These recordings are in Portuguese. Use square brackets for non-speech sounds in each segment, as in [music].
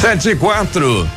Sete e quatro.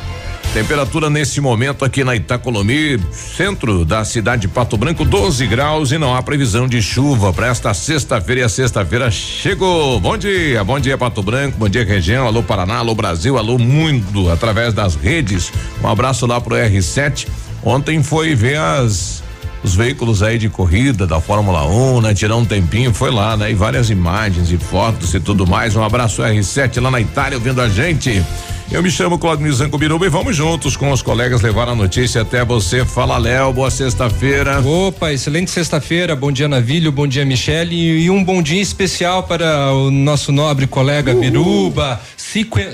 Temperatura nesse momento aqui na Itacolomi, centro da cidade de Pato Branco, 12 graus e não há previsão de chuva para esta sexta-feira. E a sexta-feira chegou. Bom dia, bom dia Pato Branco, bom dia região, alô Paraná, alô Brasil, alô mundo através das redes. Um abraço lá pro R7. Ontem foi ver as os veículos aí de corrida da Fórmula 1, né? Tirar um tempinho, foi lá, né? E várias imagens e fotos e tudo mais. Um abraço R7 lá na Itália ouvindo a gente. Eu me chamo Claudio Zanco Biruba e vamos juntos com os colegas levar a notícia até você. Fala, Léo, boa sexta-feira. Opa, excelente sexta-feira. Bom dia, Navilho, bom dia, Michele e, e um bom dia especial para o nosso nobre colega Uhul. Biruba.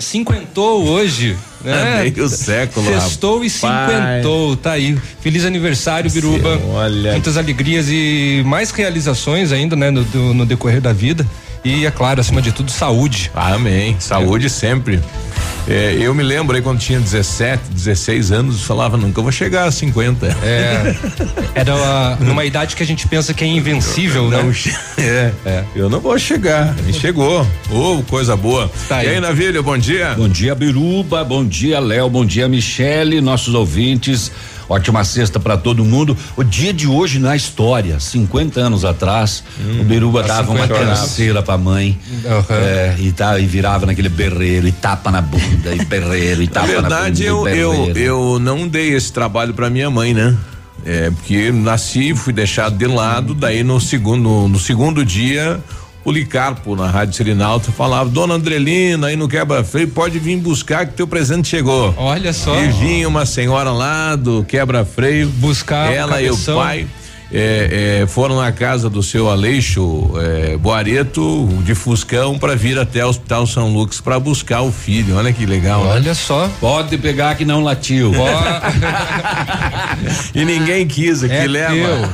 Cinquentou hoje. Né? Meio século, Sextou e cinquentou, tá aí. Feliz aniversário, Biruba. Olha. Muitas alegrias e mais realizações ainda, né, no, do, no decorrer da vida. E, é claro, acima de tudo, saúde. Amém. Saúde é. sempre. É, eu me lembro aí quando tinha 17, 16 anos, falava, nunca vou chegar a 50. É. Era uma, numa idade que a gente pensa que é invencível, não, né? É, é. Eu não vou chegar. E chegou. Ô, oh, coisa boa. Tá e aí, aí Navilho, bom dia. Bom dia, Biruba. Bom dia, Léo. Bom dia, Michele, nossos ouvintes. Ótima sexta para todo mundo. O dia de hoje na história, 50 anos atrás, hum, o Biruba dava uma canseira pra mãe uhum. é, e, tá, e virava naquele berreiro e tapa na bunda e berreiro e tapa na, verdade, na bunda. Eu, eu, eu não dei esse trabalho para minha mãe, né? É, porque nasci, fui deixado de lado, daí no segundo, no segundo dia Policarpo na Rádio Sirinalta falava, dona Andrelina, aí no quebra-freio, pode vir buscar que teu presente chegou. Olha só. E vinha uma senhora lá do quebra-freio. Buscar ela e o pai é, é, foram na casa do seu Aleixo é, Boareto de Fuscão para vir até o Hospital São Lucas para buscar o filho. Olha que legal. Né? Olha né? só. Pode pegar que não latiu. [laughs] e ninguém quis aqui, é leva.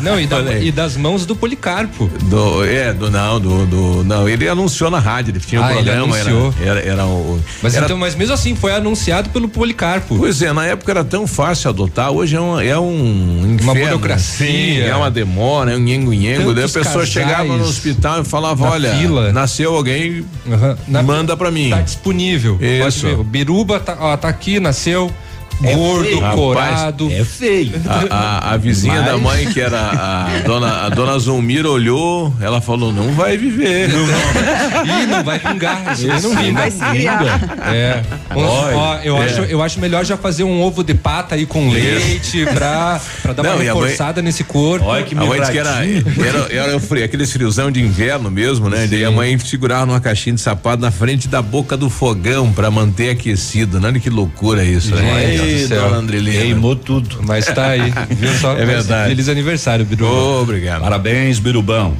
Não, e, da, e, das mãos do Policarpo. Do, é, do não, do, do, não, ele anunciou na rádio, ele tinha ah, um programa, era, era, era, o, mas era, então, mas mesmo assim foi anunciado pelo Policarpo. Pois é, na época era tão fácil adotar, hoje é um, é um inferno. Uma burocracia Sim, é uma demora, é um nhengo-nhengo. Daí a pessoa chegava no hospital e falava: olha, fila. nasceu alguém, uhum. manda pra mim. Tá disponível. Isso. Biruba tá, ó, tá aqui, nasceu é gordo, feio. corado. Rapaz, é feio. A, a, a vizinha Mas... da mãe, que era a dona, a dona Zulmira, olhou, ela falou: não vai viver. Não, Ih, não vai vingar. Isso não vinga. Vai se É. ó, eu, é. Acho, eu acho melhor já fazer um ovo de pata aí com leite pra, pra dar não, uma reforçada mãe, nesse corpo. Olha que a mãe disse que era, era, era frio, aquele friozão de inverno mesmo, né? Sim. Daí a mãe segurava numa caixinha de sapato na frente da boca do fogão pra manter aquecido. Olha que loucura isso, né? Dona Andrelina. Queimou tudo. Mas tá aí, viu só? [laughs] É verdade. Feliz aniversário, Birubão. Oh, obrigado. Parabéns, Birubão.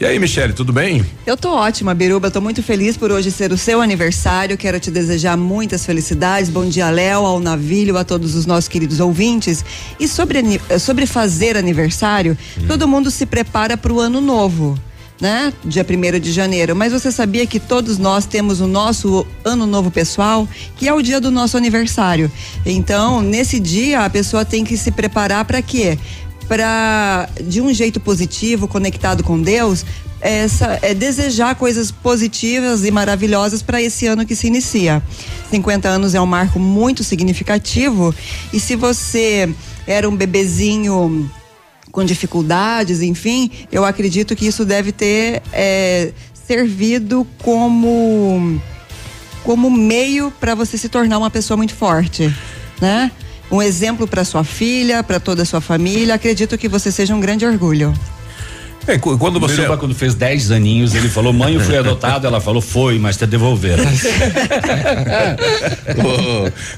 E aí, Michele, tudo bem? Eu tô ótima, Biruba. Tô muito feliz por hoje ser o seu aniversário. Quero te desejar muitas felicidades. Bom dia, Léo, ao Navilho, a todos os nossos queridos ouvintes. E sobre, sobre fazer aniversário, hum. todo mundo se prepara para o ano novo né? Dia 1 de janeiro. Mas você sabia que todos nós temos o nosso ano novo pessoal, que é o dia do nosso aniversário. Então, nesse dia, a pessoa tem que se preparar para quê? Para, de um jeito positivo, conectado com Deus, essa, é desejar coisas positivas e maravilhosas para esse ano que se inicia. 50 anos é um marco muito significativo e se você era um bebezinho com dificuldades, enfim, eu acredito que isso deve ter é, servido como como meio para você se tornar uma pessoa muito forte, né? um exemplo para sua filha, para toda a sua família. Acredito que você seja um grande orgulho. É, quando você. Biruba, quando fez 10 aninhos, ele falou: mãe, eu fui adotado. Ela falou: foi, mas te devolveram. [laughs]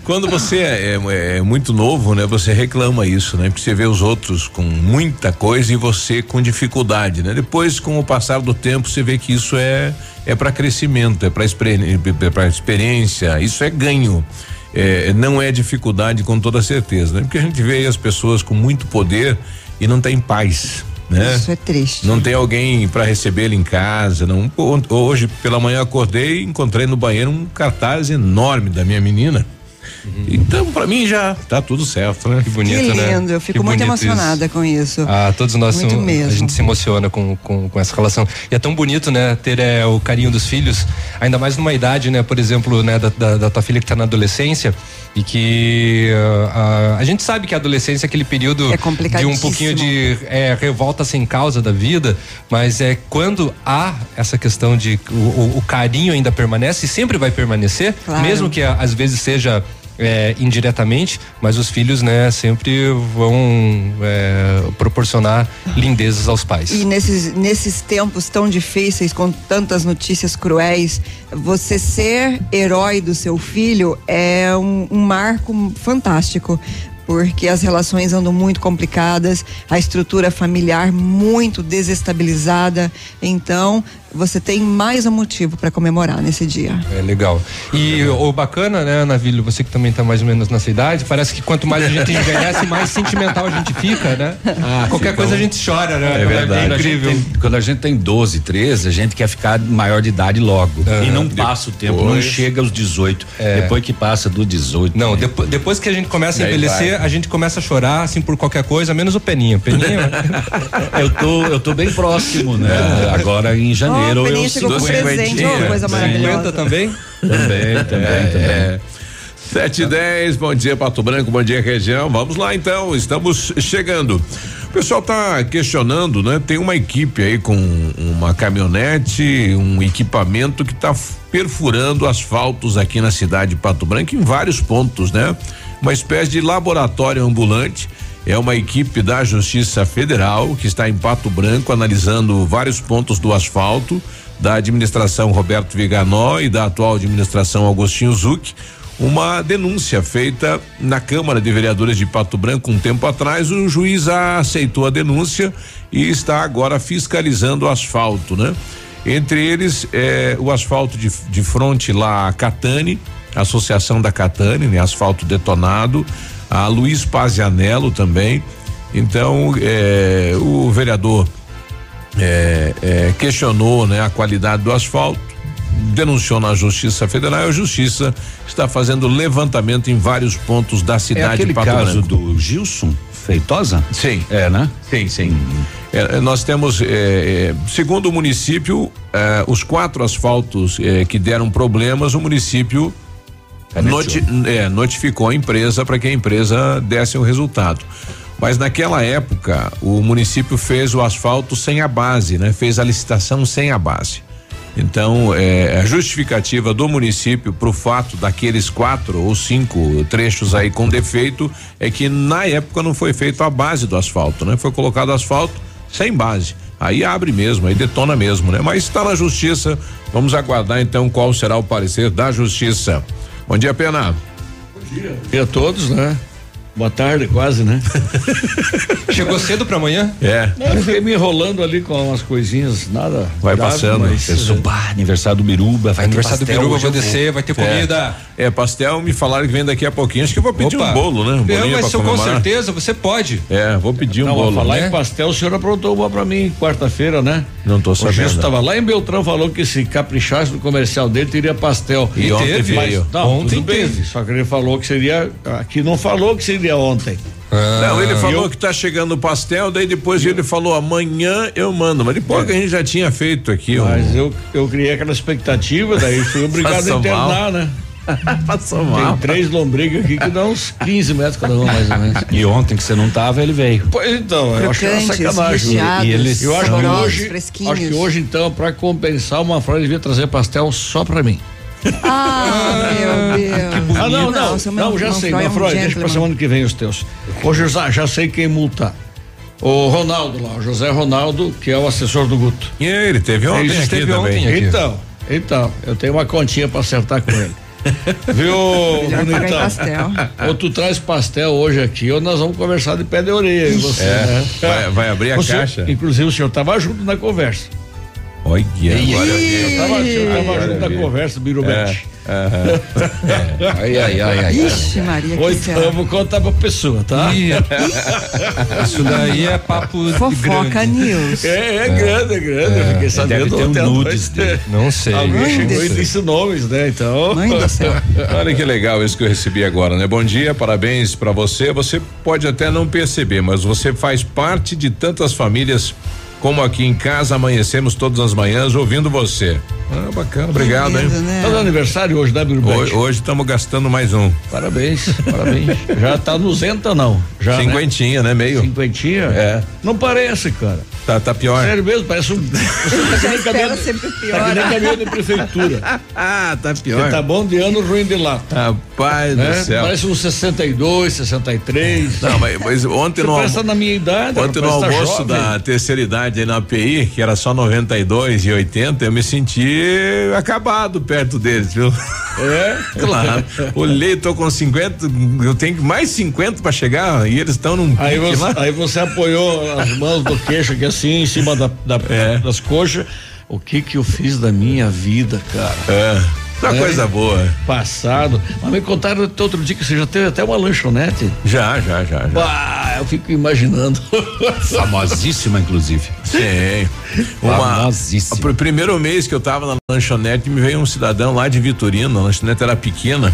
quando você é, é, é, muito novo, né? Você reclama isso, né? Porque você vê os outros com muita coisa e você com dificuldade, né? Depois, com o passar do tempo, você vê que isso é é para crescimento, é para para experiência, isso é ganho. É, não é dificuldade com toda certeza, né? Porque a gente vê as pessoas com muito poder e não tem paz né? Isso é triste. Não tem alguém para receber ele em casa, não. Hoje pela manhã acordei e encontrei no banheiro um cartaz enorme da minha menina. Uhum. Então, para mim já tá tudo certo, né? Que bonito, que lindo, né? eu fico que muito emocionada isso. com isso. Ah, todos nós muito mesmo. a gente se emociona com, com, com, essa relação. E é tão bonito, né, ter é, o carinho dos filhos, ainda mais numa idade, né, por exemplo, né, da, da, da tua filha que tá na adolescência e que uh, a gente sabe que a adolescência é aquele período é de um pouquinho de é, revolta sem causa da vida, mas é quando há essa questão de o, o, o carinho ainda permanece e sempre vai permanecer, claro. mesmo que às vezes seja é, indiretamente, mas os filhos, né, sempre vão é, proporcionar lindezas aos pais. E nesses, nesses tempos tão difíceis, com tantas notícias cruéis, você ser herói do seu filho é um, um marco fantástico porque as relações andam muito complicadas, a estrutura familiar muito desestabilizada. Então, você tem mais um motivo para comemorar nesse dia. É legal. E o bacana, né, Navilho, você que também está mais ou menos nessa idade, parece que quanto mais a gente [laughs] envelhece, mais sentimental a gente fica, né? Ah, Qualquer fica coisa um... a gente chora, né? É verdade. É incrível. Tem, quando a gente tem 12, 13, a gente quer ficar maior de idade logo. Uhum. E não passa o tempo, não chega aos 18. É. Depois que passa do 18. Não, né? depois, depois que a gente começa a envelhecer, a gente começa a chorar, assim, por qualquer coisa, menos o Peninha. Peninha. [laughs] eu, tô, eu tô bem próximo, né? É. [laughs] Agora em janeiro janeiro oh, eu chegou com presente, oh, coisa maravilhosa. também? também, [laughs] também, é, também. É. Sete e dez, bom dia Pato Branco, bom dia região. Vamos lá então, estamos chegando. O pessoal está questionando, né? Tem uma equipe aí com uma caminhonete, um equipamento que está perfurando asfaltos aqui na cidade de Pato Branco em vários pontos, né? Uma espécie de laboratório ambulante é uma equipe da Justiça Federal que está em Pato Branco analisando vários pontos do asfalto da administração Roberto Viganó e da atual administração Agostinho Zuc. Uma denúncia feita na Câmara de Vereadores de Pato Branco um tempo atrás, o juiz aceitou a denúncia e está agora fiscalizando o asfalto, né? Entre eles, eh, o asfalto de, de fronte lá a Catane, Associação da Catane, né? Asfalto detonado, a Luiz Pazianello também. Então, é, o vereador é, é, questionou né, a qualidade do asfalto, denunciou na Justiça Federal e a Justiça está fazendo levantamento em vários pontos da cidade é aquele Pato caso Branco. do Gilson Feitosa? Sim. É, né? Sim, sim. Uhum. É, nós temos, é, é, segundo o município, é, os quatro asfaltos é, que deram problemas, o município Noti é, notificou a empresa para que a empresa desse o resultado. Mas naquela época, o município fez o asfalto sem a base, né? Fez a licitação sem a base. Então, é, a justificativa do município para o fato daqueles quatro ou cinco trechos aí com defeito é que na época não foi feito a base do asfalto, né? Foi colocado asfalto sem base. Aí abre mesmo, aí detona mesmo, né? Mas está na justiça. Vamos aguardar então qual será o parecer da justiça. Bom dia, Pena. Bom dia. Dia a todos, né? Boa tarde, quase, né? [laughs] Chegou cedo para amanhã? É. Eu fiquei me enrolando ali com umas coisinhas, nada. Vai grave, passando. Mas, é, bah, aniversário do Biruba, vai aniversário do Biruba, vou descer, vai ter é. comida. É, pastel me falaram que vem daqui a pouquinho, acho que eu vou pedir Opa. um bolo, né? Um é, mas com certeza, você pode. É, vou pedir um Não, bolo. falar né? em pastel, o senhor aprontou uma para mim quarta-feira, né? Não tô sabendo. O Gesso estava lá em Beltrão, falou que se caprichasse no comercial dele, teria pastel. E, e ontem teve. Veio. Não, ontem teve. Só que ele falou que seria, aqui não falou que seria ontem. Ah, não, ele falou eu... que tá chegando o pastel, daí depois eu... ele falou amanhã eu mando, mas depois é. que a gente já tinha feito aqui. Mas um... eu, eu criei aquela expectativa, daí fui [laughs] obrigado a internar, mal. né? [laughs] Passou mal. Tem três lombrigas aqui que dá uns 15 metros cada uma, mais ou menos. E ontem que você não tava, ele veio. Pois então, eu acho que sacanagem. E eles eu acho que hoje, acho que hoje, então, para compensar uma frase, devia trazer pastel só para mim. [laughs] Ah, meu Deus. Ah, não, não. seu Não, já sei, Manfroy é Manfroy, deixa pra semana que vem os teus. Hoje eu já, sei quem multar. O Ronaldo lá, o José Ronaldo, que é o assessor do Guto. E ele teve ontem Ele aqui esteve também. ontem aqui. Então, então, eu tenho uma continha pra acertar com ele. [laughs] Viu, bonitão? pastel. Ou tu traz pastel hoje aqui, ou nós vamos conversar de pé de orelha. aí, Você, né? Vai- vai abrir a caixa? Inclusive, o senhor estava junto na conversa. Olha, agora Eu tava, o senhor tava Agora junto na vi. conversa, Birubete. Ai, ai, ai, ai. Ixi, Maria, que Oi, céu. eu vou contar pra pessoa, tá? [laughs] Isso daí é papo Fofoca grande. News. É, é grande, é grande. eu fiquei sabendo deve ter um nudes dele. Não sei. Alguém chegou e disse nomes, né? Então. Mãe do céu. [laughs] Olha que legal isso que eu recebi agora, né? Bom dia, parabéns pra você. Você pode até não perceber, mas você faz parte de tantas famílias como aqui em casa amanhecemos todas as manhãs ouvindo você. Ah, bacana, obrigado, hein? Lindo, né? Tá no aniversário hoje, né, Birubete? Hoje estamos gastando mais um. Parabéns, parabéns. [laughs] Já tá no zenta, não? Já, né? Cinquentinha, né? Meio. Cinquentinha? É. Não parece, cara. Tá, tá pior. Sério mesmo, parece um. Você tá que caminhão, sempre tá que pior. nem caminhão de prefeitura. [laughs] Ah, tá Você tá bom de ano, ruim de lata. Rapaz Né? do céu. Parece um 62, 63. Não, mas, mas ontem Você no parece almo- tá na minha idade. Ontem no tá almoço jovem. da terceira idade aí na API, que era só 92 e 80, eu me senti acabado perto deles, viu? É? [laughs] Claro. Olhei, tô com 50, eu tenho mais 50 pra chegar e eles estão num Aí você, lá. aí você apoiou as mãos do queixo aqui assim, em cima da, da- É. das coxas. O que que eu fiz da minha vida, cara? É. Uma É. coisa boa. Passado. Mas me contaram outro dia que você já teve até uma lanchonete. Já, já, já, já. Bah, eu fico imaginando. [laughs] Famosíssima, inclusive. Sim. Uma, Famosíssima. o primeiro mês que eu tava na lanchonete, me veio um cidadão lá de Vitorino, a lanchonete era pequena.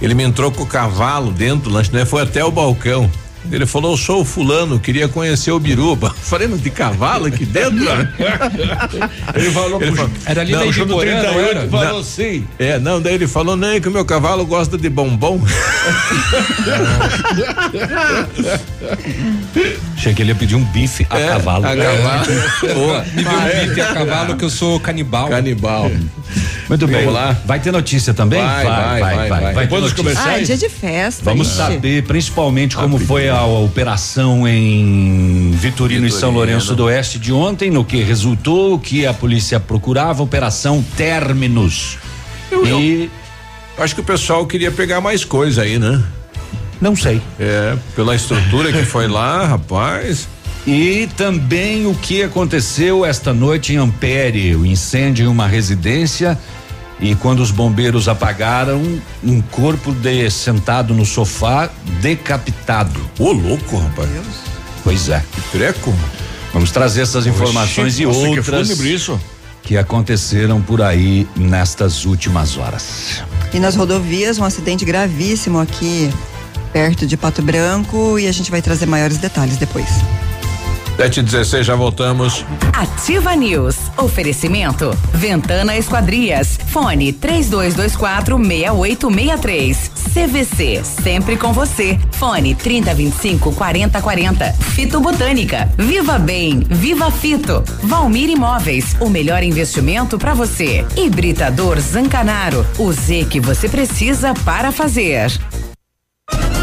Ele me entrou com o cavalo dentro da lanchonete, foi até o balcão. Ele falou, eu sou o fulano, queria conhecer o Biruba. [laughs] Falei, mas de cavalo aqui dentro? [laughs] Ele falou Ele falou, Era ali Não, do Ibiporã, não 38 era? falou Não. assim. É, não, daí ele falou, não, é que o meu cavalo gosta de bombom. [laughs] Achei que ele ia pedir um bife a É, cavalo. A cavalo. Me deu um bife a cavalo que eu sou canibal. Canibal. Muito bem. Vamos lá. Vai ter notícia também? Vai, vai, vai, vai. ter Depois dos comerciais. Ah, é dia de festa. Vamos saber principalmente como foi a, operação em Vitorino, e São. Lourenço do Oeste de ontem, no que resultou o que a polícia procurava, Operação Términos. E Acho que o pessoal queria pegar mais coisa aí, né? não sei. É, pela estrutura que foi lá, [laughs] rapaz. E também o que aconteceu esta noite em Ampere, o incêndio em uma residência e quando os bombeiros apagaram, um corpo de, sentado no sofá decapitado. Ô, louco, rapaz. Pois é. Que treco. Vamos trazer essas informações e Nossa, que outras fúnebre isso. que aconteceram por aí nestas últimas horas. E nas rodovias, um acidente gravíssimo aqui perto de Pato Branco e a gente vai trazer maiores detalhes depois. 7 e 16 já voltamos. Ativa News. Oferecimento. Ventana Esquadrias. Fone 3224 6863. CVC. Sempre com você. Fone 3025 4040. Fito Botânica. Viva Bem. Viva Fito. Valmir Imóveis. O melhor investimento para você. Hibridador Zancanaro. O Z que você precisa para fazer.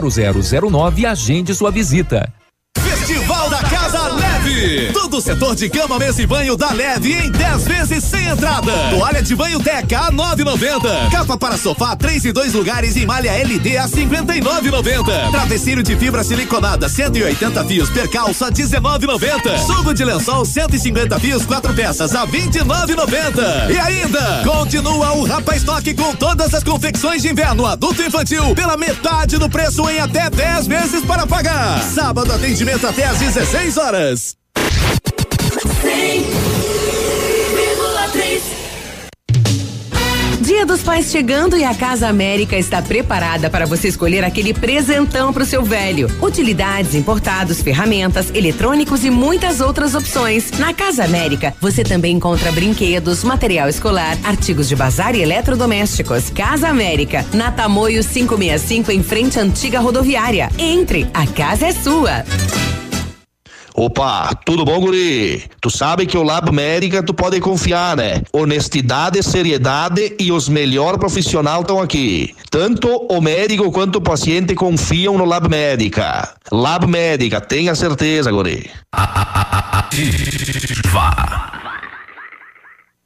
32250009 e agende sua visita. Festival da Casa Leve. Todo setor de cama, mesa e banho da Leve em 10 vezes sem entrada. Toalha de banho Teca a 9,90. Capa para sofá, 3 e 2 lugares em malha LD a 59,90. Travesseiro de fibra siliconada, 180 fios per calça, 19,90. Subo de lençol, 150 fios, 4 peças a 29,90. E ainda, continua o Rapa Estoque com todas as confecções de inverno adulto e infantil pela metade do preço em até 10 vezes para pagar. Sábado atendimento até às 16 horas. Dia dos Pais chegando e a Casa América está preparada para você escolher aquele presentão para o seu velho. Utilidades, importados, ferramentas, eletrônicos e muitas outras opções. Na Casa América, você também encontra brinquedos, material escolar, artigos de bazar e eletrodomésticos. Casa América, na Tamoio 565, em frente à antiga rodoviária. Entre, a casa é sua. Opa, tudo bom, guri? Tu sabe que o Lab Médica tu pode confiar, né? Honestidade, seriedade e os melhores profissionais estão aqui. Tanto o médico quanto o paciente confiam no Lab Médica. Lab Médica, tenha certeza, guri. Vá.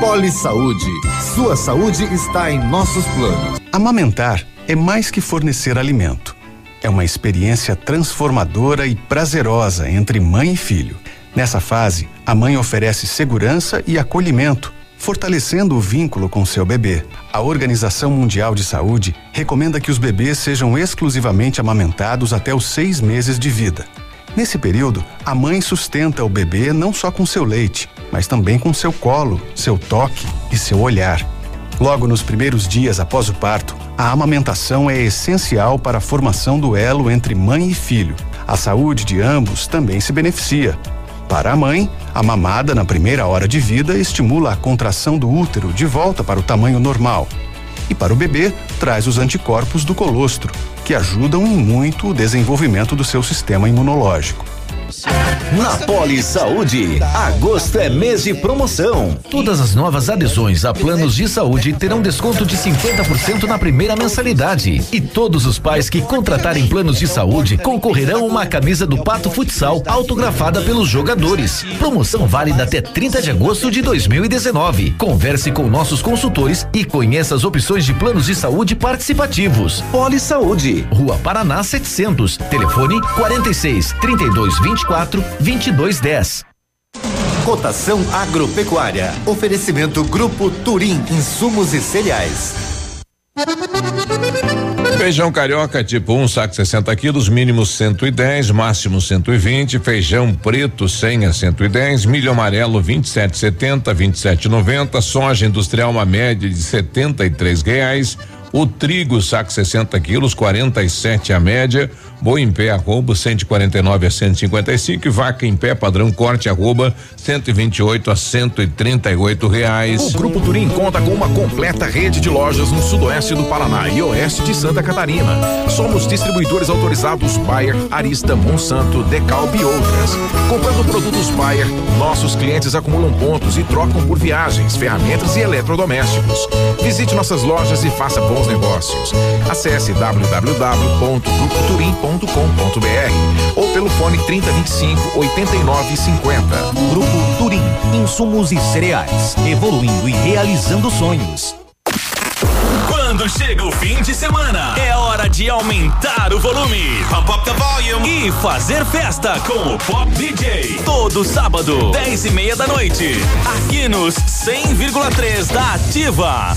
Poli Saúde. Sua saúde está em nossos planos. Amamentar é mais que fornecer alimento. É uma experiência transformadora e prazerosa entre mãe e filho. Nessa fase, a mãe oferece segurança e acolhimento, fortalecendo o vínculo com seu bebê. A Organização Mundial de Saúde recomenda que os bebês sejam exclusivamente amamentados até os seis meses de vida. Nesse período, a mãe sustenta o bebê não só com seu leite, mas também com seu colo, seu toque e seu olhar. Logo nos primeiros dias após o parto, a amamentação é essencial para a formação do elo entre mãe e filho. A saúde de ambos também se beneficia. Para a mãe, a mamada na primeira hora de vida estimula a contração do útero de volta para o tamanho normal. E para o bebê, traz os anticorpos do colostro, que ajudam em muito o desenvolvimento do seu sistema imunológico. Na Poli Saúde, agosto é mês de promoção. Todas as novas adesões a planos de saúde terão desconto de 50% na primeira mensalidade. E todos os pais que contratarem planos de saúde concorrerão a uma camisa do Pato Futsal autografada pelos jogadores. Promoção válida até 30 de agosto de 2019. Converse com nossos consultores e conheça as opções de planos de saúde participativos. Poli Saúde, Rua Paraná 700. Telefone 46 32 24 2210. Cotação agropecuária. Oferecimento Grupo Turim, insumos e cereais. Feijão carioca tipo 1, um, saco 60 quilos, mínimo 110, máximo 120. Feijão preto 100 a 110. Milho amarelo 27,70, 27,90. Soja industrial uma média de 73 reais. O trigo, saco 60 quilos, 47 a média. Boi em pé, arroba 149 a 155 e vaca em pé, padrão corte, arroba 128 a 138 reais. O Grupo Turim conta com uma completa rede de lojas no sudoeste do Paraná e oeste de Santa Catarina. Somos distribuidores autorizados Bayer, Arista, Monsanto, Decalb e outras. Comprando produtos Bayer, nossos clientes acumulam pontos e trocam por viagens, ferramentas e eletrodomésticos. Visite nossas lojas e faça bons negócios. Acesse www.grupoturim.com grupo.com.br ou pelo fone 3025 8950. Grupo Turim, insumos e cereais, evoluindo e realizando sonhos. Quando chega o fim de semana, é hora de aumentar o volume. Pump up the volume. E fazer festa com o Pop DJ. Todo sábado, 10 e meia da noite. Aqui nos 100,3 da Ativa.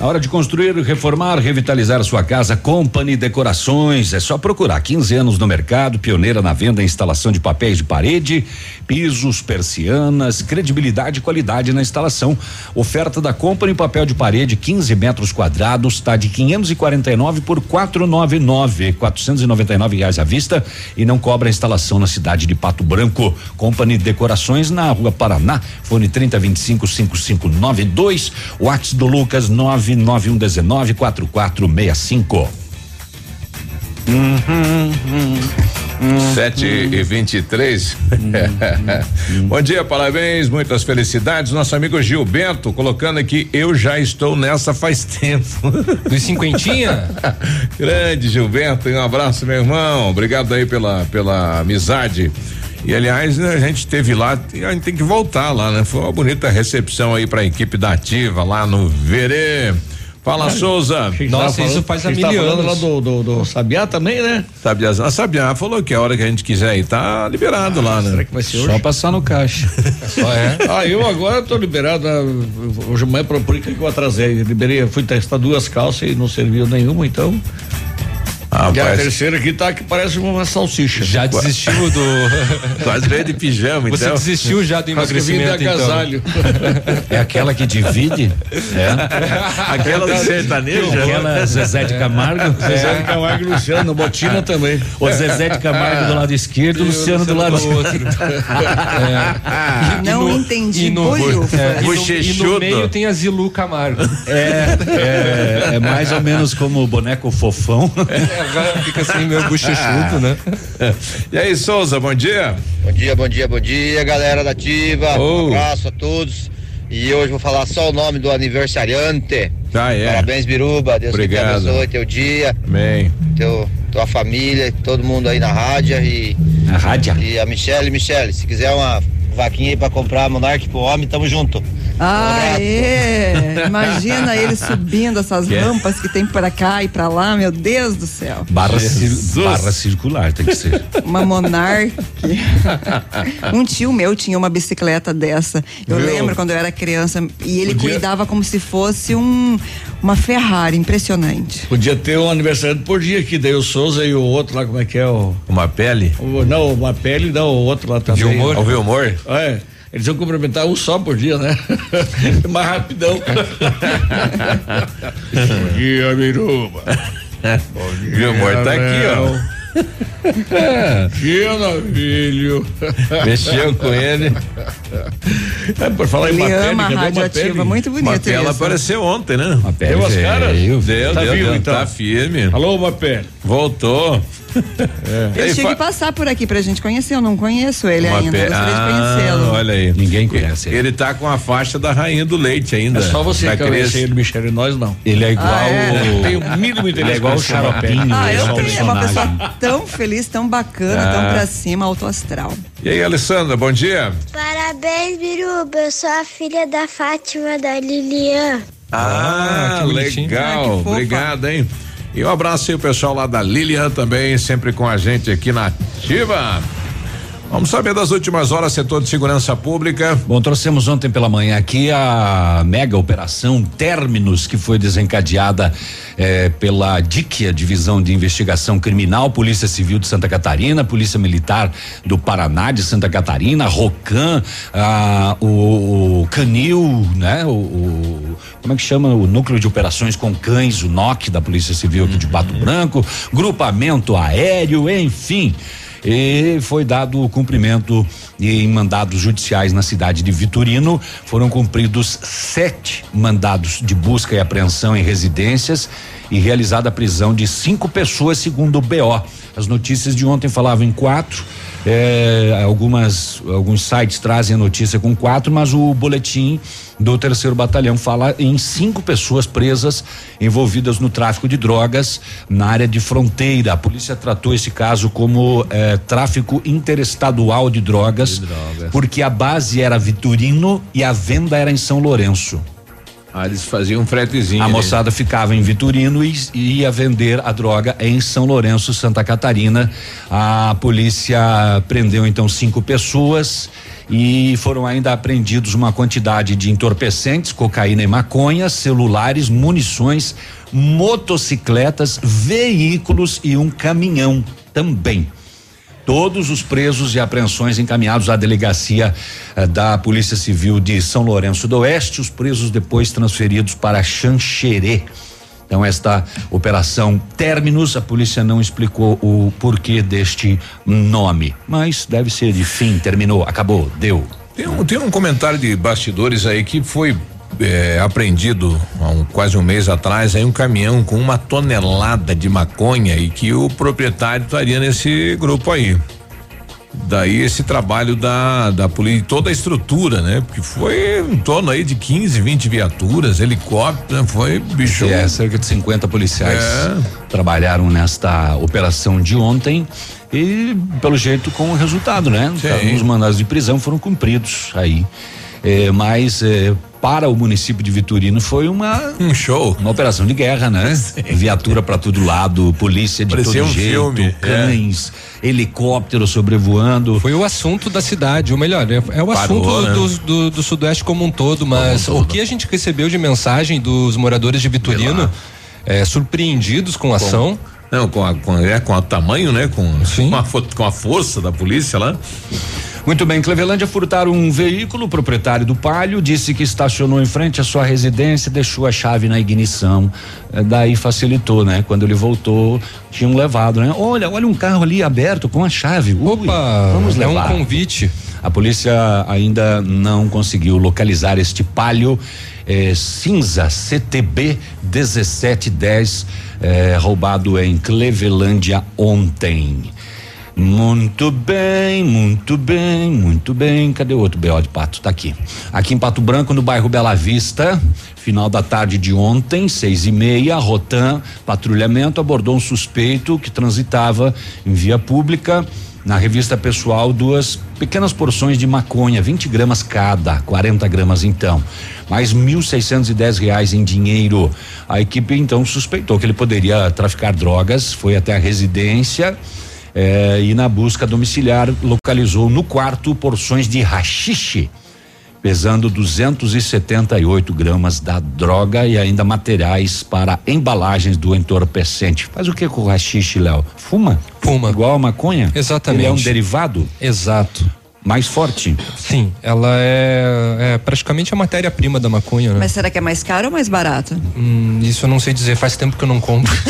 Na hora de construir, reformar, revitalizar a sua casa, Company Decorações. É só procurar. 15 anos no mercado, pioneira na venda e instalação de papéis de parede, pisos, persianas, credibilidade e qualidade na instalação. Oferta da Company papel de parede 15 metros quadrados, está de 549 por 499, 499 reais à vista e não cobra instalação na cidade de Pato Branco. Company Decorações na Rua Paraná, fone 3025 5592, WhatsApp do Lucas 9 99119 4465. Sete e vinte e três. [laughs] Bom dia, parabéns, muitas felicidades. Nosso amigo Gil Bento colocando aqui, eu já estou nessa faz [laughs] tempo. Dos cinquentinha? [laughs] Grande Gil Bento, um abraço, meu irmão. Obrigado aí pela, pela amizade. E aliás, né, a gente teve lá, e a gente tem que voltar lá, né? Foi uma bonita recepção aí para a equipe da Ativa lá no Verê. Fala, Ah, Souza. tava falando- que a gente tava falando lá do, do, do Sabiá também, né? Sabiá, a Sabiá falou que a hora que a gente quiser ir, tá liberado lá, né? será que vai ser Só hoje? passar no caixa. Só [laughs] é. Ah, eu agora tô liberado. ah, Hoje de manhã, por que eu atrasei? Liberei, fui testar duas calças e não serviu nenhuma, então. Ah, e a terceira aqui tá que parece uma salsicha. Já desistiu do. [laughs] Quase veio de pijama, Você então. desistiu já do emagrecimento, então. agasalho. É aquela que divide? É. [laughs] Aquela do sertanejo. Aquela [laughs] Zezé de Camargo? Zezé de Camargo e Luciano, Botina também. O Zezé de Camargo do lado esquerdo, o Luciano do lado outro. Não no- entendi, e no, é, e no- e no meio tem a Zilu Camargo. É, é, é mais ou menos como o boneco fofão. É, agora fica assim meio bochechudo, né? [laughs] E aí, Souza, bom dia. Bom dia, bom dia, bom dia, galera da Ativa. Oh. Um abraço a todos. E hoje vou falar só o nome do aniversariante. Ah, é. Parabéns, Biruba. Deus que te Obrigado. abençoe teu dia, Amém. teu, tua família, todo mundo aí na rádio e. A rádio? E a Michelle, Michelle, se quiser uma vaquinha aí pra comprar Monark pro homem, tamo junto. Aê! Imagina ele subindo essas Que é? rampas que tem pra cá e pra lá, meu Deus do céu. Barra, cir- barra circular tem que ser. Uma Monark. [laughs] um tio meu tinha uma bicicleta dessa. Eu Viu? lembro quando eu era criança e ele Podia- cuidava como se fosse um uma Ferrari, impressionante. Podia ter um aniversário por dia aqui, daí o Souza e o outro lá, como é que é? O, Uma pele? o- não, uma pele, não, o outro lá também. Vilmor? O Vilmor? É. Eles iam cumprimentar um só por dia, né? [laughs] Mais rapidão. Bom dia, Biruba. Bom dia, Vilmor tá aqui, ó. Dia, filho. Mexeu com ele. É, por falar Ele em uma pele, ama a cadê uma rádio ativa, pele? muito bonito pele isso. apareceu ontem, né? Uma pele Deu as caras? Deu, Tá deu, vivo, deu. então? Tá firme. Alô, uma Ele Ei, tinha fa- que passar por aqui pra gente conhecer, eu não conheço ele Uma ainda, pe- gostaria de Ah, conhecê-lo. olha aí. Ninguém conhece ele. Ele tá com a faixa da rainha do leite ainda. É só você da que conhece Cresce. ele, Michele, e nós não. Ele é igual. Ah, é? Tem o mínimo interesse Ele é igual o. Xaropinho. Ah, é eu um tenho, é uma pessoa tão feliz, tão bacana, Ah. tão pra cima, alto astral. E aí, Alessandra, bom dia. Parabéns, Biruba. Eu sou a filha da Fátima da Lilian. Ah, que bonitinho. Ah, legal. que fofa. Obrigado, hein? E um abraço aí, o pessoal lá da Lilian também, sempre com a gente aqui na Ativa. Vamos saber das últimas horas, setor de segurança pública. Bom, trouxemos ontem pela manhã aqui a mega operação Terminus, que foi desencadeada eh, pela DIC, a Divisão de Investigação Criminal, Polícia Civil de Santa Catarina, Polícia Militar do Paraná de Santa Catarina, Rocan, ah, o, o Canil, né? O, o- como é que chama? O Núcleo de Operações com Cães, o NOC da Polícia Civil aqui de Pato Branco, grupamento aéreo, enfim. E foi dado o cumprimento em mandados judiciais na cidade de Vitorino. Foram cumpridos sete mandados de busca e apreensão em residências e realizada a prisão de cinco pessoas, segundo o BO. As notícias de ontem falavam em quatro. Eh, algumas alguns sites trazem a notícia com quatro, mas o boletim do terceiro batalhão fala em cinco pessoas presas envolvidas no tráfico de drogas na área de fronteira. A polícia tratou esse caso como eh, tráfico interestadual de drogas, porque a base era Vitorino e a venda era em São Lourenço. Ah, eles faziam um fretezinho. A ali. moçada ficava em Vitorino e, e ia vender a droga em São Lourenço, Santa Catarina. A polícia prendeu então cinco pessoas E foram ainda apreendidos uma quantidade de entorpecentes, cocaína e maconha, celulares, munições, motocicletas, veículos e um caminhão também. Todos os presos e apreensões encaminhados à delegacia eh, da Polícia Civil de São Lourenço do Oeste, os presos depois transferidos para Xanxerê. Então, esta operação Terminus, a polícia não explicou o porquê deste nome, mas deve ser de fim, terminou, acabou, deu. Tem um, tem um comentário de bastidores aí que foi é, apreendido há um, quase um mês atrás aí um caminhão com uma tonelada de maconha e que o proprietário estaria nesse grupo aí. Daí esse trabalho da, da polícia, toda a estrutura, né? Porque foi em torno aí de 15, 20 viaturas, helicóptero, né? foi bicho. É, cerca de 50 policiais é. trabalharam nesta operação de ontem e pelo jeito com o resultado, né? Sim. Os mandados de prisão foram cumpridos aí. É, mas é, para o município de Vitorino foi uma um show, uma operação de guerra, né? [laughs] Sim. Viatura para todo lado, polícia de Parecia todo um jeito, filme, é. cães, é. helicóptero sobrevoando. Foi o assunto da cidade, ou melhor, é, é o Parou, assunto né? do, do, do, sudoeste como um todo, mas um todo. o que a gente recebeu de mensagem dos moradores de Vitorino, é, surpreendidos com a ação. Não, com a, com, é, com o tamanho, né? Com, Sim. [laughs] Com, a, com a força da polícia lá. Muito bem, Clevelândia furtaram um veículo, o proprietário do Palio disse que estacionou em frente à sua residência, deixou a chave na ignição. É, daí facilitou, né? Quando ele voltou, tinham levado, né? Olha, olha um carro ali aberto com a chave. Ui, Opa, vamos levar. É um convite. A polícia ainda não conseguiu localizar este Palio eh, cinza CTB 1710 eh, roubado em Clevelândia ontem. Muito bem, muito bem, muito bem. Cadê o outro BO de Pato? Tá aqui. Aqui em Pato Branco, no bairro Bela Vista, final da tarde de ontem, seis e meia, Rotan, patrulhamento, abordou um suspeito que transitava em via pública. Na revista pessoal, duas pequenas porções de maconha, 20 gramas cada, 40 gramas então, mais mil seiscentos e dez reais em dinheiro. A equipe então suspeitou que ele poderia traficar drogas, foi até a residência é, e na busca domiciliar localizou no quarto porções de rachixe, pesando 278 gramas da droga e ainda materiais para embalagens do entorpecente. Faz o que com o rachixe, Léo? Fuma? Fuma. Igual a maconha? Exatamente. Ele é um derivado? Exato mais forte. Sim, ela é, é praticamente a matéria-prima da maconha, né? Mas será que é mais caro ou mais barato? Hum, isso eu não sei dizer, faz tempo que eu não compro. [laughs]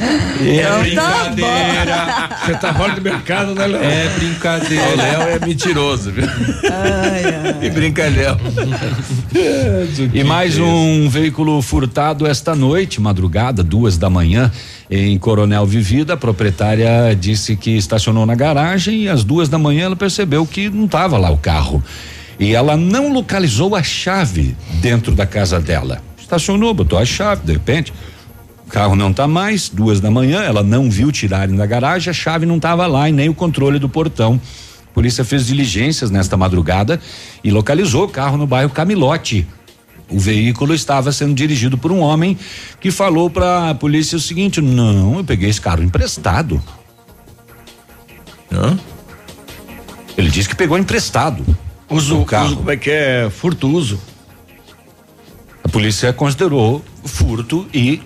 É então, brincadeira. Você tá fora do mercado, né, Léo? É brincadeira. O Léo é mentiroso, viu? Ai, ai. E brincalhão. e mais um veículo furtado esta noite, madrugada, duas da manhã, em Coronel Vivida. A proprietária disse que estacionou na garagem e às duas da manhã ela percebeu que não estava lá o carro. E ela não localizou a chave dentro da casa dela. Estacionou, botou a chave, de repente carro não está mais, duas da manhã, ela não viu tirarem da garagem, a chave não estava lá e nem o controle do portão. A polícia fez diligências nesta madrugada e localizou o carro no bairro Camilote. O veículo estava sendo dirigido por um homem que falou para a polícia o seguinte: não, eu peguei esse carro emprestado. Hã? Ele disse que pegou emprestado. Uso, o carro. Uso, como é que é? Furto uso. A polícia considerou furto e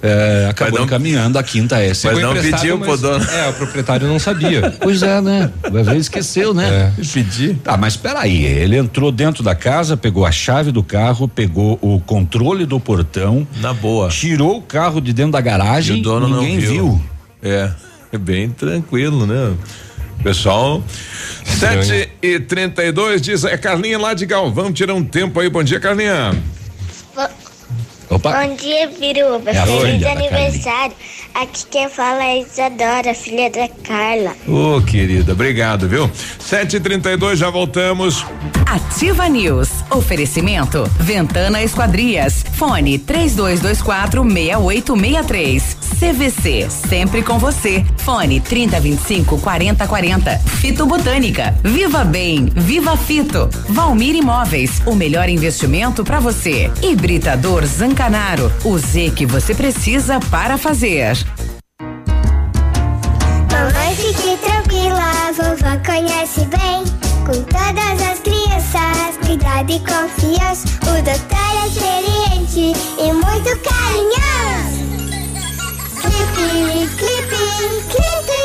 é, acabou não, encaminhando a quinta S. Mas não pediu pro dono. É, o proprietário não sabia. [laughs] pois é, né? Às vezes esqueceu, né? É. Pedir. Tá, mas peraí, ele entrou dentro da casa, pegou a chave do carro, pegou o controle do portão. Na boa. Tirou o carro de dentro da garagem. E o dono ninguém não viu. viu. É, é bem tranquilo, né? Pessoal, sete e trinta e dois diz, é Carlinha lá de Galvão, tira um tempo aí, bom dia Carlinha. Opa. Bom dia, Biruba. É Feliz aniversário. Aqui quem fala é Isadora, filha da Carla. Ô, oh, querida, obrigado, viu? 7h32, já voltamos. Ativa News. Oferecimento. Ventana Esquadrias. Fone 3224 6863. CVC. Sempre com você. Fone 3025 4040. Fito Botânica. Viva Bem. Viva Fito. Valmir Imóveis. O melhor investimento para você. Hibridador Zancanaro. O Z que você precisa para fazer. Mamãe, fique tranquila vovó conhece bem. Com todas as crianças, cuidado e confiança. O doutor é experiente e muito carinhoso. Clipe, clipe, clipe.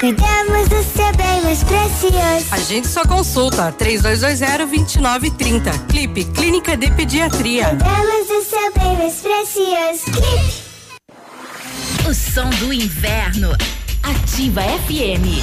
Cuidamos do seu bem mais precioso. A gente só consulta 3220-2930. Clipe Clínica de Pediatria. Cuidamos do seu bem mais precioso. Clipe. O som do inverno. Ativa FM.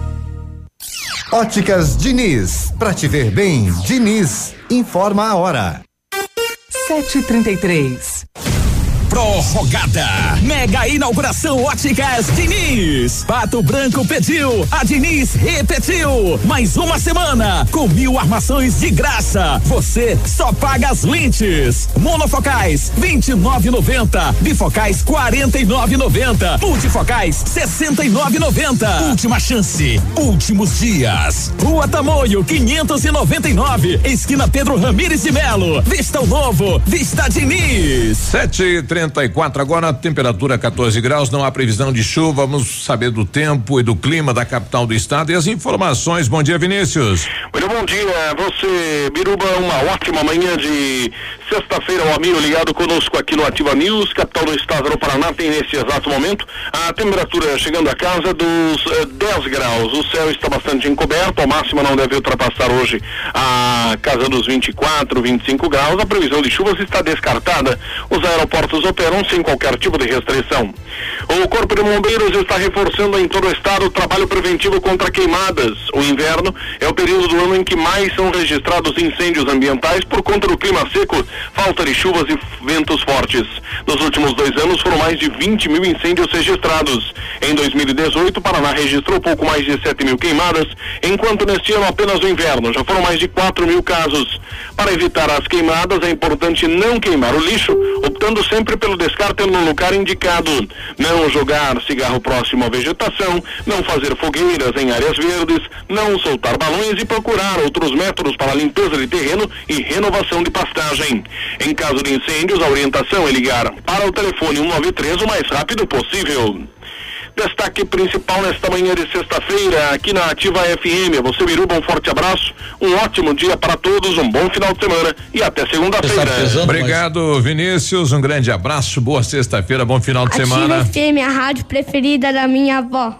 Óticas Diniz, pra te ver bem, Diniz, informa a hora. 7h33. Prorrogada. Mega inauguração Óticas Diniz. Pato Branco pediu, a Diniz repetiu. Mais uma semana com mil armações de graça. Você só paga as lentes. Monofocais 29,90. Bifocais 49,90. Multifocais 69,90. Última chance. Últimos dias. Rua Tamoio 599. Esquina Pedro Ramires de Melo. Vista o novo. Vista Diniz. 734 agora, temperatura 14 graus, não há previsão de chuva. Vamos saber do tempo e do clima da capital do estado e as informações. Bom dia, Vinícius. Muito bom dia, você, Biruba, uma ótima manhã de sexta-feira, o amigo ligado conosco aqui no Ativa News, capital do estado do Paraná, tem nesse exato momento a temperatura chegando a casa dos eh, 10 graus. O céu está bastante encoberto, a máxima não deve ultrapassar hoje a casa dos 24, 25 graus. A previsão de chuvas está descartada. Os aeroportos operam sem qualquer tipo de restrição. O Corpo de Bombeiros está reforçando em todo o estado o trabalho preventivo contra queimadas. O inverno é o período do ano em que mais são registrados incêndios ambientais por conta do clima seco, falta de chuvas e ventos fortes. Nos últimos dois anos foram mais de 20 mil incêndios registrados. Em 2018, o Paraná registrou pouco mais de 7 mil queimadas, enquanto neste ano apenas no inverno já foram mais de 4 mil casos. Para evitar as queimadas, é importante não queimar o lixo, optando sempre pelo descarte no lugar indicado. Não jogar cigarro próximo à vegetação, não fazer fogueiras em áreas verdes, não soltar balões e procurar outros métodos para limpeza de terreno e renovação de pastagem. Em caso de incêndios, a orientação é ligar para o telefone 193 o mais rápido possível. Destaque principal nesta manhã de sexta-feira aqui na Ativa FM. Você, Biruba, um forte abraço, um ótimo dia para todos, um bom final de semana e até segunda-feira. Obrigado, Vinícius. Um grande abraço, boa sexta-feira, bom final de semana. Ativa FM, a rádio preferida da minha avó.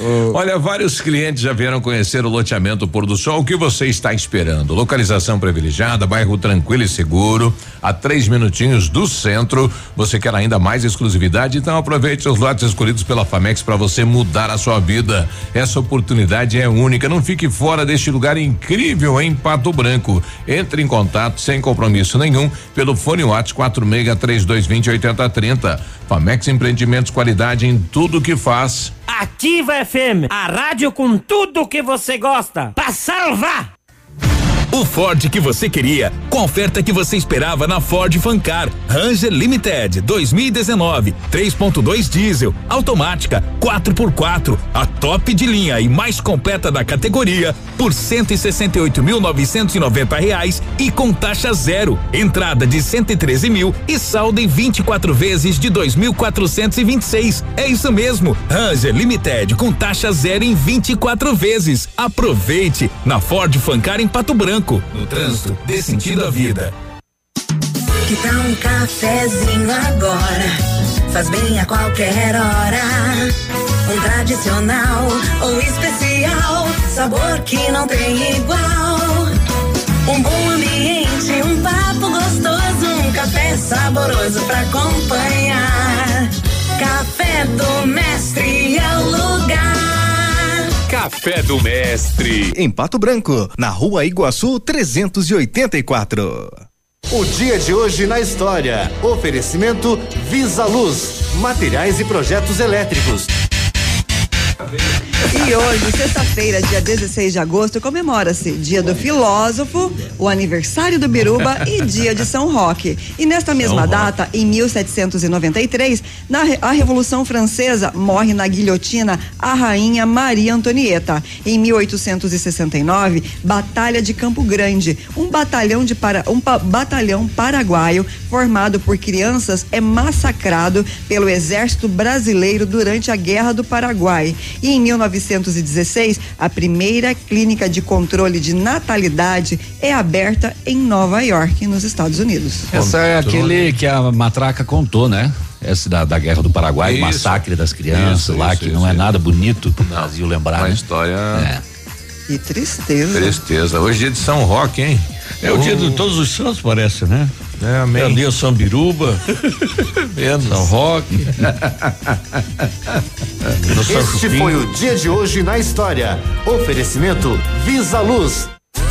88. Olha, vários clientes já vieram conhecer o loteamento Pôr do Sol. O que você está esperando? Localização privilegiada, bairro tranquilo e seguro, a três minutinhos do centro. Você quer ainda mais exclusividade? Então aproveite os lotes escolhidos pela Famex para você mudar a sua vida. Essa oportunidade é única. Não fique fora deste lugar incrível em Pato Branco. Entre em contato sem compromisso nenhum pelo fone WhatsApp 46 3220 8030. Famex Empreendimentos, qualidade em tudo que faz. Ativa FM, a rádio com tudo que você gosta. Pra salvar! O Ford que você queria, com a oferta que você esperava na Ford Fancar. Ranger Limited 2019, 3.2 diesel, automática, 4x4, a top de linha e mais completa da categoria, por 168.990 reais e com taxa zero. Entrada de 113 mil e saldo em 24 vezes de 2.426. É isso mesmo, Ranger Limited com taxa zero em 24 vezes. Aproveite na Ford Fancar em Pato Branco. No trânsito, dê sentido à vida. Que tal um cafezinho agora? Faz bem a qualquer hora. Um tradicional ou especial, sabor que não tem igual. Um bom ambiente, um papo gostoso, um café saboroso pra acompanhar. Café do Mestre. Café do Mestre. Em Pato Branco, na rua Iguaçu 384. O dia de hoje na história. Oferecimento Visa Luz, materiais e projetos elétricos. E hoje, sexta-feira, dia 16 de agosto, comemora-se Dia do Filósofo, o aniversário do Biruba e Dia de São Roque. E nesta mesma data, em 1793, na a Revolução Francesa, morre na guilhotina a rainha Maria Antonieta. Em 1869, Batalha de Campo Grande, um batalhão de para, um pa- batalhão paraguaio formado por crianças é massacrado pelo exército brasileiro durante a Guerra do Paraguai. E em 1916, a primeira clínica de controle de natalidade é aberta em Nova York, nos Estados Unidos. Essa é aquele que a matraca contou, né? Essa da, da Guerra do Paraguai, o Isso. massacre das crianças Isso, lá, isso, que isso, não é nada bonito pro Brasil lembrar, Uma né? história. Que tristeza. Tristeza. Hoje é dia de São Roque, hein? É o dia de todos os santos, parece, né? É, amém. [laughs] É o dia São São Roque. Este foi o dia de hoje na história. Oferecimento Visa Luz.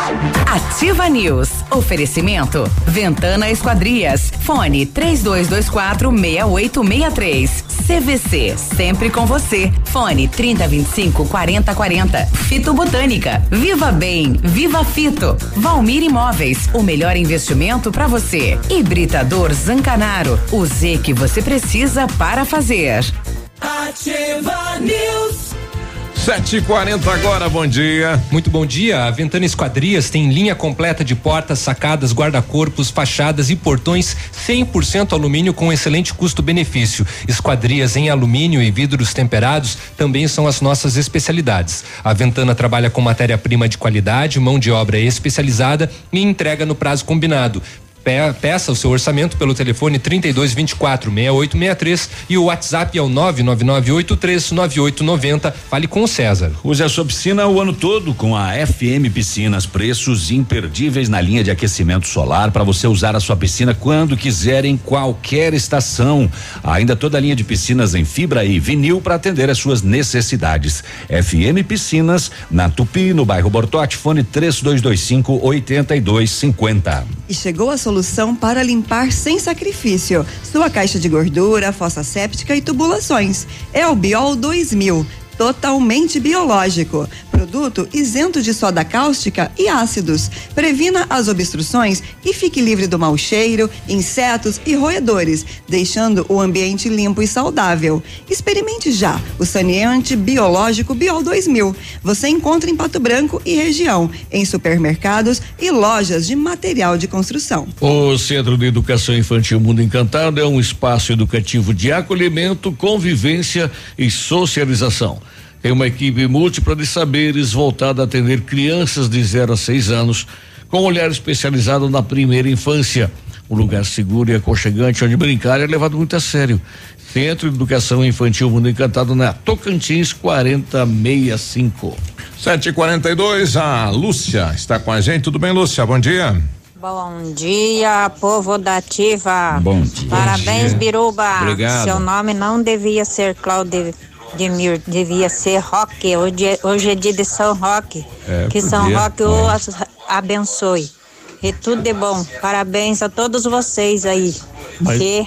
Ativa News. Oferecimento. Ventana Esquadrias. Fone 3224 6863. CVC. Sempre com você. Fone 3025 4040. Fito Botânica. Viva Bem. Viva Fito. Valmir Imóveis. O melhor investimento para você. Hibridador Zancanaro. O Z que você precisa para fazer. Ativa News. 7h40 agora, bom dia. Muito bom dia. A Ventana Esquadrias tem linha completa de portas, sacadas, guarda-corpos, fachadas e portões 100% alumínio com excelente custo-benefício. Esquadrias em alumínio e vidros temperados também são as nossas especialidades. A Ventana trabalha com matéria-prima de qualidade, mão de obra especializada e entrega no prazo combinado. Pe- Peça o seu orçamento pelo telefone 3224 6863 e o WhatsApp é o 999839890. Fale com o César. Use a sua piscina o ano todo com a FM Piscinas. Preços imperdíveis na linha de aquecimento solar para você usar a sua piscina quando quiser em qualquer estação. Ainda toda a linha de piscinas em fibra e vinil para atender às suas necessidades. FM Piscinas na Tupi, no bairro Bortote, fone 3225 8250. E chegou a solução para limpar sem sacrifício sua caixa de gordura, fossa séptica e tubulações. É o Biol 2000, totalmente biológico. Produto isento de soda cáustica e ácidos. Previna as obstruções e fique livre do mau cheiro, insetos e roedores, deixando o ambiente limpo e saudável. Experimente já o saneante biológico Biol 2000. Você encontra em Pato Branco e região, em supermercados e lojas de material de construção. O Centro de Educação Infantil Mundo Encantado é um espaço educativo de acolhimento, convivência e socialização. Tem uma equipe múltipla de saberes voltada a atender crianças de 0 a 6 anos, com olhar especializado na primeira infância. Um lugar seguro e aconchegante onde brincar é levado muito a sério. Centro de Educação Infantil Mundo Encantado na Tocantins 4065. 7h42, a Lúcia está com a gente. Tudo bem, Lúcia? Bom dia. Bom dia, povo da Ativa. Bom dia. Parabéns, Bom dia. Biruba. Obrigado. Seu nome não devia ser Claudio Demir, devia ser Roque. Hoje, é- hoje é dia de São Roque. É, que São podia. Roque o as- abençoe. E tudo de bom. Parabéns a todos vocês aí. Mas- Que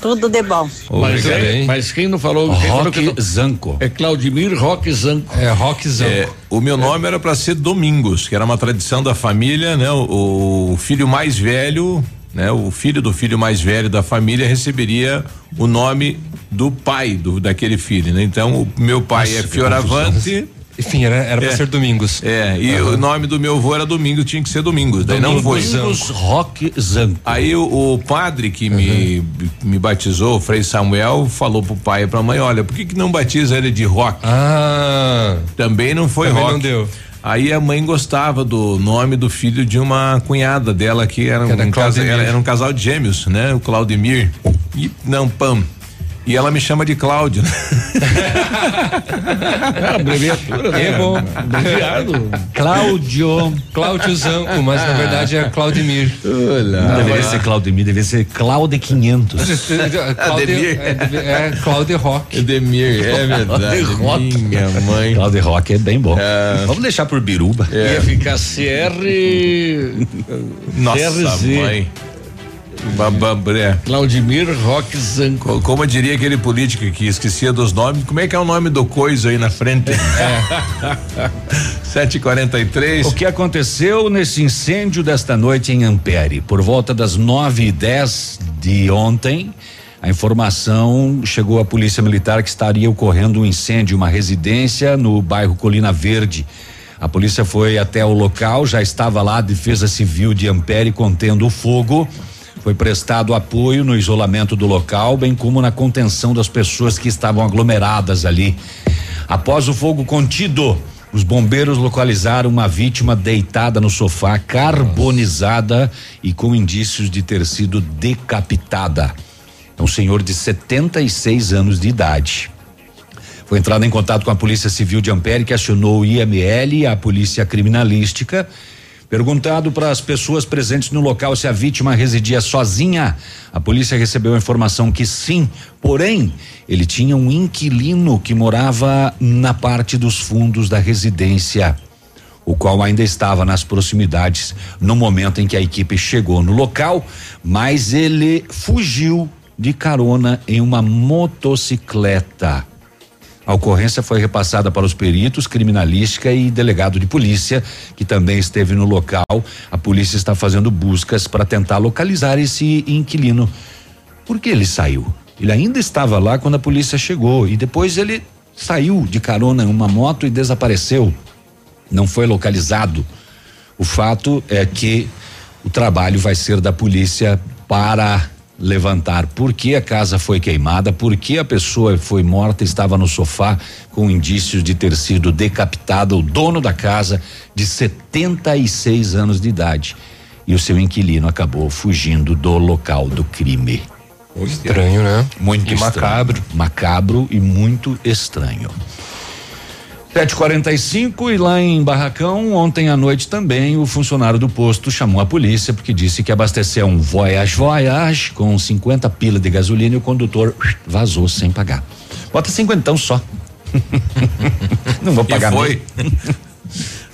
tudo de bom. Mas, é, mas quem não falou? Quem não- Zanco. É Claudimir Roque Zanco. É, Roque Zanco. É, o meu nome era para ser Domingos, que era uma tradição da família, né? O, o filho mais velho, né? O filho do filho mais velho da família receberia o nome do pai do, daquele filho, né? Então, o meu pai Nossa, é Fioravante. Enfim, era, era pra É. ser Domingos. É, e o nome do meu avô era Domingos, tinha que ser Domingos, daí não foi. Domingos Roque Zanco. Aí o, o padre que me, me batizou, o Frei Samuel, falou pro pai e pra mãe, olha, por que que não batiza ele de rock? Ah. Também não foi Também rock. não deu. Aí a mãe gostava do nome do filho de uma cunhada dela que era, Que era um, casa, Claudemir. era, era um casal de gêmeos, né? O Claudemir e não Pam. E ela me chama de Cláudio. É abreviatura, né? É bom. Abreviado. Cláudio. Cláudio Zanco, mas na verdade é Claudemir. Não deveria ser Claudemir, deveria ser Claude 500. Cláudio, é, é Cláudio Roque. Edemir, é verdade. Roque. Minha mãe. Claude Roque é bem bom. Vamos deixar por Biruba. Ia ficar CR. Nossa CRZ. mãe. Babambré. Claudimir Roque Zanco. Co- Como diria aquele político que esquecia dos nomes, como é que é o nome do coisa aí na frente? É. [laughs] 743. O que aconteceu nesse incêndio desta noite em Ampere? Por volta das nove e dez de ontem, a informação chegou à Polícia Militar que estaria ocorrendo um incêndio em uma residência no bairro Colina Verde. A polícia foi até o local, já estava lá a Defesa Civil de Ampere contendo o fogo. Foi prestado apoio no isolamento do local, bem como na contenção das pessoas que estavam aglomeradas ali. Após o fogo contido, os bombeiros localizaram uma vítima deitada no sofá, carbonizada e com indícios de ter sido decapitada. É um senhor de 76 anos de idade. Foi entrado em contato com a Polícia Civil de Ampere, que acionou o IML e a Polícia Criminalística. Perguntado para as pessoas presentes no local se a vítima residia sozinha, a polícia recebeu a informação que sim, porém, ele tinha um inquilino que morava na parte dos fundos da residência, o qual ainda estava nas proximidades no momento em que a equipe chegou no local, mas ele fugiu de carona em uma motocicleta. A ocorrência foi repassada para os peritos, criminalística e delegado de polícia, que também esteve no local. A polícia está fazendo buscas para tentar localizar esse inquilino. Por que ele saiu? Ele ainda estava lá quando a polícia chegou e depois ele saiu de carona em uma moto e desapareceu. Não foi localizado. O fato é que o trabalho vai ser da polícia para levantar por que a casa foi queimada, por que a pessoa foi morta, estava no sofá com indícios de ter sido decapitada, o dono da casa de 76 anos de idade. E o seu inquilino acabou fugindo do local do crime. Estranho, né? Muito E estranho. macabro. Macabro e muito estranho. 745 e lá em Barracão, ontem à noite também, o funcionário do posto chamou a polícia porque disse que abasteceu um Voyage Voyage com 50 pila de gasolina e o condutor vazou sem pagar. Bota cinquentão só. [laughs] Não vou pagar E foi.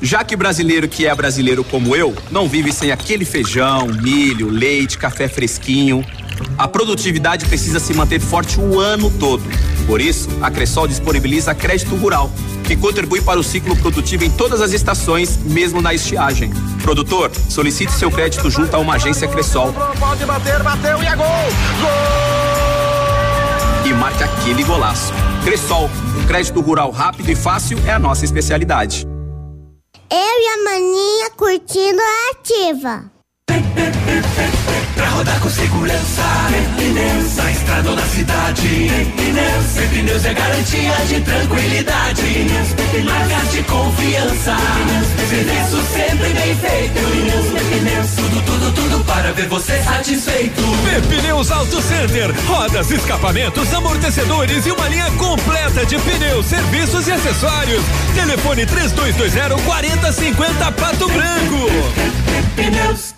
Já que brasileiro que é brasileiro como eu, não vive sem aquele feijão, milho, leite, café fresquinho. A produtividade precisa se manter forte o ano todo. Por isso, a Cressol disponibiliza crédito rural, que contribui para o ciclo produtivo em todas as estações, mesmo na estiagem. Produtor, solicite seu crédito junto a uma agência Cressol Pode bater, bateu e é gol! e marque aquele golaço. Cressol, um crédito rural rápido e fácil é a nossa especialidade. Eu e a maninha curtindo a ativa. Pra rodar com segurança, pneus, na estrada ou na cidade. Pneus, pneus é garantia de tranquilidade. Pneus, marcas de confiança. Serviço sempre bem feito. Pneus, tudo, tudo, tudo para ver você satisfeito. Pneus Auto Center. Rodas, escapamentos, amortecedores e uma linha completa de pneus, serviços e acessórios. Telefone 3220 4050 Pato Branco. Pneus.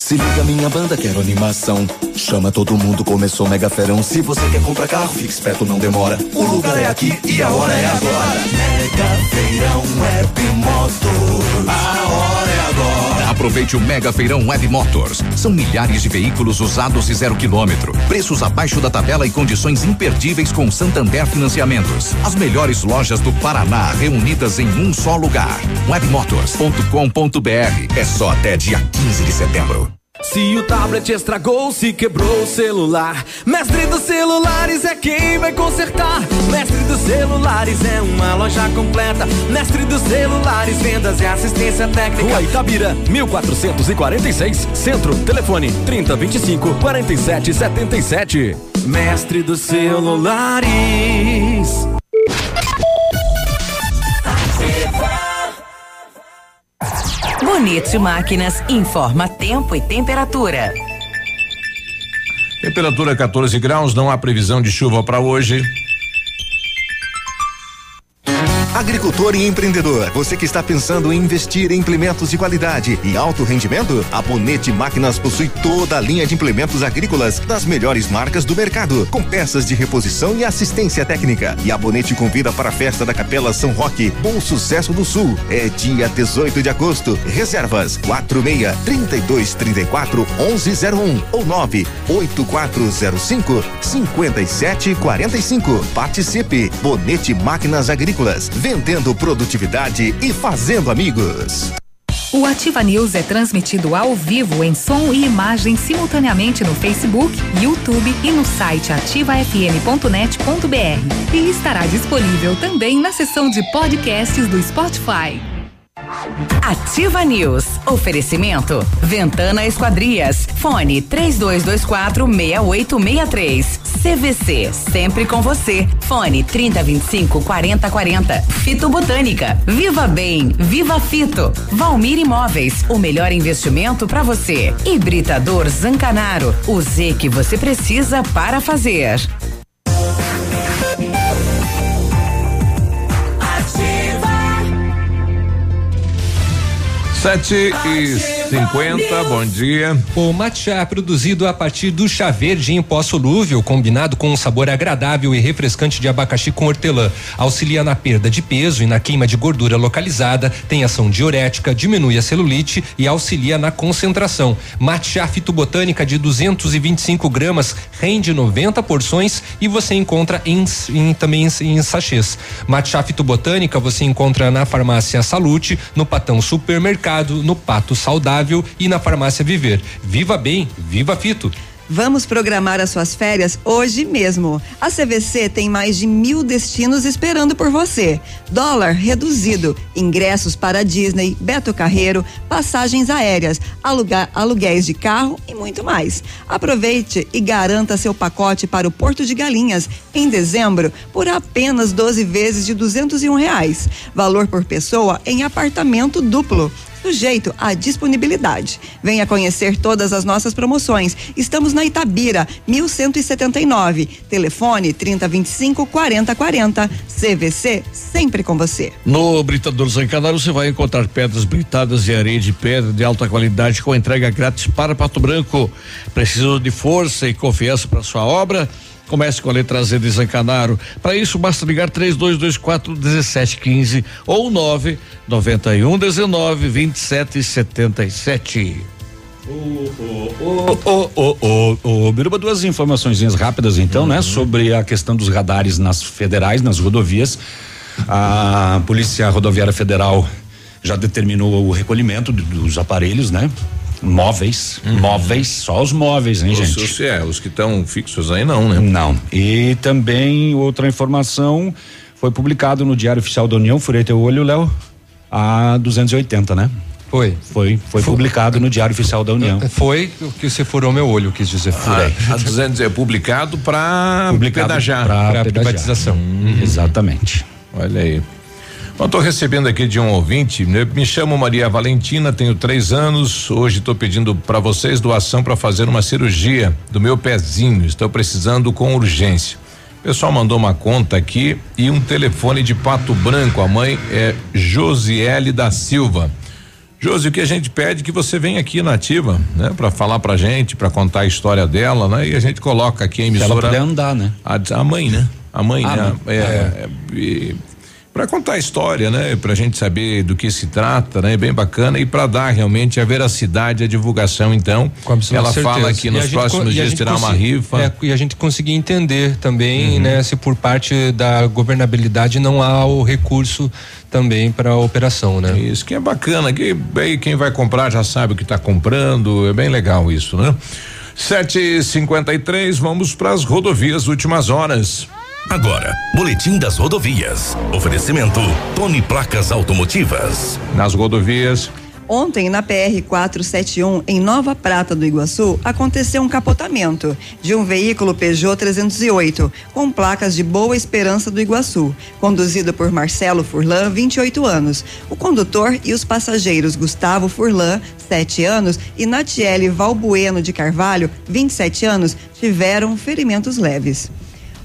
Se liga minha banda, quero animação. Chama todo mundo, começou mega ferão. Se você quer comprar carro, fique esperto, não demora. O lugar é aqui e a hora é agora. Mega feirão Web Motos. A hora é agora. Aproveite o Mega Feirão Web Motors. São milhares de veículos usados e zero quilômetro. Preços abaixo da tabela e condições imperdíveis com Santander Financiamentos. As melhores lojas do Paraná reunidas em um só lugar. Webmotors.com.br. É só até dia 15 de setembro. Se o tablet estragou, se quebrou o celular, Mestre dos Celulares é quem vai consertar. Mestre dos Celulares é uma loja completa. Mestre dos Celulares, vendas e assistência técnica. Rua Itabira, 1446, Centro, telefone 3025 4777. Mestre dos Celulares. Bonito Máquinas informa tempo e temperatura. Temperatura 14 graus, não há previsão de chuva para hoje. Agricultor e empreendedor, você que está pensando em investir em implementos de qualidade e alto rendimento? A Bonete Máquinas possui toda a linha de implementos agrícolas das melhores marcas do mercado, com peças de reposição e assistência técnica. E a Bonete convida para a festa da Capela São Roque, Bom Sucesso do Sul. É dia 18 de agosto. Reservas 46 32 34 1101 ou 9 8405 5745. Participe. Bonete Máquinas Agrícolas vendendo produtividade e fazendo amigos. O Ativa News é transmitido ao vivo em som e imagem simultaneamente no Facebook, YouTube e no site ativafm.net.br. E estará disponível também na seção de podcasts do Spotify. Ativa News. Oferecimento. Ventana Esquadrias. Fone 3224 6863. CVC. Sempre com você. Fone 3025 4040. Fito Botânica. Viva Bem. Viva Fito. Valmir Imóveis. O melhor investimento para você. Hibridador Zancanaro. O Z que você precisa para fazer. Sete e cinquenta, bom dia. O matcha é produzido a partir do chá verde em pó solúvel, combinado com um sabor agradável e refrescante de abacaxi com hortelã. Auxilia na perda de peso e na queima de gordura localizada, tem ação diurética, diminui a celulite e auxilia na concentração. Matcha fitobotânica de 225 gramas rende 90 porções e você encontra em, em também em, em sachês. Matcha fitobotânica você encontra na farmácia Salute, no Patão Supermercado no Pato Saudável e na Farmácia Viver. Viva bem, viva Fito. Vamos programar as suas férias hoje mesmo. A CVC tem mais de mil destinos esperando por você. Dólar reduzido, ingressos para Disney, Beto Carreiro, passagens aéreas, alugar, aluguéis de carro e muito mais. Aproveite e garanta seu pacote para o Porto de Galinhas em dezembro por apenas 12 vezes de duzentos e um reais. Valor por pessoa em apartamento duplo sujeito à disponibilidade. Venha conhecer todas as nossas promoções. Estamos na Itabira, 1179. Telefone 3025 4040. CVC, sempre com você. No Britador Zancanaro você vai encontrar pedras britadas e areia de pedra de alta qualidade com entrega grátis para Pato Branco. Precisou de força e confiança para sua obra? Comece com a letra Z de Zancanaro. Para isso, basta ligar 3224 1715 ou 991 19 27 77. Ô, ô, ô, ô, ô, Biruba, duas informações rápidas então, né? Sobre a questão dos radares nas federais, nas rodovias. A Polícia Rodoviária Federal já determinou o recolhimento dos aparelhos, né? Móveis, móveis, só os móveis, hein, Os- gente? os- é, os que estão fixos aí não, né? Não. E também outra informação foi publicado no Diário Oficial da União, furei teu olho, Léo, a 280, né? Foi. Foi, foi publicado no Diário Oficial da União. [laughs] Foi o que você furou meu olho, quis dizer. Furei. A, a 200 é publicado para Publicado pedajar. pedajar. privatização. Uhum. Exatamente. Olha aí. Estou recebendo aqui de um ouvinte, né? me chamo Maria Valentina, tenho três anos. Hoje estou pedindo para vocês doação para fazer uma cirurgia do meu pezinho. Estou precisando com urgência. O pessoal mandou uma conta aqui e um telefone de Pato Branco. A mãe é Josiele da Silva. Josi, o que a gente pede é que você venha aqui na ativa, né? Para falar pra gente, para contar a história dela, né? E a gente coloca aqui a Se ela emissora. puder andar, né? A, a mãe, né? A mãe, Ah, né? mãe. É, é, e pra contar a história, né? Pra gente saber do que se trata, né? Bem bacana e pra dar realmente a veracidade, a divulgação, então. Ela fala certeza. aqui E a nos próximos a dias terá uma rifa. Uhum. é, e a gente conseguir entender também, né, se por parte da governabilidade não há o recurso também para a operação, né? Isso que é bacana, que aí quem vai comprar já sabe o que está comprando, é bem legal isso, né? Sete e cinquenta e três, vamos para as rodovias últimas horas. Agora, Boletim das Rodovias. Oferecimento Tony Placas Automotivas. Nas rodovias. Ontem, na PR 471, em Nova Prata do Iguaçu, aconteceu um capotamento de um veículo Peugeot 308, com placas de Boa Esperança do Iguaçu, conduzido por Marcelo Furlan, 28 anos. O condutor e os passageiros Gustavo Furlan, 7 anos, e Natiele Valbueno de Carvalho, 27 anos, tiveram ferimentos leves.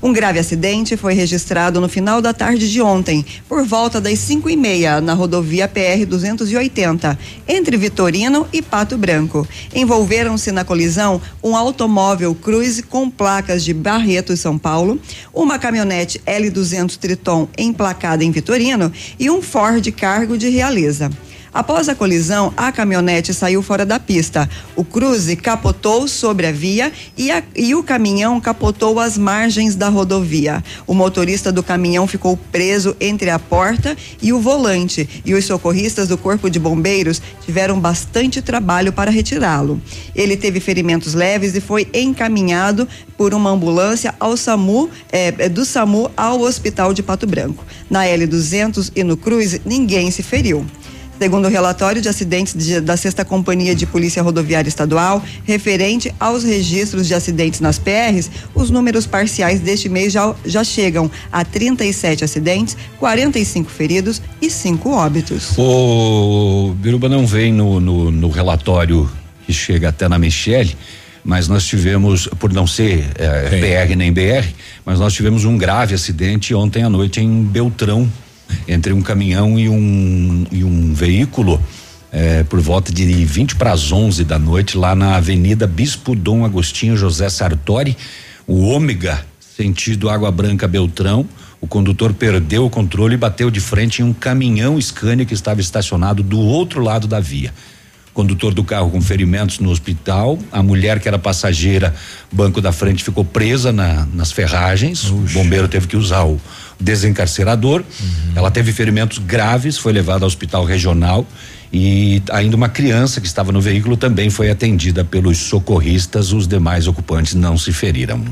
Um grave acidente foi registrado no final da tarde de ontem, por volta das 5 e meia, na rodovia PR 280, entre Vitorino e Pato Branco. Envolveram-se na colisão um automóvel Cruze com placas de Barreto, São Paulo, uma caminhonete L200 Triton emplacada em Vitorino e um Ford Cargo de Realeza. Após a colisão, a caminhonete saiu fora da pista. O Cruze capotou sobre a via e, a- e o caminhão capotou às margens da rodovia. O motorista do caminhão ficou preso entre a porta e o volante e os socorristas do Corpo de Bombeiros tiveram bastante trabalho para retirá-lo. Ele teve ferimentos leves e foi encaminhado por uma ambulância ao SAMU, eh, eh, do SAMU ao Hospital de Pato Branco. Na L200 e no Cruze, ninguém se feriu. Segundo o relatório de acidentes de- da Sexta Companhia de Polícia Rodoviária Estadual, referente aos registros de acidentes nas PRs, os números parciais deste mês já, já chegam a 37 acidentes, 45 feridos e 5 óbitos. O Biruba não vem no, no, no relatório que chega até na Michele, mas nós tivemos, por não ser eh, PR nem BR, mas nós tivemos um grave acidente ontem à noite em Beltrão, entre um caminhão e um, e um veículo, eh, por volta de 20 para as 11 da noite, lá na Avenida Bispo Dom Agostinho José Sartori, o ômega, sentido Água Branca Beltrão. O condutor perdeu o controle e bateu de frente em um caminhão Scania que estava estacionado do outro lado da via. Condutor do carro com ferimentos no hospital, a mulher que era passageira, banco da frente ficou presa na- nas ferragens. O bombeiro teve que usar o desencarcerador. Ela teve ferimentos graves, foi levada ao hospital regional e ainda uma criança que estava no veículo também foi atendida pelos socorristas. Os demais ocupantes não se feriram.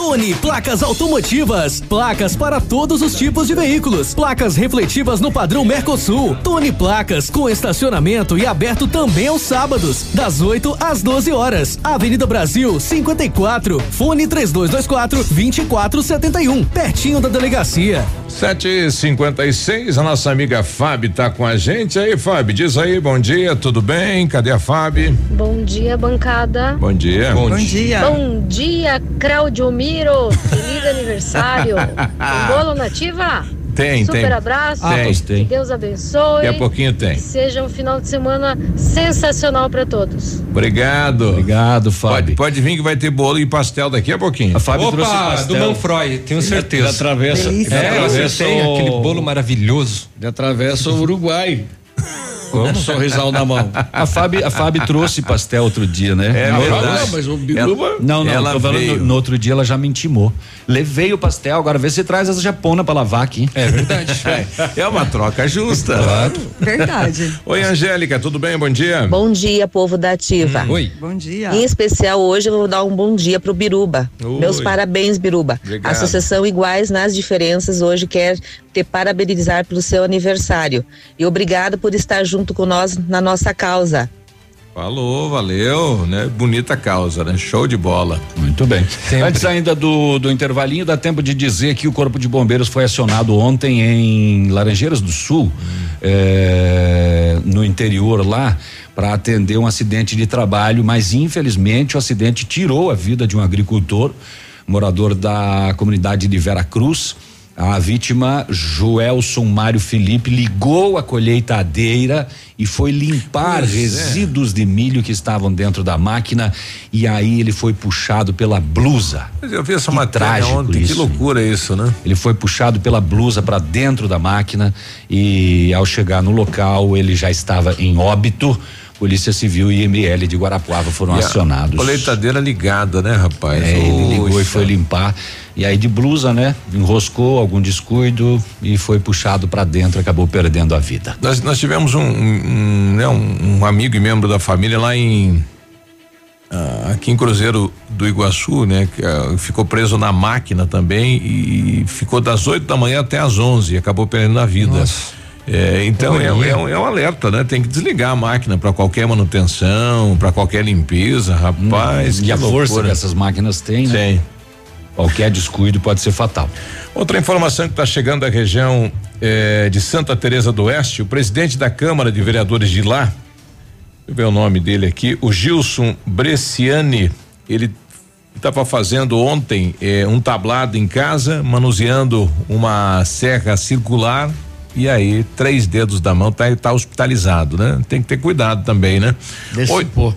Tony Placas Automotivas. Placas para todos os tipos de veículos. Placas refletivas no padrão Mercosul. Tony Placas com estacionamento e aberto também aos sábados, das 8 às 12 horas. Avenida Brasil 54. Fone 3224 2471. Pertinho da delegacia. Sete e cinquenta e seis, a nossa amiga Fábio tá com a gente. Aí, Fábio, diz aí, bom dia, tudo bem? Cadê a Fábio? Bom dia, bancada. Bom dia. Bom dia, Claudio Miro. Feliz aniversário. Tem [laughs] bolo nativa? Tem, Super tem. abraço. Tem. Que Deus abençoe. Daqui a pouquinho tem. Que seja um final de semana sensacional para todos. Obrigado. Obrigado, Fábio. Pode, pode vir que vai ter bolo e pastel daqui a pouquinho. A Fábio trouxe Opa, pastel. do Manfroy, tenho certeza. Ele atravessa, ele É, tem o- aquele bolo maravilhoso. Ele atravessa o Uruguai. Um sorrisal na mão. A Fábio, a Fábio trouxe pastel outro dia, né? É verdade. Não, mas o Biruba. Ela- não, não, ela tô falando, veio. no, no outro dia ela já me intimou. Levei o pastel, agora vê se traz essa japona pra lavar aqui. É verdade. [laughs] É uma troca justa. Verdade. [laughs] Oi, Angélica, tudo bem? Bom dia. Bom dia, povo da Ativa. Oi. Bom dia. Em especial, hoje eu vou dar um bom dia pro Biruba. Oi. Meus parabéns, Biruba. Obrigado. A Associação Iguais nas Diferenças hoje quer te parabenizar pelo seu aniversário. E obrigado por estar junto com nós na nossa causa. Falou, valeu, né? Bonita causa, né? Show de bola. Muito bem. Antes ainda do, do intervalinho, dá tempo de dizer que o Corpo de Bombeiros foi acionado ontem em Laranjeiras do Sul, eh, no interior lá, para atender um acidente de trabalho, mas infelizmente o acidente tirou a vida de um agricultor, morador da comunidade de Vera Cruz. A vítima, Joelson Mário Felipe, ligou a colheitadeira e foi limpar Pois é. resíduos de milho que estavam dentro da máquina e aí ele foi puxado pela blusa. Eu vi essa Que matéria ontem, que isso. loucura isso, né? Ele foi puxado pela blusa para dentro da máquina e ao chegar no local ele já estava em óbito. Polícia Civil e IML de Guarapuava foram E a acionados. Colheitadeira ligada, né, rapaz? É, ele ligou e Poxa. foi limpar. E aí de blusa, né? Enroscou algum descuido e foi puxado para dentro, acabou perdendo a vida. Nós, nós tivemos um, um, né, um- um amigo e membro da família lá em. ah, aqui em Cruzeiro do Iguaçu, né? Que ah, ficou preso na máquina também e ficou das 8 da manhã até as 11 e acabou perdendo a vida. É, então é, é um, é um alerta, né? Tem que desligar a máquina para qualquer manutenção, para qualquer limpeza, rapaz. e que a força loucura. que essas máquinas têm, né? Tem. Qualquer descuido pode ser fatal. Outra informação que está chegando da região eh, de Santa Teresa do Oeste, o presidente da Câmara de Vereadores de lá, deixa eu ver o nome dele aqui, o Gilson Bresciani, ele estava fazendo ontem eh, um tablado em casa, manuseando uma serra circular e aí três dedos da mão tá, tá hospitalizado, né? Tem que ter cuidado também, né? Oito,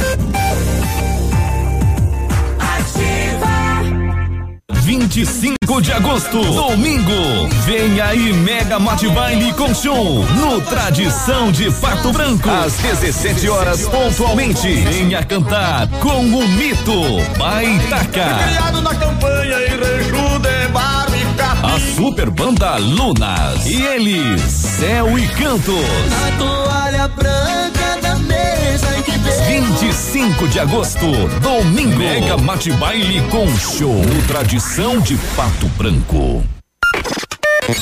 25 de agosto, domingo. Vem aí Mega Mate Baile com show no Tradição de Pato Branco. Às 17 horas pontualmente. Venha cantar com o mito Baitaca. Criado na campanha e reju de barrica. A super banda Lunas. E eles, Céu e Cantos. Na toalha branca da mesa em que veio. 25 de agosto, domingo. Mega Mate Baile com show Tradição de Pato Branco.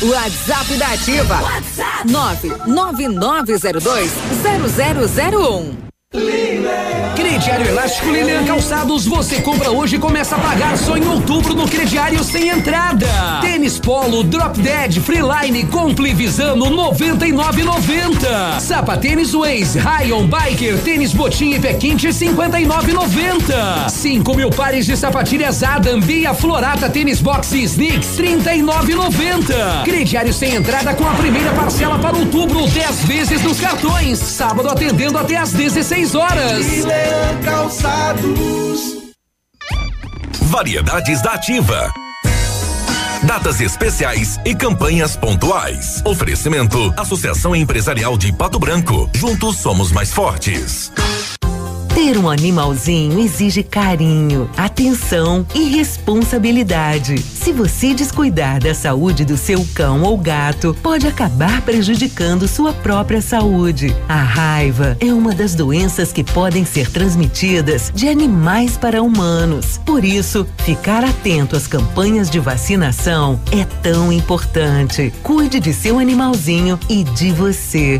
WhatsApp da Ativa. WhatsApp 999020001. Crediário Elástico Lilian Calçados, você compra hoje e começa a pagar só em outubro no crediário sem entrada. Tênis Polo, Drop Dead, Freeline, Compli Visano, 99,90. Sapatênis Waze, Rayon Biker, Tênis Botim e Pequinte, 59,90. 5 mil pares de sapatilhas Adam, Bia Florata, Tênis Box e Sneaks, 39,90. Crediário sem entrada com a primeira parcela para outubro, 10 vezes nos cartões. Sábado atendendo até às 16 horas. Leão Calçados. Variedades da Ativa. Datas especiais e campanhas pontuais. Oferecimento: Associação Empresarial de Pato Branco. Juntos somos mais fortes. Ter um animalzinho exige carinho, atenção e responsabilidade. Se você descuidar da saúde do seu cão ou gato, pode acabar prejudicando sua própria saúde. A raiva é uma das doenças que podem ser transmitidas de animais para humanos. Por isso, ficar atento às campanhas de vacinação é tão importante. Cuide de seu animalzinho e de você.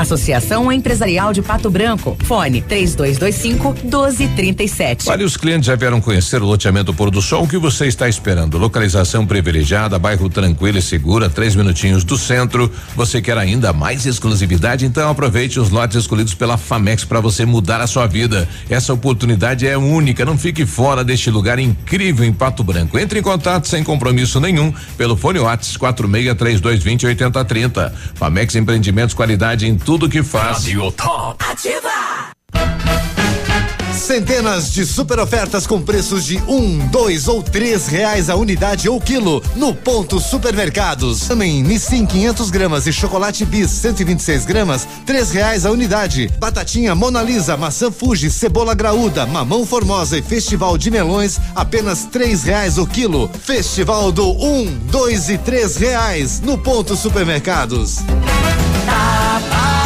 Associação Empresarial de Pato Branco. Fone 3225 1237. Vários clientes já vieram conhecer o loteamento Pôr do Sol. O que você está esperando? Localização privilegiada, bairro tranquilo e segura, três minutinhos do centro. Você quer ainda mais exclusividade? Então aproveite os lotes escolhidos pela Famex para você mudar a sua vida. Essa oportunidade é única. Não fique fora deste lugar incrível em Pato Branco. Entre em contato sem compromisso nenhum pelo fone Whats 463220 8030. Famex Empreendimentos, qualidade em tudo que faz. Radio Top. Ativa! Centenas de super ofertas com preços de um, dois ou três reais a unidade ou quilo no ponto supermercados. Também Nissin 500 gramas e chocolate bis 126 gramas, três reais a unidade. Batatinha Mona Lisa, maçã Fuji, cebola graúda, mamão formosa e festival de melões apenas três reais o quilo. Festival do um, dois e três reais no ponto supermercados. Tá barato,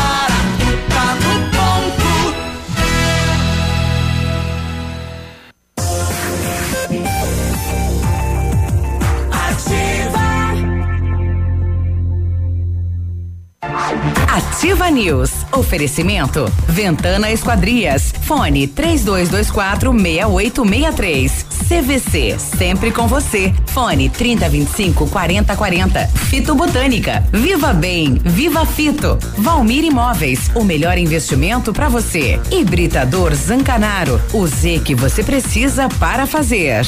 Ativa News. Oferecimento. Ventana Esquadrias. Fone 3224 6863. CVC. Sempre com você. Fone 3025 4040. Fito Botânica. Viva Bem. Viva Fito. Valmir Imóveis. O melhor investimento para você. Hibridador Zancanaro. O Z que você precisa para fazer.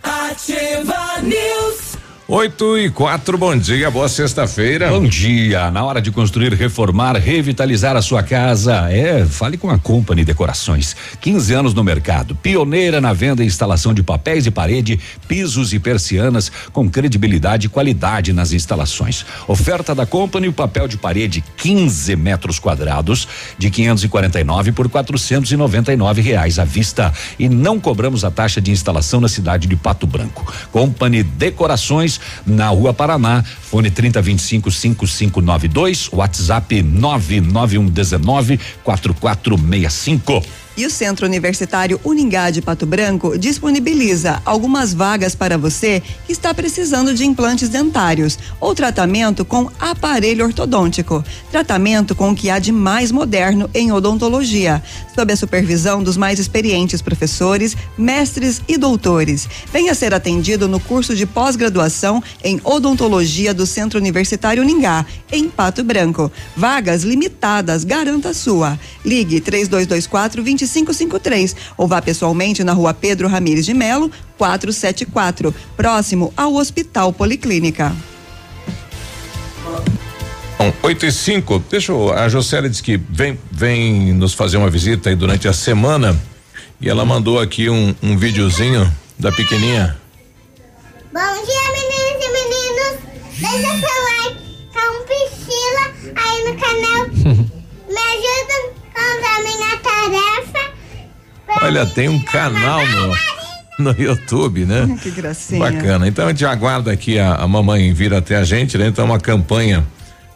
Ativa News. 8 e 4, bom dia, boa sexta-feira. Bom dia. Na hora de construir, reformar, revitalizar a sua casa, é, fale com a Company Decorações. 15 anos no mercado, pioneira na venda e instalação de papéis de parede, pisos e persianas, com credibilidade e qualidade nas instalações. Oferta da Company, o papel de parede 15 metros quadrados, de 549 por 499 reais à vista. E não cobramos a taxa de instalação na cidade de Pato Branco. Company Decorações na Rua Paraná, fone 3025 5592, WhatsApp 99119 4465. E o Centro Universitário Uningá de Pato Branco disponibiliza algumas vagas para você que está precisando de implantes dentários ou tratamento com aparelho ortodôntico. Tratamento com o que há de mais moderno em odontologia, sob a supervisão dos mais experientes professores, mestres e doutores. Venha ser atendido no curso de pós-graduação em odontologia do Centro Universitário Uningá, em Pato Branco. Vagas limitadas, garanta a sua. Ligue 3224 2553 ou vá pessoalmente na rua Pedro Ramires de Melo, 474, próximo ao Hospital Policlínica. Bom, 8 e 5, deixa eu, a Jocélia disse que vem, vem nos fazer uma visita aí durante a semana e ela mandou aqui um, um videozinho da pequenininha. Bom dia, meninas e meninos. Deixa seu like com Priscila aí no canal. [laughs] Me ajuda com a minha tarefa. Olha, tem um canal no, no YouTube, né? Que gracinha. Bacana. Então a gente aguarda aqui a, a mamãe vir até a gente, né? Então uma campanha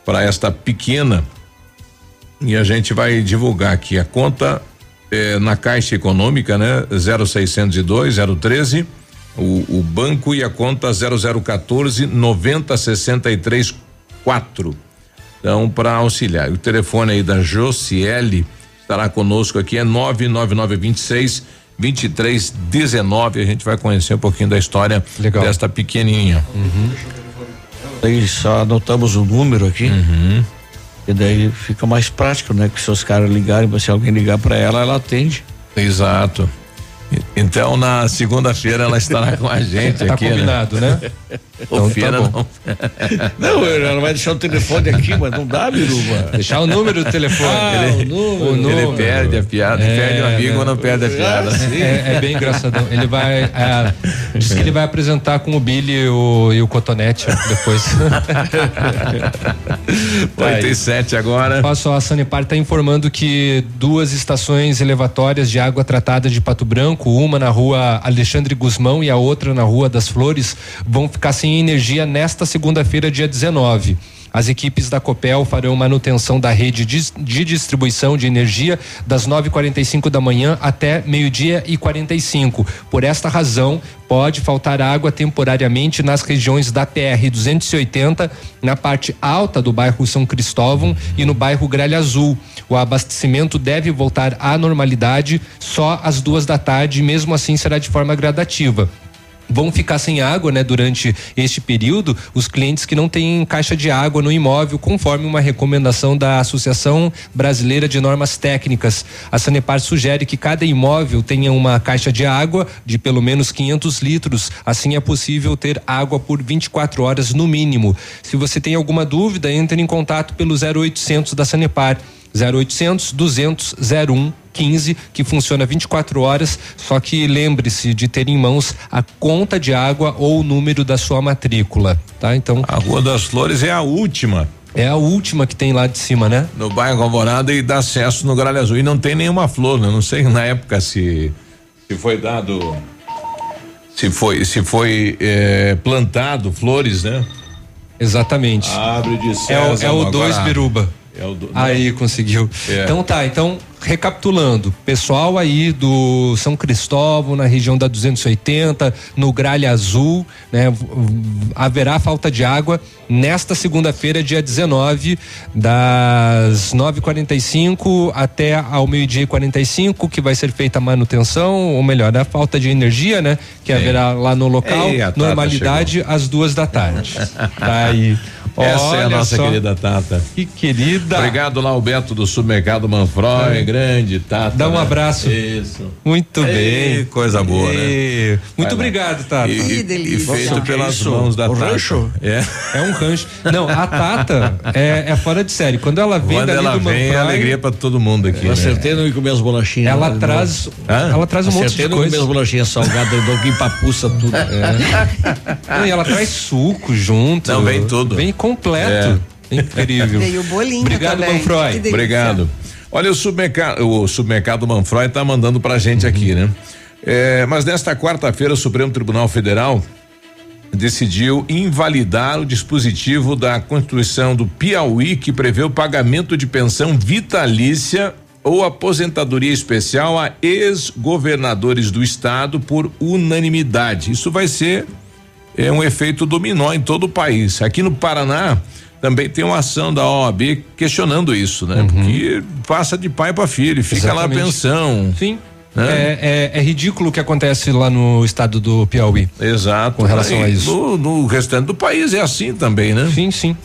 para esta pequena e a gente vai divulgar aqui a conta eh, na Caixa Econômica, né? 0602 013 o, o banco e a conta 0014 9063 4. Então, para auxiliar. O telefone aí da Josiele estará conosco aqui é 99926 2319. A gente vai conhecer um pouquinho da história Legal. desta pequenininha. Aí só anotamos o número aqui. Uhum. E daí fica mais prático, né? Que se os caras ligarem, se alguém ligar para ela, ela atende. Exato. E- Então, na segunda-feira ela estará com a gente [laughs] Tá aqui. combinado, né? O Então tá Feira bom. não. [laughs] Não, ela vai deixar o telefone aqui, mas não dá, Biruba. Deixar o número do telefone. Ah, ele, o número. o número. Ele perde a piada, É, perde o amigo, né? mas não perde a piada. É, é bem engraçadão. Ele vai. é, diz que ele vai apresentar com o Billy e o, e o Cotonete depois. [laughs] Tá aí. 87 agora. Passo a Sanepar está informando que duas estações elevatórias de água tratada de Pato Branco, uma na rua Alexandre Guzmão e a outra na rua das Flores, vão ficar sem energia nesta segunda-feira, dia 19. As equipes da Copel farão manutenção da rede de, distribuição de energia das 9h45 da manhã até meio-dia e 45. Por esta razão, pode faltar água temporariamente nas regiões da PR 280, na parte alta do bairro São Cristóvão e no bairro Gralha Azul. O abastecimento deve voltar à normalidade só às duas da tarde, mesmo assim será de forma gradativa vão ficar sem água, né, durante este período, os clientes que não têm caixa de água no imóvel, conforme uma recomendação da Associação Brasileira de Normas Técnicas. A Sanepar sugere que cada imóvel tenha uma caixa de água de pelo menos 500 litros, assim é possível ter água por 24 horas no mínimo. Se você tem alguma dúvida, entre em contato pelo 0800 da Sanepar. 0800 200 01 15, que funciona 24 horas, só que lembre-se de ter em mãos a conta de água ou o número da sua matrícula, tá? Então. A Rua das Flores é a última. É a última que tem lá de cima, né? No bairro Alvorada e dá acesso no Gralha Azul. E não tem nenhuma flor, né? Não sei na época se, se foi dado. Se foi, se foi eh, plantado flores, né? Exatamente. Abre de É o, César, é o agora- dois biruba. É o do, Aí conseguiu. É. Então tá, então recapitulando, pessoal aí do São Cristóvão, na região da 280, no Gralha Azul, né? Haverá falta de água nesta segunda-feira, dia 19, das 9h45 até ao meio-dia e 45, que vai ser feita a manutenção, ou melhor, a falta de energia, né? Que haverá lá no local, Ei, a Tata normalidade às duas da tarde. [laughs] tá aí. Essa é a Olha nossa só. querida Tata. Que querida. Obrigado lá, o Beto do Supermercado Manfroy, grande Tata. Dá um né? abraço. Isso. Muito Ei, bem. Coisa boa, né? Muito Vai lá. obrigado, Tata. E, e- e feito Nossa, que pelas isso? mãos da O Tata. rancho? É. É um rancho. Não, a Tata é, é fora de série. Quando ela vem Quando dali ela do vem, é Manfroy, alegria pra todo mundo aqui. Eu né? acertei não ir comer as bolachinhas. ela né, traz. Hã? ela traz um monte Acertei de não comer as coisa. bolachinhas salgadas, eu dou que empapuça tudo. Não, e ela traz suco junto. Não, vem tudo. Vem completo. Incrível. Veio o bolinho Obrigado, também. Manfroy. Obrigado. Olha, o supermercado, o supermercado Manfroy tá mandando pra gente aqui, né? É, mas nesta quarta-feira, o Supremo Tribunal Federal decidiu invalidar o dispositivo da Constituição do Piauí que prevê o pagamento de pensão vitalícia ou aposentadoria especial a ex-governadores do estado por unanimidade. Isso vai ser é um efeito dominó em todo o país. Aqui no Paraná também tem uma ação da OAB questionando isso, né? Porque passa de pai para filho, fica lá a Uhum. Exatamente. pensão. Sim. Né? É, é, é ridículo o que acontece lá no estado do Piauí. Exato. Com relação a E isso. No, no restante do país é assim também, né? Sim, sim.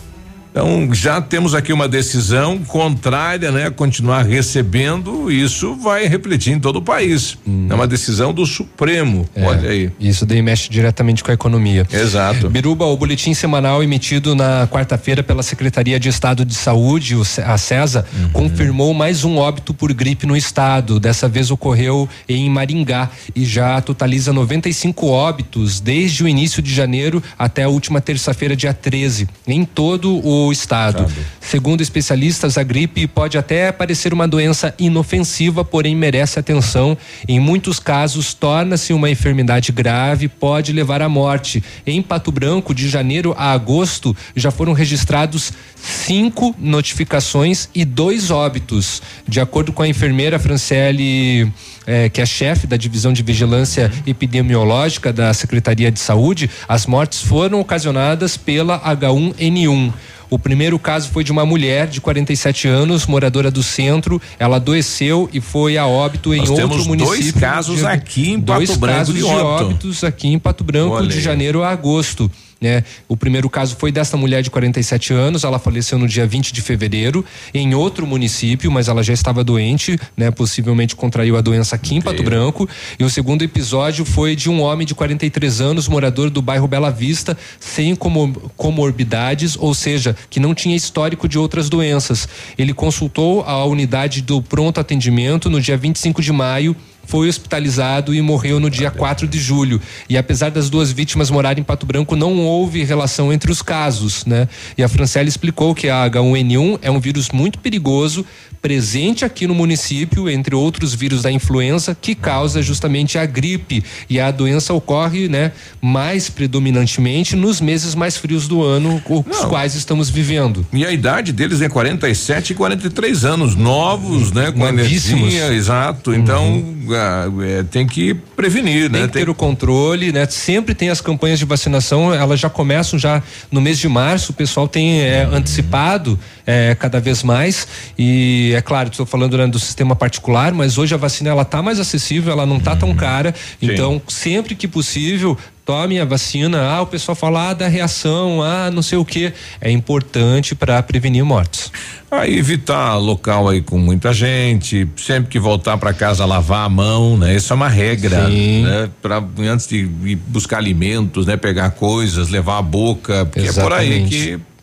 Então já temos aqui uma decisão contrária, né? Continuar recebendo, isso vai refletir em todo o país. É uma decisão do Supremo. Hum. É, Olha aí. Isso daí mexe diretamente com a economia. Exato. Biruba, o boletim semanal emitido na quarta-feira pela Secretaria de Estado de Saúde, a CESA, Uhum. confirmou mais um óbito por gripe no estado. Dessa vez ocorreu em Maringá e já totaliza 95 óbitos desde o início de janeiro até a última terça-feira, dia 13, em todo o estado. Segundo especialistas, a gripe pode até parecer uma doença inofensiva, porém merece atenção. Em muitos casos, torna-se uma enfermidade grave, pode levar à morte. Em Pato Branco, de janeiro a agosto, já foram registrados cinco notificações e dois óbitos. De acordo com a enfermeira Franciele, eh, que é chefe da divisão de vigilância epidemiológica da Secretaria de Saúde, as mortes foram ocasionadas pela H1N1. O primeiro caso foi de uma mulher de 47 anos, moradora do centro. Ela adoeceu e foi a óbito em Nós outro temos município. dois casos de- aqui em dois Pato Branco casos de de óbito. óbitos aqui em Pato Branco Olha de janeiro a agosto. Né? O primeiro caso foi dessa mulher de 47 anos, ela faleceu no dia 20 de fevereiro em outro município, mas ela já estava doente, né? Possivelmente contraiu a doença aqui em Pato Branco. E o segundo episódio foi de um homem de 43 anos, morador do bairro Bela Vista, sem comorbidades, ou seja, que não tinha histórico de outras doenças. Ele consultou a unidade do pronto atendimento no dia 25 de maio foi hospitalizado e morreu no dia 4 de julho. E apesar das duas vítimas morarem em Pato Branco, não houve relação entre os casos, né? E a Franciele explicou que a H1N1 é um vírus muito perigoso, presente aqui no município, entre outros vírus da influenza, que causa justamente a gripe. E a doença ocorre, né, mais predominantemente nos meses mais frios do ano, os Não. quais estamos vivendo. E a idade deles é 47 e 43 anos, novos, né, com energia, exato. Então, uhum. Ah, é, tem que prevenir, né? Tem que ter tem... o controle, né? Sempre tem as campanhas de vacinação, elas já começam já no mês de março, o pessoal tem é, antecipado é, cada vez mais e é claro, estou falando né, do sistema particular, mas hoje a vacina ela tá mais acessível, ela não tá tão cara, Sim. então sempre que possível tome a vacina. Ah, o pessoal fala ah, da reação, ah, não sei o que. É importante para prevenir mortes. Ah, evitar local aí com muita gente, sempre que voltar para casa lavar a mão, né? Isso é uma regra, Sim. né? Para antes de ir buscar alimentos, né? Pegar coisas, levar a boca, porque Exatamente. é por aí que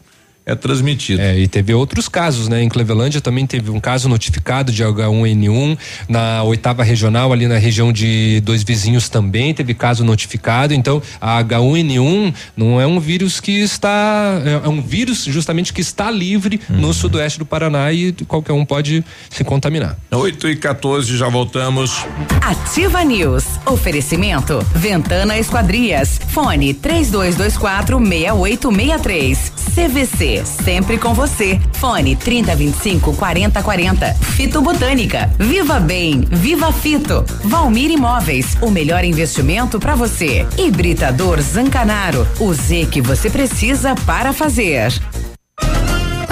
é transmitido. É, e teve outros casos, né? Em Clevelândia também teve um caso notificado de H1N1, na oitava regional, ali na região de dois vizinhos também teve caso notificado. Então, a H1N1 não é um vírus que está. É, é um vírus justamente que está livre uhum. no sudoeste do Paraná e qualquer um pode se contaminar. 8 e 14, já voltamos. Ativa News. Oferecimento: Ventana Esquadrias. Fone 3224 6863. CVC sempre com você. Fone 3025 4040. Fito Botânica. Viva Bem, Viva Fito. Valmir Imóveis, o melhor investimento para você. Hibridador Zancanaro, o Z que você precisa para fazer.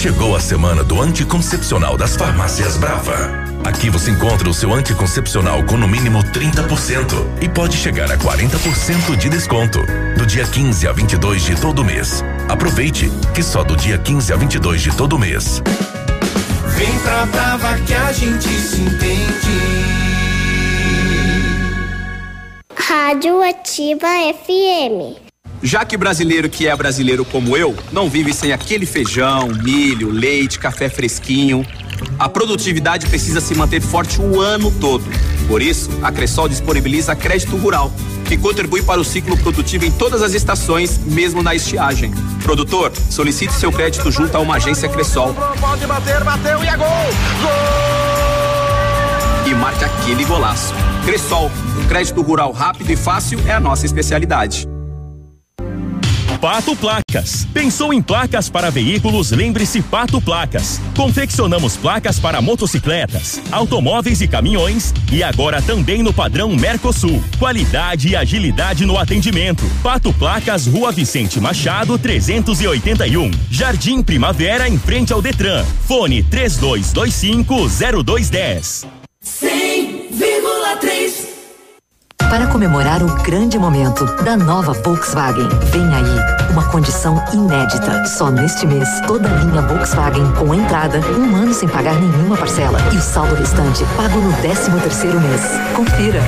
Chegou a semana do anticoncepcional das farmácias Brava. Aqui você encontra o seu anticoncepcional com no mínimo 30% e pode chegar a 40% de desconto. Do dia 15 a 22 de todo mês. Aproveite, que só do dia 15 a 22 de todo mês. Vem pra Brava que a gente se entende. Rádio Ativa FM. Já que brasileiro que é brasileiro como eu, não vive sem aquele feijão, milho, leite, café fresquinho. A produtividade precisa se manter forte o ano todo. Por isso, a Cressol disponibiliza crédito rural, que contribui para o ciclo produtivo em todas as estações, mesmo na estiagem. Produtor, solicite seu crédito junto a uma agência Cressol. Pode bater, bateu e é gol! Gol! E marque aquele golaço. Cressol, o crédito rural rápido e fácil é a nossa especialidade. Pato Placas. Pensou em placas para veículos? Lembre-se Pato Placas. Confeccionamos placas para motocicletas, automóveis e caminhões e agora também no padrão Mercosul. Qualidade e agilidade no atendimento. Pato Placas, Rua Vicente Machado, 381. Jardim Primavera, em frente ao Detran. Fone 3225 0210. 100,3 para comemorar o grande momento da nova Volkswagen. Vem aí uma condição inédita. Só neste mês, toda a linha Volkswagen com entrada, um ano sem pagar nenhuma parcela e o saldo restante pago no 13 terceiro mês. Confira.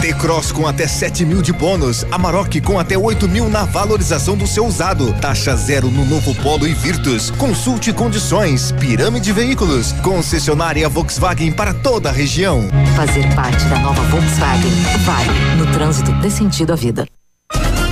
T-Cross com até 7 mil de bônus. Amarok com até 8 mil na valorização do seu usado. Taxa zero no novo Polo e Virtus. Consulte condições. Pirâmide Veículos. Concessionária Volkswagen para toda a região. Fazer parte da nova Volkswagen vale. No trânsito dê sentido à vida.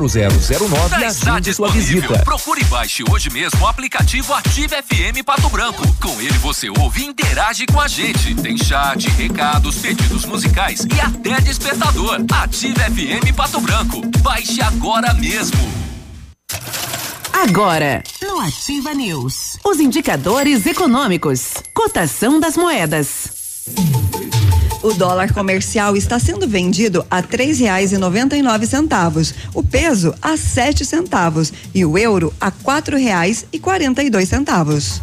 32250009 e agende sua visita. Procure e baixe hoje mesmo o aplicativo Ative FM Pato Branco. Com ele você ouve e interage com a gente. Tem chat, recados, pedidos musicais e até despertador. Ative FM Pato Branco. Baixe agora mesmo. Agora, no Ativa News, os indicadores econômicos, cotação das moedas. O dólar comercial está sendo vendido a três reais e noventa e nove centavos, o peso a sete centavos e o euro a quatro reais e quarenta e dois centavos.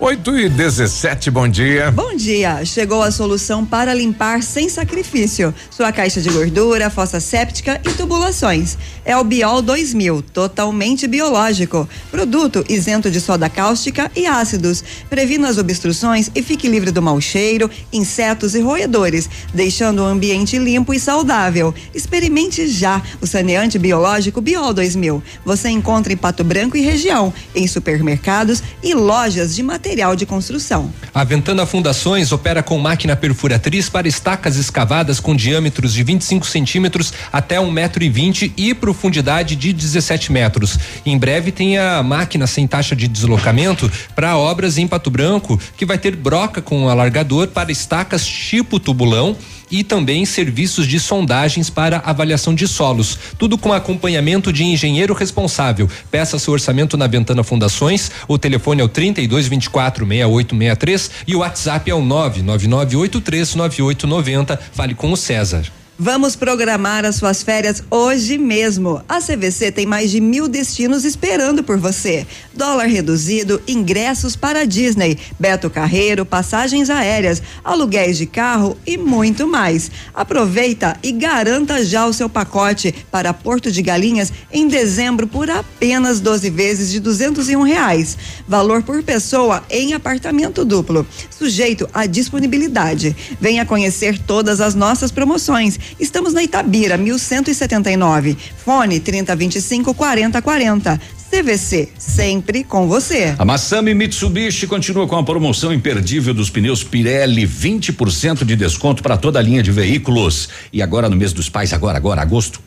8 e 17, bom dia. Bom dia. Chegou a solução para limpar sem sacrifício. Sua caixa de gordura, fossa séptica e tubulações. É o Biol 2000, totalmente biológico. Produto isento de soda cáustica e ácidos. Previna as obstruções e fique livre do mau cheiro, insetos e roedores, deixando o ambiente limpo e saudável. Experimente já o saneante biológico Biol 2000. Você encontra em Pato Branco e região, em supermercados e lojas de materiais material de construção. A Ventana Fundações opera com máquina perfuratriz para estacas escavadas com diâmetros de 25 centímetros até um metro e vinte e profundidade de 17 metros. Em breve tem a máquina sem taxa de deslocamento para obras em Pato Branco, que vai ter broca com alargador para estacas tipo tubulão e também serviços de sondagens para avaliação de solos. Tudo com acompanhamento de engenheiro responsável. Peça seu orçamento na Ventana Fundações. O telefone é o 32 24 6863 e o WhatsApp é o 999839890. Fale com o César. Vamos programar as suas férias hoje mesmo. A CVC tem mais de mil destinos esperando por você. Dólar reduzido, ingressos para Disney, Beto Carreiro, passagens aéreas, aluguéis de carro e muito mais. Aproveita e garanta já o seu pacote para Porto de Galinhas em dezembro por apenas 12 vezes de duzentos e um reais. Valor por pessoa em apartamento duplo, sujeito à disponibilidade. Venha conhecer todas as nossas promoções Estamos na Itabira, 1179. Fone 3025 4040. CVC, sempre com você. A Massami Mitsubishi continua com a promoção imperdível dos pneus Pirelli, 20% de desconto para toda a linha de veículos. E agora no mês dos pais, agora, agora, agosto.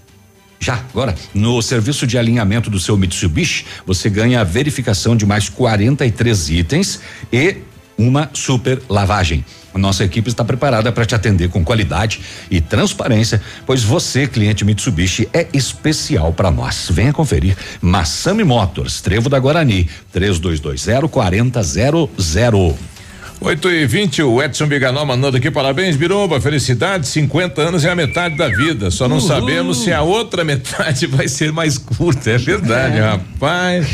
Já, agora, no serviço de alinhamento do seu Mitsubishi, você ganha a verificação de mais 43 itens e uma super lavagem. Nossa equipe está preparada para te atender com qualidade e transparência, pois você, cliente Mitsubishi, é especial para nós. Venha conferir. Massami Motors, Trevo da Guarani, 3220 4000. 8 e 20 o Edson Biganó mandando aqui parabéns, Biruba, felicidade, 50 anos é a metade da vida, só não Uhul. sabemos se a outra [laughs] metade vai ser mais curta, é verdade, é. rapaz.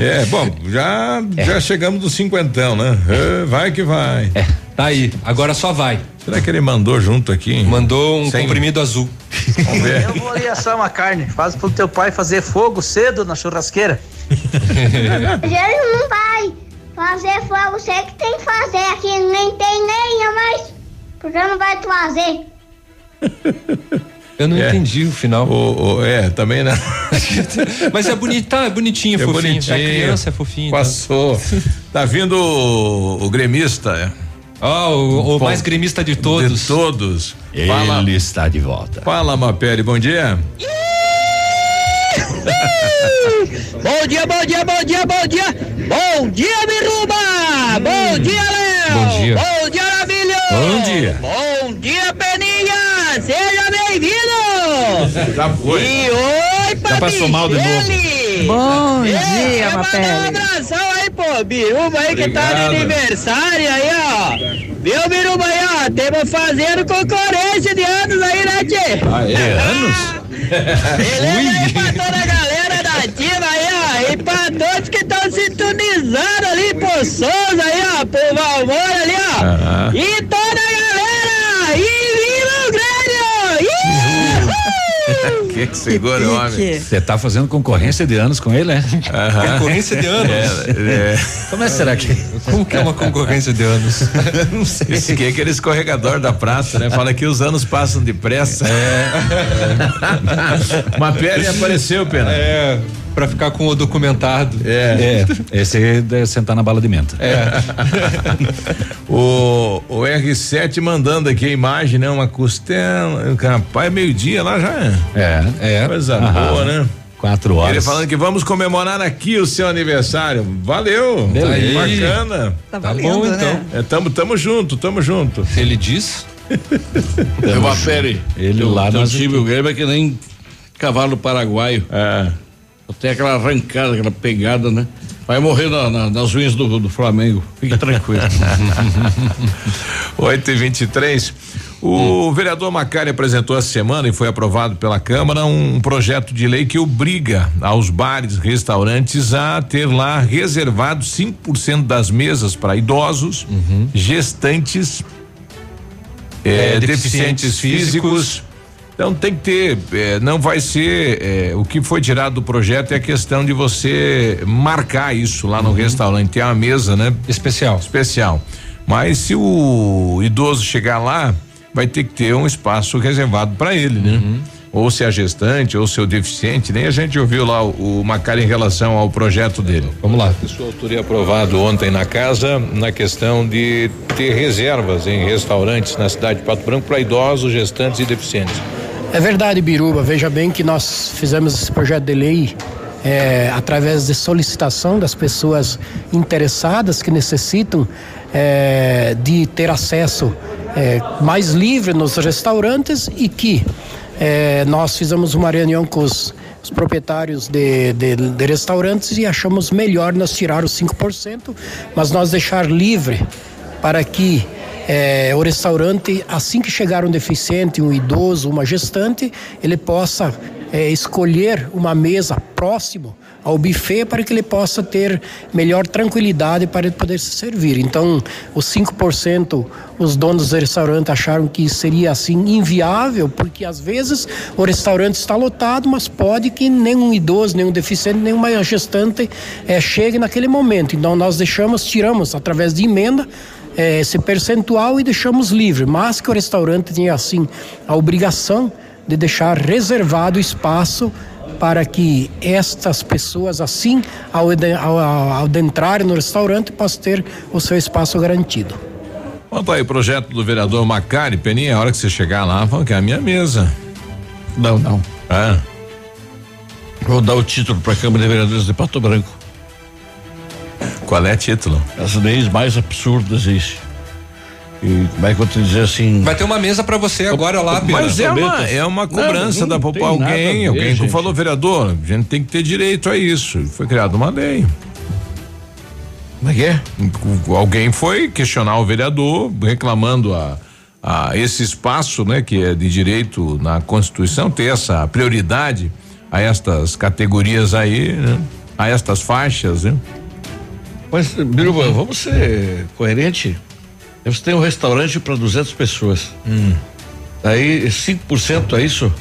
É, bom, já, é. já chegamos dos cinquentão, né? É, vai que vai. É, tá aí, agora só vai. Será que ele mandou junto aqui? Mandou um Sem... comprimido azul. Vamos ver. Eu vou ali assar uma carne, faz pro teu pai fazer fogo cedo na churrasqueira. [laughs] Jesus não vai fazer fogo, você que tem que fazer aqui, nem tem lenha, mas porque não vai fazer. [laughs] Eu não é. entendi o final. O, o, é, também não. [laughs] Mas é bonito, tá, é bonitinho, é fofinho. Bonitinho. A criança é fofinho. Tá? Passou. Tá, tá vindo o, o gremista. É. Ó, oh, o, o mais gremista de todos. De todos. Ele Fala. está de volta. Fala, Mapele, bom dia. [laughs] bom dia, bom dia, bom dia, bom dia. Bom dia, Biruba! Hum. Bom dia, Léo! Bom dia. Bom dia, Maravilha! Bom dia. Bom Bom dia, Peninha! Seja bem-vindo! Já foi. E oi, Já passou mal de novo. Bom É, dia, quer mandar Mapele. Um abração aí, pô, Biruba aí que tá de Obrigado. aniversário aí, ó. Viu, Biruba aí, ó? Temos fazendo concorrência de anos aí, né, Tchê? Ah, é? Anos? Beleza aí pra toda a galera da ativa aí, ó. E pra todos que estão sintonizando ali, pro Souza aí, ó. Pro Valmor ali, ó. Aham. E toda a galera! E viva o Grêmio! Uhul! [laughs] que que segura o homem? Você tá fazendo concorrência de anos com ele, né? Aham. Concorrência de anos? É, é. Como é que será que? Como que é uma concorrência de anos? [laughs] Não sei. Esse aqui é aquele escorregador da praça, né? Fala que os anos passam depressa. É. [laughs] Uma pele apareceu, Pena. É, pra ficar com o documentado. [laughs] É. É, esse é sentar na bala de menta. É. [laughs] O, o R7 mandando aqui a imagem, né? Uma costela. Rapaz, meio-dia lá já. É. É. Coisa Aham. boa, né? Quatro horas. Ele falando que vamos comemorar aqui o seu aniversário. Valeu. Beleza. Bacana. Tá, Tá valendo, bom, né? então. É, tamo, tamo junto, tamo junto. Ele diz. É uma fere. Ele lá nós time, o Grêmio é que nem cavalo paraguaio. É. Tem aquela arrancada, aquela pegada, né? Vai morrer na- na- nas unhas do, do Flamengo. Fique tranquilo. [laughs] 8 e 23 O vereador Macari apresentou essa semana e foi aprovado pela Câmara um projeto de lei que obriga aos bares, restaurantes a ter lá reservado 5% das mesas para idosos, gestantes, eh, É, deficientes, deficientes físicos. físicos. Então tem que ter, eh, não vai ser, eh, o que foi tirado do projeto é a questão de você marcar isso lá no restaurante, ter uma mesa, né? Especial. Especial. Mas se o idoso chegar lá, vai ter que ter um espaço reservado para ele, né? Ou se é gestante, ou se é o deficiente, nem a gente ouviu lá o, o Macari em relação ao projeto dele. Vamos lá. Isso autoria aprovado ontem na casa na questão de ter reservas em restaurantes na cidade de Pato Branco para idosos, gestantes e deficientes. É verdade, Biruba. Veja bem que nós fizemos esse projeto de lei é, através de solicitação das pessoas interessadas que necessitam é, de ter acesso é, mais livre nos restaurantes e que é, nós fizemos uma reunião com os, os proprietários de, de, de restaurantes e achamos melhor nós tirar os 5%, mas nós deixar livre para que é, o restaurante, assim que chegar um deficiente, um idoso, uma gestante, ele possa é, escolher uma mesa próximo ao buffet para que ele possa ter melhor tranquilidade para poder se servir. Então, os 5%, os donos do restaurante acharam que seria assim inviável, porque às vezes o restaurante está lotado, mas pode que nenhum idoso, nenhum deficiente, nenhuma gestante é, chegue naquele momento. Então, nós deixamos, tiramos através de emenda eh, esse percentual e deixamos livre, mas que o restaurante tenha assim a obrigação de deixar reservado espaço para que estas pessoas assim ao, ao, ao, adentrarem no restaurante possam ter o seu espaço garantido. Quanto aí, projeto do vereador Macari, Peninha, a hora que você chegar lá, fala que é a minha mesa. Não, não. É. Vou dar o título para a Câmara de Vereadores de Pato Branco. Qual é título? As leis mais absurdas isso. E como é que eu te dizer assim? Vai ter uma mesa pra você agora lá, Pira. Mas é uma, é uma cobrança da população. Alguém, alguém que falou, vereador, a gente tem que ter direito a isso. Foi criada uma lei. Como é que é? Alguém foi questionar o vereador, reclamando a, a esse espaço, né, que é de direito na Constituição, ter essa prioridade a estas categorias aí, né? A estas faixas, né? Mas, Biruba, vamos ser coerente. Você tem um restaurante para 200 pessoas. Hum. Aí 5% é isso?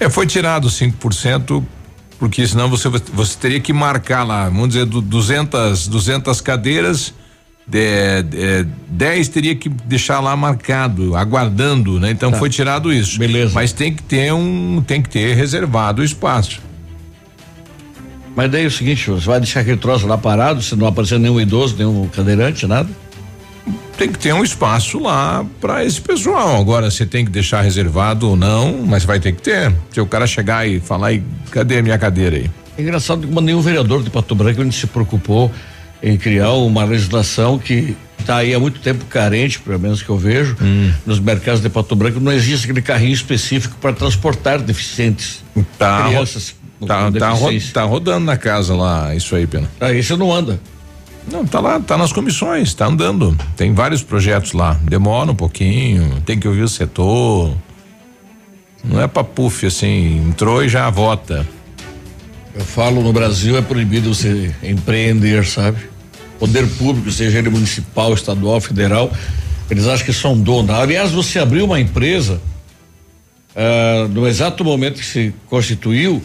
É, foi tirado 5%, porque senão você, você teria que marcar lá, vamos dizer, du- 200, 200 cadeiras, de, de, 10 teria que deixar lá marcado, aguardando, né? Então Tá. foi tirado isso. Beleza. Mas tem que ter um, tem que ter reservado o espaço. Mas daí é o seguinte, você vai deixar aquele troço lá parado, se não aparecer nenhum idoso, nenhum cadeirante, nada? Tem que ter um espaço lá para esse pessoal. Agora, você tem que deixar reservado ou não, mas vai ter que ter. Se o cara chegar e falar, "Ih, cadê a minha cadeira aí? É engraçado que nenhum vereador de Pato Branco se preocupou em criar uma legislação que está aí há muito tempo carente, pelo menos que eu vejo, Hum. nos mercados de Pato Branco não existe aquele carrinho específico para transportar deficientes. Tá, crianças tá, tá, ro- tá rodando na casa lá, isso aí, Pena. Ah, isso não anda. Não, tá lá, tá nas comissões, tá andando. Tem vários projetos lá. Demora um pouquinho, tem que ouvir o setor. Não é pra puff assim, entrou e já vota. Eu falo no Brasil é proibido você empreender, sabe? Poder público, seja ele municipal, estadual, federal, eles acham que são donos. Aliás, você abriu uma empresa, ah, no exato momento que se constituiu,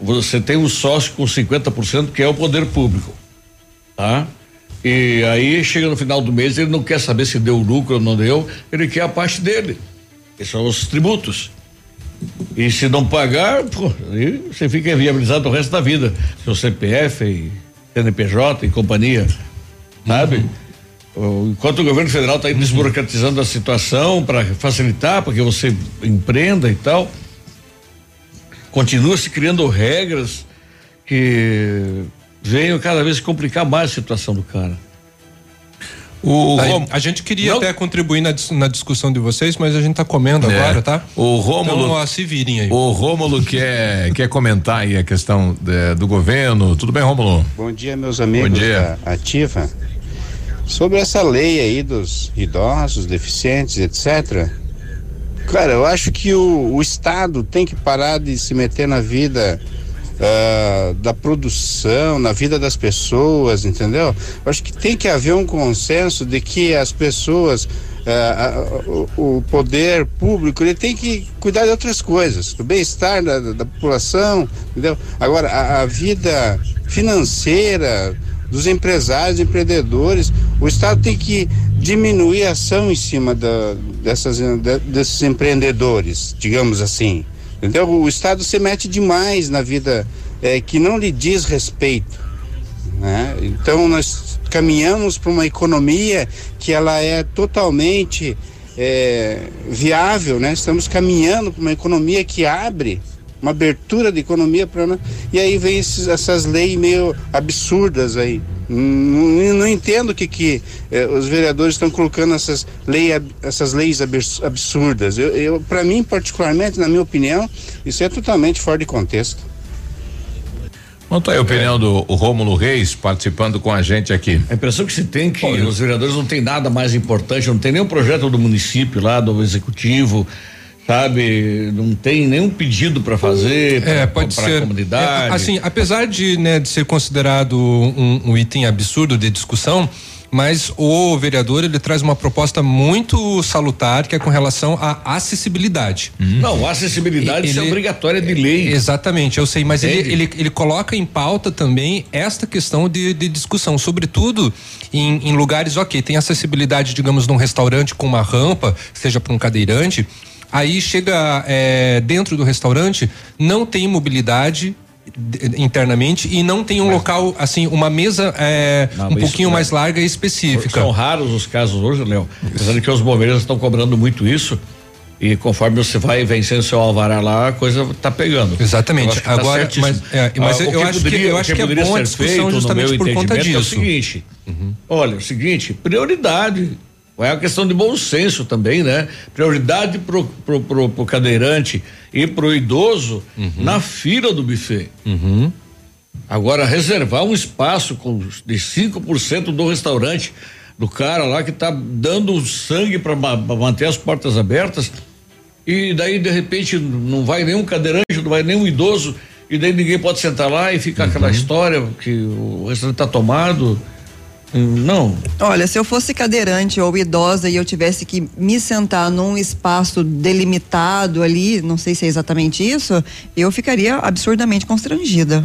você tem um sócio com 50% que é o poder público, tá? E aí chega no final do mês, ele não quer saber se deu lucro ou não deu, ele quer a parte dele, que são os tributos. E se não pagar, pô, aí você fica inviabilizado o resto da vida. Seu CPF, e CNPJ e companhia. Sabe? Enquanto o governo federal está desburocratizando a situação para facilitar, para que você empreenda e tal, continua se criando regras que venham cada vez complicar mais a situação do cara. O aí, a gente queria até contribuir na, na discussão de vocês, mas a gente tá comendo É. agora, tá? O Rômulo. Então, ó, se virem aí. O Rômulo quer, [laughs] quer comentar aí a questão é, do governo. Tudo bem, Rômulo? Bom dia, meus amigos Bom dia. da Ativa. Sobre essa lei aí dos idosos, deficientes, etc. Cara, eu acho que o, o Estado tem que parar de se meter na vida ah, da produção, na vida das pessoas, entendeu? Eu acho que tem que haver um consenso de que as pessoas, ah, ah, o, poder público, ele tem que cuidar de outras coisas, do bem-estar da, da- da população, entendeu? Agora, a, a vida financeira dos empresários, empreendedores, o Estado tem que diminuir a ação em cima da, dessas, de- desses empreendedores, digamos assim. Entendeu? O Estado se mete demais na vida eh, que não lhe diz respeito. né? Então nós caminhamos para uma economia que ela é totalmente eh, viável, né? Estamos caminhando para uma economia que abre uma abertura de economia para nós. E aí vem esses- essas leis meio absurdas aí. Não, não entendo o que, que eh, os vereadores estão colocando essas, lei, essas leis abs- absurdas. Eu, eu para mim, particularmente, na minha opinião, isso é totalmente fora de contexto. Conta aí a opinião do Rômulo Reis participando com a gente aqui. A impressão que se tem é que os vereadores não tem nada mais importante, não tem nenhum projeto do município lá, do executivo, sabe? Não tem nenhum pedido para fazer É, pra- pode pra ser. comunidade. É, assim, apesar de, né, de ser considerado um, um item absurdo de discussão, mas o vereador ele traz uma proposta muito salutar que é com relação à acessibilidade. Não, a acessibilidade isso é obrigatória de lei. Exatamente, eu sei, mas ele, ele, ele coloca em pauta também esta questão de, de discussão, sobretudo em, em lugares, ok, tem acessibilidade, digamos, num restaurante com uma rampa, seja para um cadeirante, aí chega é, dentro do restaurante, não tem mobilidade de- internamente e não tem um local assim uma mesa é, Não, um mas pouquinho isso- mais larga e específica São raros os casos hoje, Léo. Apesar que os bombeiros estão cobrando muito isso. E conforme você vai vencendo seu alvará lá, a coisa tá pegando. Exatamente. Eu que tá Agora, certíssimo. mas, é, mas Ah, eu acho que- poderia- eu o acho que é poderia bom a discussão justamente por conta entendimento, É o disso. seguinte. Olha, o seguinte, prioridade. É uma questão de bom senso também, né? Prioridade pro, pro, pro, pro cadeirante e pro idoso na fila do buffet. Agora, reservar um espaço com de 5% do restaurante, do cara lá que tá dando sangue para manter as portas abertas, e daí, de repente, não vai nenhum cadeirante, não vai nenhum idoso, e daí ninguém pode sentar lá e fica aquela história que o restaurante tá tomado. Não. Olha, se eu fosse cadeirante ou idosa e eu tivesse que me sentar num espaço delimitado ali, não sei se é exatamente isso, eu ficaria absurdamente constrangida.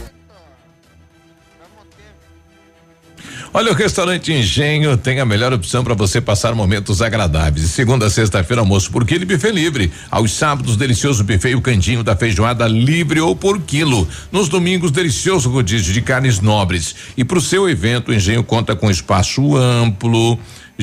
Olha, o restaurante Engenho tem a melhor opção para você passar momentos agradáveis. Segunda a sexta-feira, almoço por quilo e buffet livre. Aos sábados, delicioso buffet e o cantinho da feijoada livre ou por quilo. Nos domingos, delicioso rodízio de carnes nobres. E para o seu evento, o Engenho conta com espaço amplo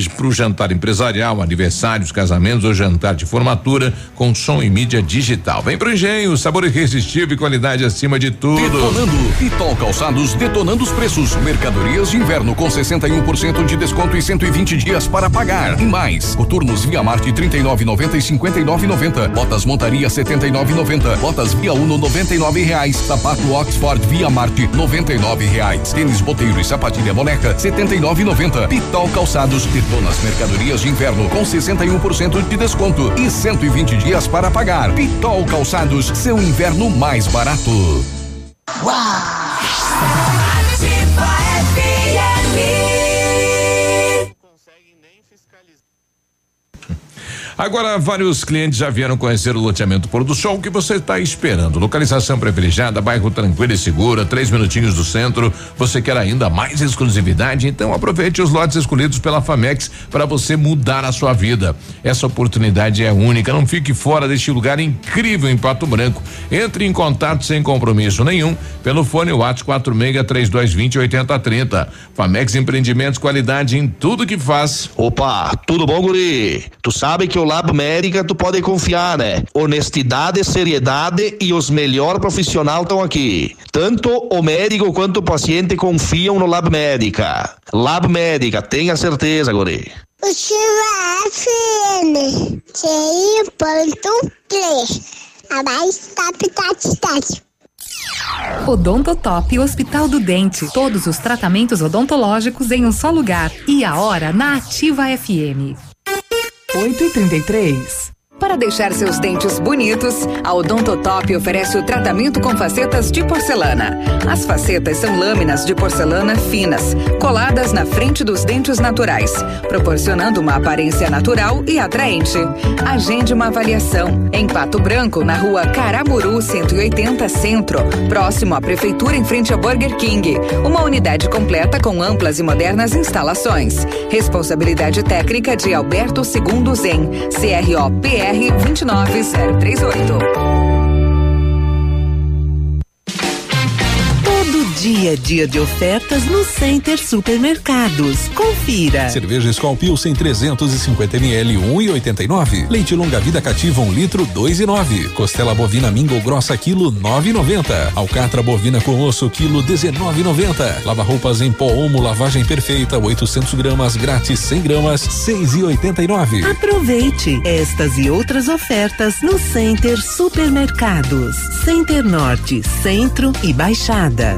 para o jantar empresarial, aniversários, casamentos ou jantar de formatura com som e mídia digital. Vem pro engenho, sabor irresistível e qualidade acima de tudo. Detonando. Pitol Calçados detonando os preços. Mercadorias de inverno com 61% de desconto e 120 dias para pagar. E mais, coturnos Via Marte 39,90 e 59,90. Botas Montaria 79,90. Botas Via Uno 99 reais. Sapato Oxford Via Marte 99 reais. Tênis Boteiro e sapatilha boneca 79,90. Pitol Calçados detona as mercadorias de inverno com 61% de desconto e 120 dias para pagar. Pitol Calçados, seu inverno mais barato. Agora, vários clientes já vieram conhecer o loteamento Pôr do Sol. Que você está esperando? Localização privilegiada, bairro tranquilo e segura, três minutinhos do centro. Você quer ainda mais exclusividade? Então aproveite os lotes escolhidos pela Famex para você mudar a sua vida. Essa oportunidade é única. Não fique fora deste lugar incrível em Pato Branco. Entre em contato sem compromisso nenhum pelo fone WhatsApp 46 3220 8030. Famex Empreendimentos, qualidade em tudo que faz. Opa, tudo bom, guri? Tu sabe que o Lab Médica tu pode confiar, né? Honestidade, seriedade e os melhores profissionais estão aqui. Tanto o médico quanto o paciente confiam no Lab Médica. Lab Médica, tenha certeza, guri. O FM, ponto A mais top, top, top. Odontotop Hospital do Dente. Todos os tratamentos odontológicos em um só lugar. E a hora na Ativa FM. 8 e 33 para deixar seus dentes bonitos, a Odontotop oferece o tratamento com facetas de porcelana. As facetas são lâminas de porcelana finas, coladas na frente dos dentes naturais, proporcionando uma aparência natural e atraente. Agende uma avaliação em Pato Branco, na rua Caramuru 180 Centro, próximo à Prefeitura em frente ao Burger King. Uma unidade completa com amplas e modernas instalações. Responsabilidade técnica de Alberto Segundo Zen, CROPR BR 29038. Dia a dia de ofertas no Center Supermercados. Confira. Cerveja Skol Pilsen 350 ml 1,89. Leite longa vida cativa 1 um litro 2,9. Costela bovina Mingo grossa quilo 9,90. Alcatra bovina com osso quilo 19,90. Lava roupas em pó Omo lavagem perfeita 800 gramas grátis 100 gramas 6,89. Aproveite estas e outras ofertas no Center Supermercados. Center Norte, Centro e Baixada.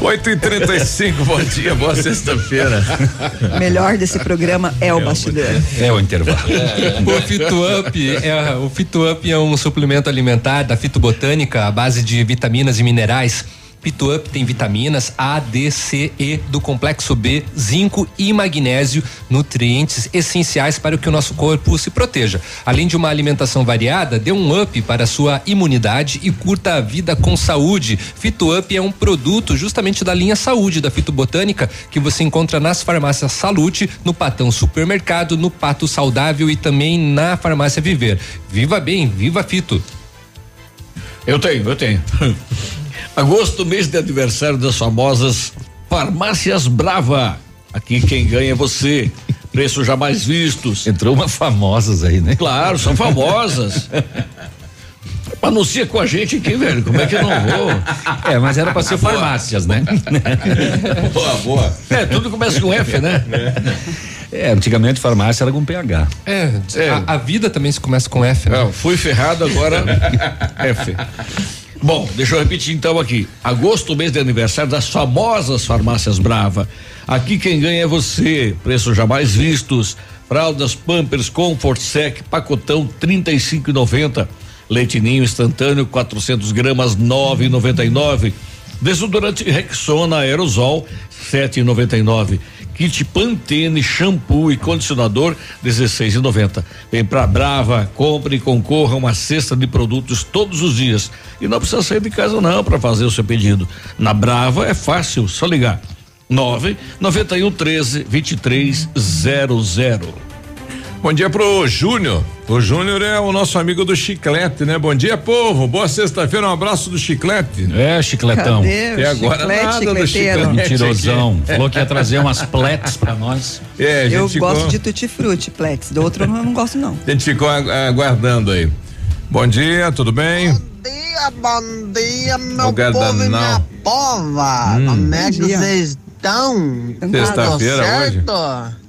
8 e 35 bom dia, boa sexta-feira. Melhor desse programa é o bastidor. É o intervalo. O Fitup é, o Fitup é um suplemento alimentar da fitobotânica à base de vitaminas e minerais Pitup tem vitaminas A, D, C, E do complexo B, zinco e magnésio, nutrientes essenciais para que o nosso corpo se proteja. Além de uma alimentação variada, dê um up para a sua imunidade e curta a vida com saúde. Fitup é um produto justamente da linha Saúde da Fitobotânica que você encontra nas farmácias Salute, no Patão Supermercado, no Pato Saudável e também na Farmácia Viver. Viva bem, viva Fito. Eu tenho, eu tenho. [laughs] Agosto, mês de aniversário das famosas Farmácias Brava. Aqui quem ganha é você. [laughs] Preços jamais vistos. Entrou uma famosas aí, né? Claro, são famosas. [laughs] Anuncia com a gente aqui, velho. Como é que eu não vou? É, mas era pra ser farmácias, né? [laughs] boa, boa. É, tudo começa com F, né? É, antigamente farmácia era com PH. É, A, a vida também se começa com F, né? Não, fui ferrado agora. F. Bom, deixa eu repetir então aqui. Agosto, mês de aniversário das famosas farmácias Brava. Aqui quem ganha é você. Preços jamais vistos. Fraldas Pampers Comfort Sec, pacotão 35,90. Leitinho instantâneo 400 gramas 9,99. Desodorante Rexona Aerosol 7,99. Kit Pantene shampoo e condicionador 16,90. Vem pra Brava, compre e concorra uma cesta de produtos todos os dias. E não precisa sair de casa não para fazer o seu pedido. Na Brava é fácil, só ligar. 9 91 13 23 00. Bom dia pro Júnior. O Júnior é o nosso amigo do chiclete, né? Bom dia, povo. Boa sexta-feira, um abraço do chiclete. É, chicletão. Cadê E agora chiclete, nada do chiclete. Mentirosão. [laughs] Falou que ia trazer umas pletes pra nós. É, a Eu gente gosto ficou, de tutti-frutti, Plex. Do outro eu não, gosto, não. a gente ficou agu- aguardando aí. Bom dia, tudo bem? dia, bom dia, meu povo e minha pova. Hum. Como é que Bom vocês estão? Sexta-feira Tudo certo?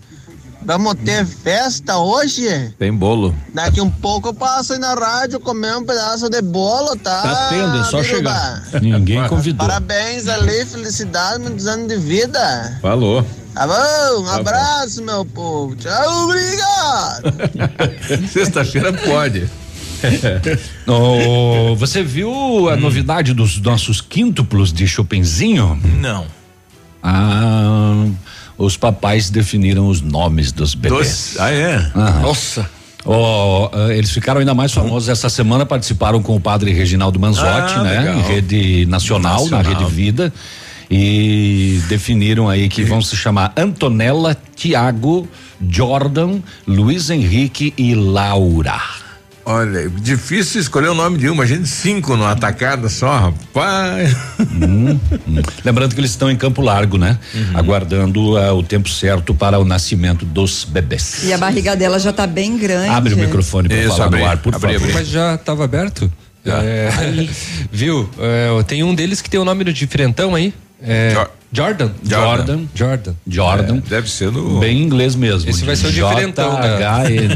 Vamos ter festa hoje? Tem bolo. Daqui um pouco eu passo aí na rádio comer um pedaço de bolo, tá? Tá tendo, é só chegar. Ninguém convidou. Parabéns ali, felicidade, muitos anos de vida. Falou. Tá bom? Um bom. abraço, meu povo. Tchau, obrigado. [laughs] Sexta-feira pode. [laughs] Ô, você viu a novidade dos nossos quíntuplos de Chopinzinho? Não. Ah, os papais definiram os nomes dos bebês. Dois. Ah, é? Aham. Nossa. Ah, eles ficaram ainda mais famosos essa semana, participaram com o padre Reginaldo Manzotti, Ah, né? legal. Em rede nacional, na Nacional. Rede Vida. E definiram aí que vão se chamar Antonella, Tiago, Jordan, Luiz Henrique e Laura. Olha, difícil escolher o nome de uma, gente cinco numa atacada só, rapaz. Hum, hum. Lembrando que eles estão em Campo Largo, né? Uhum. Aguardando ah, o tempo certo para o nascimento dos bebês. E a barriga dela já tá bem grande. Abre o microfone para falar abri, no ar, por abri, favor. abri. Mas já estava aberto? É, [laughs] viu? É, tem um deles que tem o nome do diferentão aí. É, Jordan. Jordan. Jordan. Jordan. É, deve ser no. Bem inglês mesmo. Esse vai ser o diferentão J-H-N.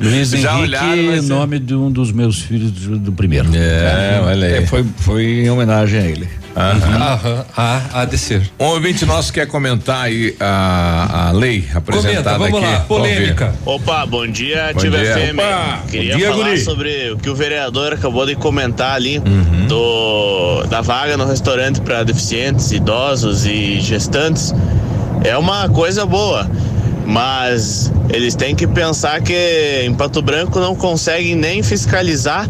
[laughs] Luiz Já Henrique, olharam, vai ser. nome de um dos meus filhos do, do primeiro. É, olha aí. É, foi, foi em homenagem a ele. Aham, a, a descer. Um ouvinte nosso quer comentar aí a, a lei apresentada Comenta, vamos aqui. lá, polêmica. Opa, bom dia, dia. FM. Opa, Queria bom dia, falar guri. sobre o que o vereador acabou de comentar ali Uhum. do da vaga no restaurante para deficientes, idosos e gestantes. É uma coisa boa, mas eles têm que pensar que em Pato Branco não conseguem nem fiscalizar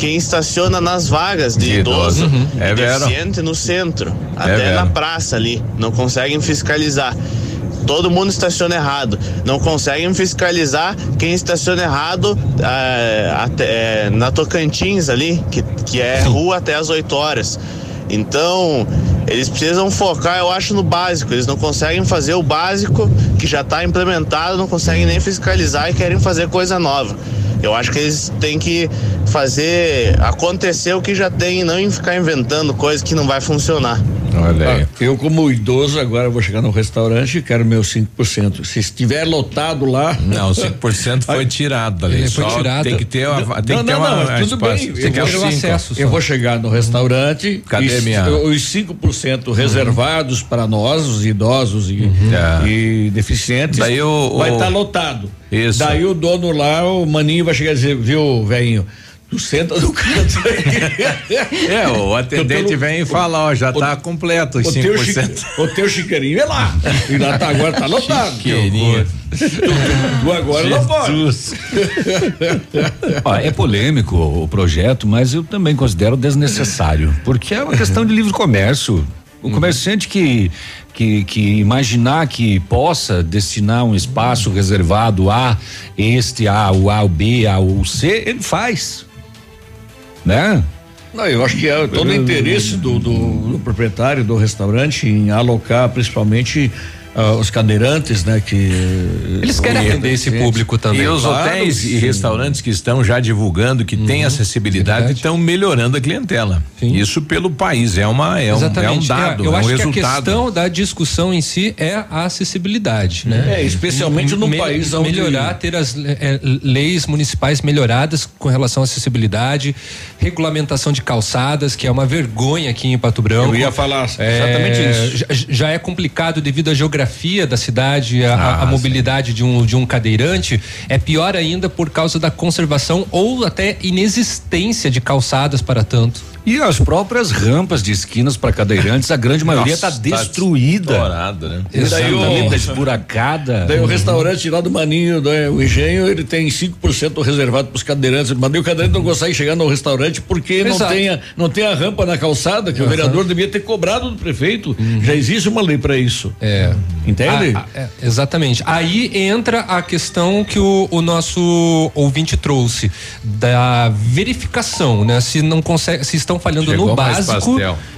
quem estaciona nas vagas de, De idoso. idoso Uhum. É deficiente no centro, É até vero. na praça ali. Não conseguem fiscalizar. Todo mundo estaciona errado. Não conseguem fiscalizar quem estaciona errado eh, até, eh, na Tocantins ali, que, que é rua até as 8 horas. Então, eles precisam focar, eu acho, no básico. Eles não conseguem fazer o básico que já está implementado, não conseguem nem fiscalizar e querem fazer coisa nova. Eu acho que eles têm que fazer acontecer o que já tem e não ficar inventando coisa que não vai funcionar. Olha aí. Ah, eu, como idoso, agora vou chegar no restaurante e quero meu 5%. Se estiver lotado lá. Não, 5% foi tirado ali. Ele foi Só tirado. Tem que ter uma. Tem não, que ter não, uma, não, tudo espaço. bem. Você Eu quer vou, acesso. eu vou chegar no restaurante. Cadê e minha- Os 5% reservados para nós, os idosos e, É. e deficientes. Daí o- vai estar lotado. Isso. Daí o dono lá, o maninho vai chegar e dizer, viu, velhinho? Tu senta no canto aí. [laughs] É, o atendente vem e fala, ó, já tá completo os O teu, 5%. chique- o teu chiqueirinho é lá. E lá tá, agora tá lotado. Chiqueirinho. Tu, agora não pode. Jesus. Ó, é polêmico o projeto, mas eu também considero desnecessário, porque é uma questão de livre comércio. O comerciante que, que, que imaginar que possa destinar um espaço reservado a este, a, o A, o B, a, o C, ele faz. Né? Não, eu acho que é todo o interesse do, do, do proprietário do restaurante em alocar principalmente ah, os cadeirantes, né? Que Eles querem atender esse público também. E os Claro, hotéis e sim. restaurantes que estão já divulgando que tem acessibilidade estão melhorando a clientela. Isso pelo país é uma é um, é um Exatamente. dado, eu é um acho resultado. que a questão da discussão em si é a acessibilidade, né? É, especialmente num Me- país onde- melhorar, ter as eh, leis municipais melhoradas com relação à acessibilidade, regulamentação de calçadas, que é uma vergonha aqui em Pato Branco. Eu ia falar É, exatamente isso. Já, já é complicado devido à geografia da cidade, a, a- a Ah, mobilidade de um, de um cadeirante. É pior ainda por causa da conservação ou até inexistência de calçadas para tanto. E as próprias rampas de esquinas para cadeirantes, a grande maioria está tá destruída. estourada, né? O- Exatamente, tá esburacada. Daí o restaurante lá do Maninho, né, o engenho, ele tem 5% reservado para os cadeirantes. Mas o cadeirante não consegue chegar no restaurante porque não tem, a, não tem a rampa na calçada, que o Aham. vereador devia ter cobrado do prefeito. Já existe uma lei para isso. É. Entende? Ah, ah, é, exatamente. Aí entra a questão que o, o nosso ouvinte trouxe da verificação, né? Se não consegue, se estão falhando Chegou no básico,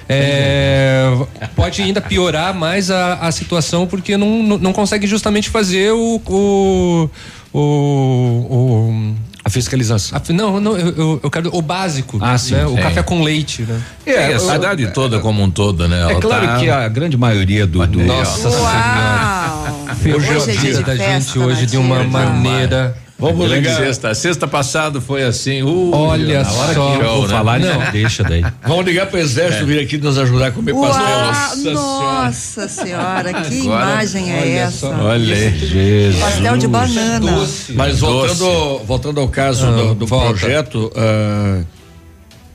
é, pode ainda piorar mais a, a situação porque não, não, não consegue justamente fazer o, o, o, o a fiscalização. não, não, eu, eu, quero o básico, Ah, sim. né? O É. café com leite, né? É, a eu- cidade toda como um todo, né? É Ela claro tá- que a grande maioria do. do Nossa Senhora. Hoje Ferrou é a dia vida da gente hoje na de uma tia. maneira. Vamos Grande ligar. Sexta, sexta passada foi assim. uh, Olha na hora só. que Vou né? falar, Não. não, [laughs] deixa daí. Vamos ligar para o exército vir aqui nos ajudar a comer Uau, pastel. nossa senhora, que Agora, imagem é essa? só. Olha aí. Jesus. Pastel de banana. Doce. Mas voltando, Doce. voltando ao caso Ah, do, do projeto, ah,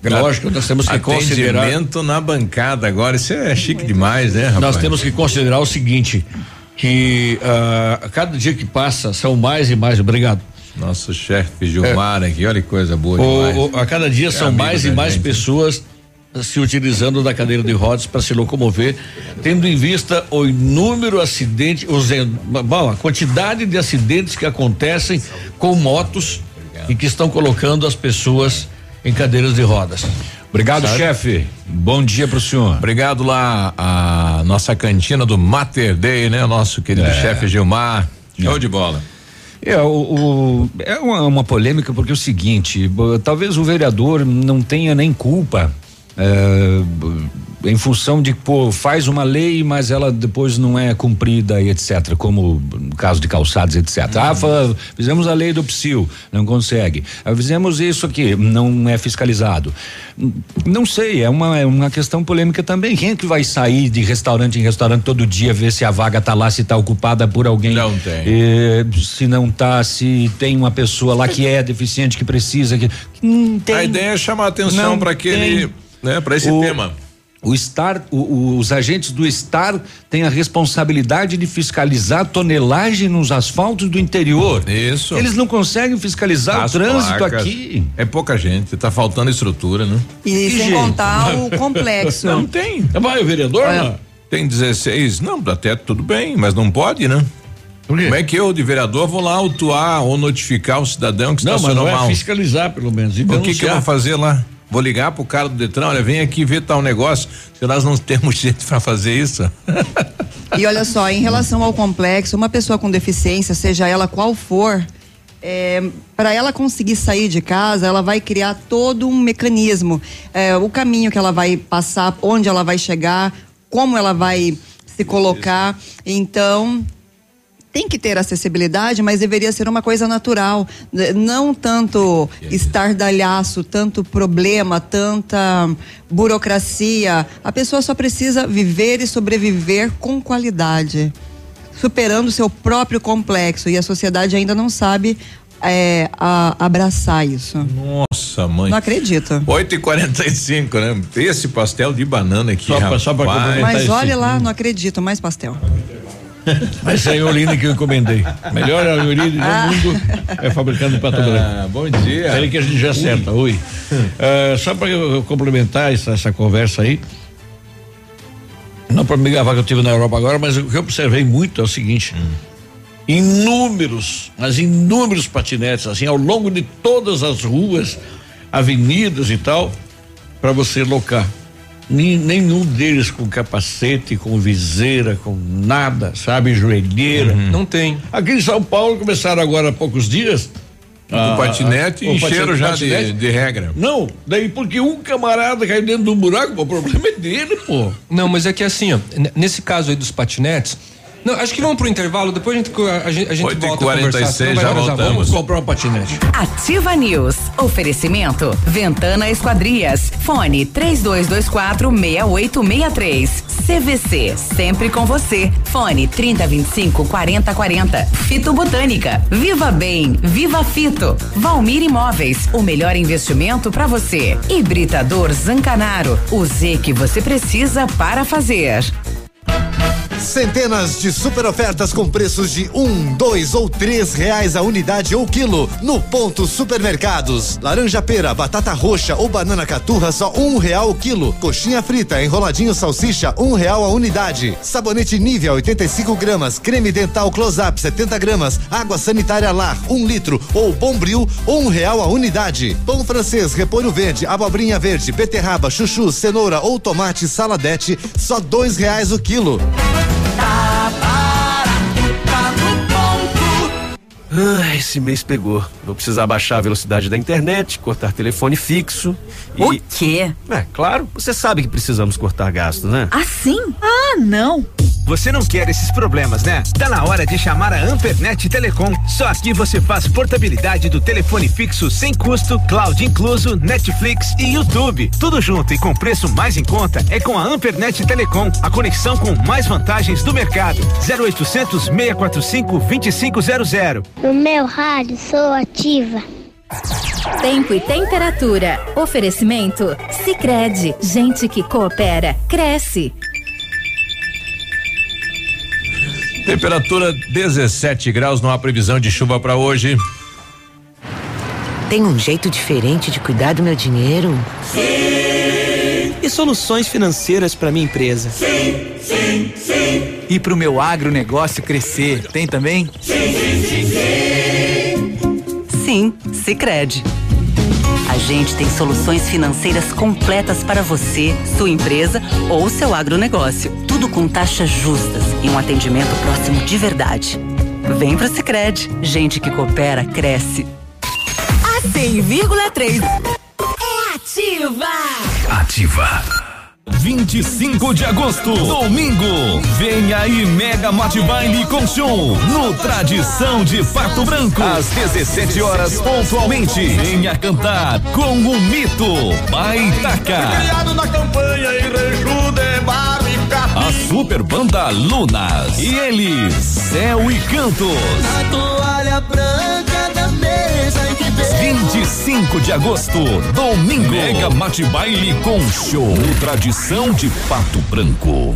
lógico, nós temos que considerar. Na bancada agora, isso é chique demais, né, rapaz? Nós temos que considerar o seguinte, que a cada dia que passa são mais e mais, obrigado. Nosso chefe Gilmar aqui, olha que coisa boa demais. O, o- a cada dia É são mais e mais gente. pessoas se utilizando da cadeira de rodas para se locomover, tendo em vista o inúmero acidente, os, bom, a quantidade de acidentes que acontecem com motos e que estão colocando as pessoas em cadeiras de rodas. Obrigado, Sabe? chefe. Bom dia pro senhor. Obrigado lá a nossa cantina do Mater Day, né? Nosso querido chefe Gilmar. Show de bola. É, o, o- é uma, uma polêmica porque é o seguinte, talvez o vereador não tenha nem culpa é, em função de pô, faz uma lei, mas ela depois não é cumprida e etc. Como no caso de calçados, etc. Ah, fa- fizemos a lei do PSIL, não consegue. Ah, fizemos isso aqui, não é fiscalizado. Não sei, é uma, é uma questão polêmica também. Quem é que vai sair de restaurante em restaurante todo dia ver se a vaga tá lá, se tá ocupada por alguém? Não tem. Eh, se não tá, se tem uma pessoa lá que é deficiente, que precisa, que, não tem. A ideia é chamar atenção para aquele, né, para esse O- tema. O Star, o- o- os agentes do Star têm a responsabilidade de fiscalizar a tonelagem nos asfaltos do interior. Isso. Eles não conseguem fiscalizar As o trânsito placas. aqui. É pouca gente, tá faltando estrutura, né? E sem gente? contar o [laughs] complexo. Não tem. Vai o vereador? Olha, não? Tem 16, não, até tudo bem, mas não pode, né? Por quê? Como é que eu, de vereador, vou lá autuar ou notificar o cidadão que Não, mas estacionou não é mal? fiscalizar, pelo menos. E O que, que eu vou fazer lá? Vou ligar pro cara do Detran, olha, vem aqui ver tal negócio. Se nós não temos [laughs] gente para fazer isso. E olha só, em relação ao complexo, uma pessoa com deficiência, seja ela qual for, para ela conseguir sair de casa, ela vai criar todo um mecanismo, É, o caminho que ela vai passar, onde ela vai chegar, como ela vai se colocar. Então, tem que ter acessibilidade, mas deveria ser uma coisa natural, não tanto estardalhaço, tanto problema, tanta burocracia. A pessoa só precisa viver e sobreviver com qualidade, superando o seu próprio complexo e a sociedade ainda não sabe é, a- abraçar isso. Nossa, mãe. Não acredito. 8 e 45 né? Esse pastel de banana aqui. Só pra- só pra rapaz. Mas olha lá, não acredito, mais pastel. Mas essa é a Ioline que eu encomendei. Melhor Ioline do Ah. mundo é fabricando em Pato Branco. Ah, bom dia. Peraí que a gente já acerta. Oi. Ah, só para eu complementar essa, essa conversa aí. Não para me gravar que eu tive na Europa agora, mas o que eu observei muito é o seguinte: inúmeros, mas inúmeros patinetes, assim, ao longo de todas as ruas, avenidas e tal, para você locar. Nenhum deles com capacete, com viseira, com nada, sabe, joelheira. Uhum. Não tem. Aqui em São Paulo começaram agora há poucos dias. O patinete o encheram já de- patinete. de regra. Não, daí porque um camarada caiu dentro de um buraco, o problema é dele, pô. Não, mas é que assim, ó, nesse caso aí dos patinetes, não, acho que vamos pro intervalo, depois a gente, a gente, a gente volta a conversar. 46, senão vai já voltamos. Vamos comprar um patinete. Ativa News. Oferecimento. Ventana Esquadrias. Fone 3224 6863. CVC. Sempre com você. Fone 3025 4040. Fito Botânica. Viva Bem. Viva Fito. Valmir Imóveis. O melhor investimento para você. Hibridador Zancanaro. O Z que você precisa para fazer. Centenas de super ofertas com preços de um, dois ou três reais a unidade ou quilo no ponto supermercados. Laranja pera, batata roxa ou banana caturra só um real o quilo. Coxinha frita, enroladinho salsicha um real a unidade. Sabonete Nivea 85 gramas, creme dental Close Up 70 gramas, água sanitária Lar um litro ou Bombril um real a unidade. Pão francês, repolho verde, abobrinha verde, beterraba, chuchu, cenoura ou tomate saladete só dois reais o quilo. Ah, esse mês pegou. Vou precisar baixar a velocidade da internet, cortar telefone fixo. E... O quê? É, claro, você sabe que precisamos cortar gastos, né? Assim? Ah, não. Você não quer esses problemas, né? Tá na hora de chamar a Ampernet Telecom. Só aqui você faz portabilidade do telefone fixo sem custo, cloud incluso, Netflix e YouTube. Tudo junto e com preço mais em conta é com a Ampernet Telecom, a conexão com mais vantagens do mercado. 0800 645 2500. No meu rádio sou ativa. Tempo e temperatura. Oferecimento? Sicredi Gente que coopera, cresce. Temperatura 17 graus, não há previsão de chuva para hoje. Tem um jeito diferente de cuidar do meu dinheiro? Sim. E soluções financeiras para minha empresa? Sim, sim, sim. E para o meu agronegócio crescer, tem também? Sim, sim, sim, sim. Sim, Sicredi. A gente tem soluções financeiras completas para você, sua empresa ou seu agronegócio. Tudo com taxas justas e um atendimento próximo de verdade. Vem pro Sicredi. Gente que coopera cresce. A 100,3 é ativa. Ativa. 25 de agosto, domingo. Vem aí Mega Mate Baile com show no Tradição de Pato Branco. Às 17 horas pontualmente. Venha cantar com o mito Baitaca. Criado na campanha em Reju de e. A super banda Lunas. E eles, Céu e Cantos. A toalha branca da mesa em que 25 de agosto, domingo. Mega Mate Baile com show Tradição de Pato Branco.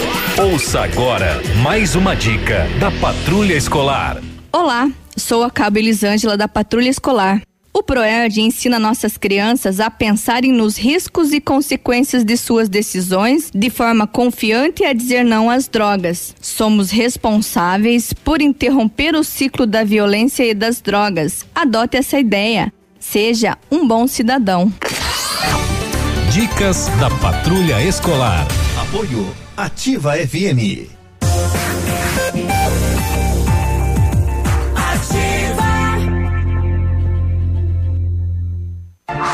Ouça agora mais uma dica da Patrulha Escolar. Olá, sou a Cabo Elisângela da Patrulha Escolar. O PROERD ensina nossas crianças a pensarem nos riscos e consequências de suas decisões de forma confiante e a dizer não às drogas. Somos responsáveis por interromper o ciclo da violência e das drogas. Adote essa ideia. Seja um bom cidadão. Dicas da Patrulha Escolar. Apoio Ativa FM.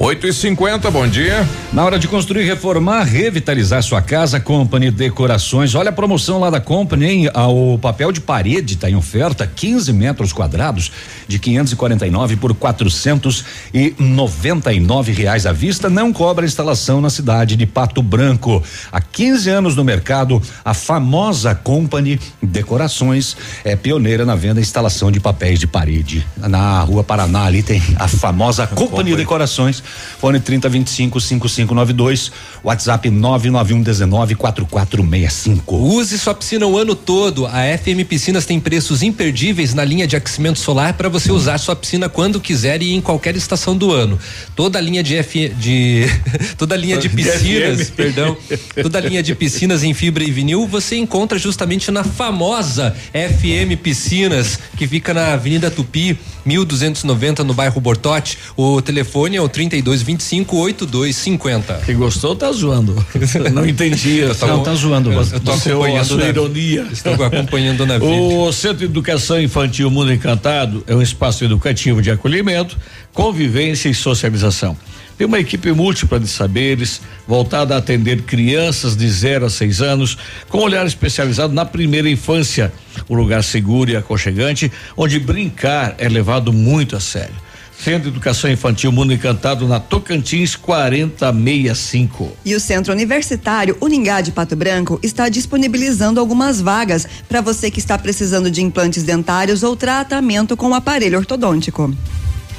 8 e 50 bom dia. Na hora de construir, reformar, revitalizar sua casa, Company Decorações. Olha a promoção lá da Company, hein? Ah, O papel de parede está em oferta, 15 metros quadrados, de 549 por 499 reais à vista. Não cobra instalação na cidade de Pato Branco. Há 15 anos no mercado, a famosa Company Decorações é pioneira na venda e instalação de papéis de parede. Na Rua Paraná ali tem a famosa [laughs] Company Decorações. Fone 3025 5592, WhatsApp 99119 4465. Use sua piscina o ano todo. A FM Piscinas tem preços imperdíveis na linha de aquecimento solar para você usar sua piscina quando quiser e em qualquer estação do ano. Toda a linha de F, de [laughs] toda a linha de [laughs] piscinas, perdão, toda a linha de piscinas em fibra e vinil você encontra justamente na famosa FM Piscinas, que fica na Avenida Tupi, 1290 no bairro Bortote. O telefone é o 3225 8250. Quem gostou tá zoando. [laughs] Não entendi. Eu tô- Não, tá zoando. Eu, Eu tô Seu- acompanhando a sua na- ironia. Estou acompanhando na [laughs] vida. O Centro de Educação Infantil Mundo Encantado é um espaço educativo de acolhimento, convivência e socialização. Tem uma equipe múltipla de saberes, voltada a atender crianças de 0 a 6 anos, com olhar especializado na primeira infância. Um lugar seguro e aconchegante, onde brincar é levado muito a sério. Centro Educação Infantil Mundo Encantado na Tocantins 4065. E o Centro Universitário Uningá de Pato Branco está disponibilizando algumas vagas para você que está precisando de implantes dentários ou tratamento com aparelho ortodôntico.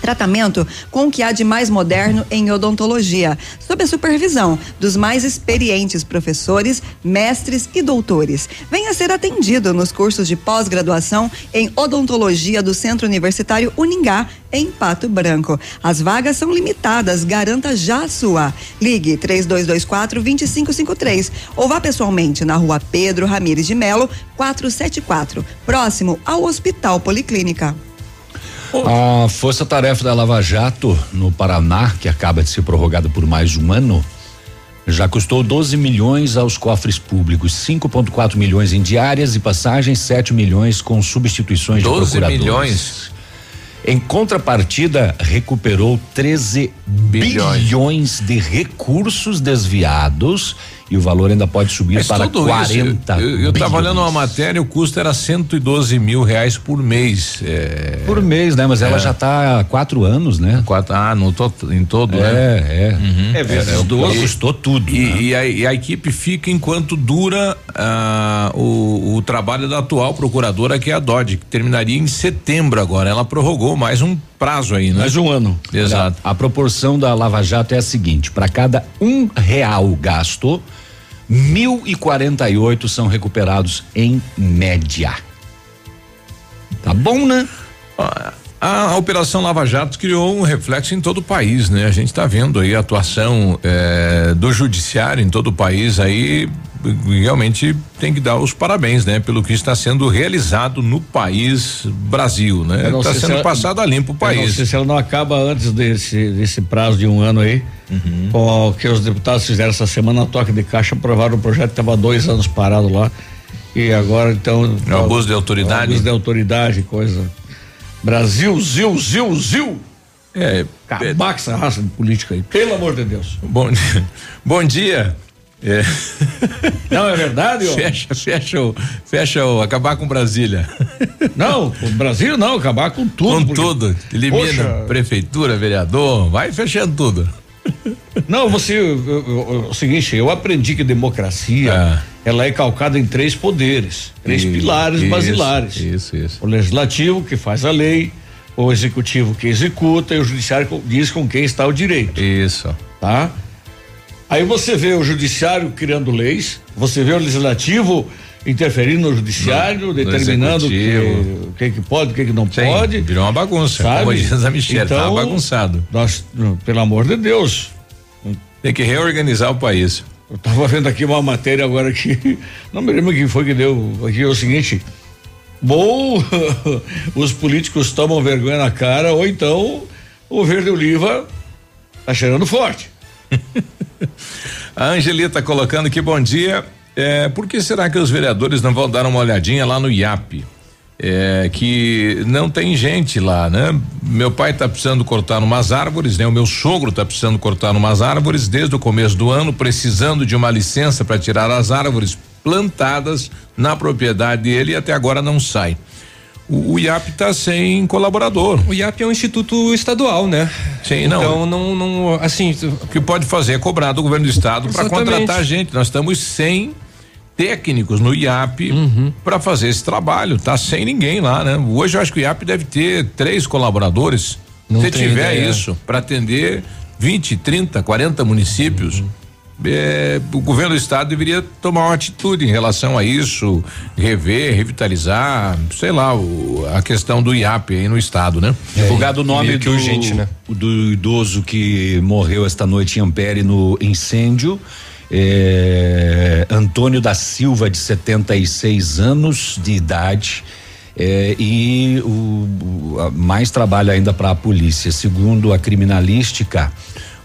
Tratamento com o que há de mais moderno em odontologia, sob a supervisão dos mais experientes professores, mestres e doutores. Venha ser atendido nos cursos de pós-graduação em odontologia do Centro Universitário Uningá, em Pato Branco. As vagas são limitadas, garanta já a sua. Ligue 3224 2553 ou vá pessoalmente na rua Pedro Ramires de Melo, 474, próximo ao Hospital Policlínica. A força-tarefa da Lava Jato no Paraná, que acaba de ser prorrogada por mais um ano, já custou 12 milhões aos cofres públicos, 5,4 milhões em diárias e passagens, 7 milhões com substituições 12 de procuradores. milhões? Em contrapartida, recuperou 13 bilhões. de recursos desviados e o valor ainda pode subir Mas para tudo 40 isso, eu, eu tava bilhões. olhando uma matéria, o custo era 112 mil reais por mês. é, Por mês, né? Mas ela É. já está há quatro anos, né? Quatro, ah, no to, em todo, É, né? é. Uhum. É, vezes o- duas, e- custou tudo. E, né? e a, e a equipe fica enquanto dura ah, o, o trabalho da atual procuradora, que é a Dodge, que terminaria em setembro agora. Ela prorrogou mais um prazo aí, né? Mais um ano. Exato. A proporção da Lava Jato é a seguinte: para cada um real gasto, mil e quarenta e oito são recuperados em média. Tá bom, né? A Operação Lava Jato criou um reflexo em todo o país, né? A gente está vendo aí a atuação eh, do judiciário em todo o país aí realmente tem que dar os parabéns, né? Pelo que está sendo realizado no país Brasil, né? Está se sendo ela- passado a limpo o Eu não país. sei se ela não acaba antes desse, desse prazo de um ano aí. Uhum. Com o que os deputados fizeram essa semana, a toque de caixa, aprovaram o projeto estava dois anos parado lá. E agora, então. É o abuso de autoridade. Abuso de autoridade, coisa. Brasil, zil, zil, zil. É. Acabar com essa raça de política aí, pelo amor de Deus. Bom, bom dia. É. [laughs] Não, é verdade. Fecha, fecha o, fecha o, acabar com Brasília. Não, o Brasil não, acabar com tudo. Com porque- tudo. Elimina Poxa. prefeitura, vereador, vai fechando tudo. Não, você, eu- eu- eu- o seguinte, eu aprendi que democracia, ela é calcada em três poderes, três Isso, pilares isso, basilares. Isso, isso. O legislativo que faz a lei, o executivo que executa e o judiciário diz com quem está o direito. Isso. Tá? Aí você vê o judiciário criando leis, você vê o legislativo interferindo no judiciário, No- determinando o que, que que pode, o que que não Sim, pode. virou uma bagunça, Sabe? como diz a Michelle, tá então, bagunçado. Nós, pelo amor de Deus, Tem que reorganizar o país. Eu tava vendo aqui uma matéria agora que [laughs] não me lembro quem foi que deu aqui é o seguinte, ou [laughs] os políticos tomam vergonha na cara ou então o verde oliva tá cheirando forte. [laughs] A Angelita colocando que bom dia. É, por que será que os vereadores não vão dar uma olhadinha lá no IAP? é, que não tem gente lá, né? Meu pai está precisando cortar umas árvores, né? O meu sogro está precisando cortar umas árvores desde o começo do ano, precisando de uma licença para tirar as árvores plantadas na propriedade dele e até agora não sai. O, o IAP está sem colaborador. O IAP é um instituto estadual, né? Sim, não. Então não, não assim. O que pode fazer é cobrar do governo do estado para contratar gente. Nós estamos sem técnicos no IAP Uhum. para fazer esse trabalho. Tá sem ninguém lá, né? Hoje eu acho que o IAP deve ter três colaboradores. Não Se tiver ideia. isso, para atender 20, 30, 40 municípios. Uhum. É, o governo do estado deveria tomar uma atitude em relação a isso, rever, revitalizar, sei lá, o- a questão do IAP aí no estado, né? Divulgado o nome do, urgente, né? do idoso que morreu esta noite em Ampere no incêndio. É, Antônio da Silva, de 76 anos de idade. É, e o, o- mais trabalho ainda para a polícia. Segundo a criminalística,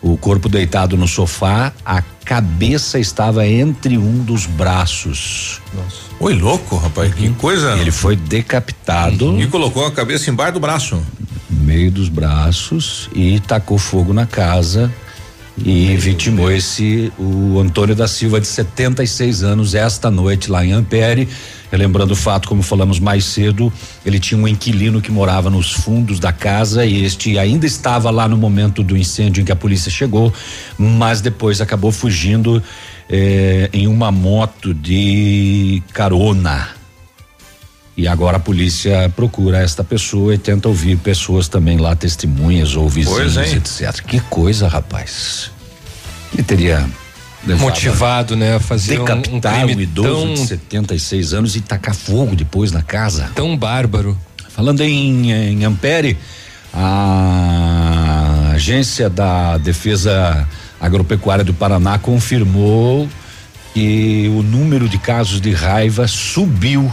o corpo deitado no sofá, a cabeça estava entre um dos braços. Nossa. Oi, louco, rapaz, que coisa. Ele foi decapitado. E colocou a cabeça embaixo do braço. meio dos braços e tacou fogo na casa e vitimou esse o Antônio da Silva de 76 anos esta noite lá em Ampere. Relembrando o fato, como falamos mais cedo, ele tinha um inquilino que morava nos fundos da casa e este ainda estava lá no momento do incêndio em que a polícia chegou, mas depois acabou fugindo eh, em uma moto de carona. E agora a polícia procura esta pessoa e tenta ouvir pessoas também lá, testemunhas ou vizinhos, etc. Que coisa, rapaz. Ele teria Motivado, né, a fazer um- um decapitar um, crime idoso tão- de 76 anos e tacar fogo depois na casa. Tão bárbaro. Falando em, em Ampere, a agência da Defesa Agropecuária do Paraná confirmou que o número de casos de raiva subiu.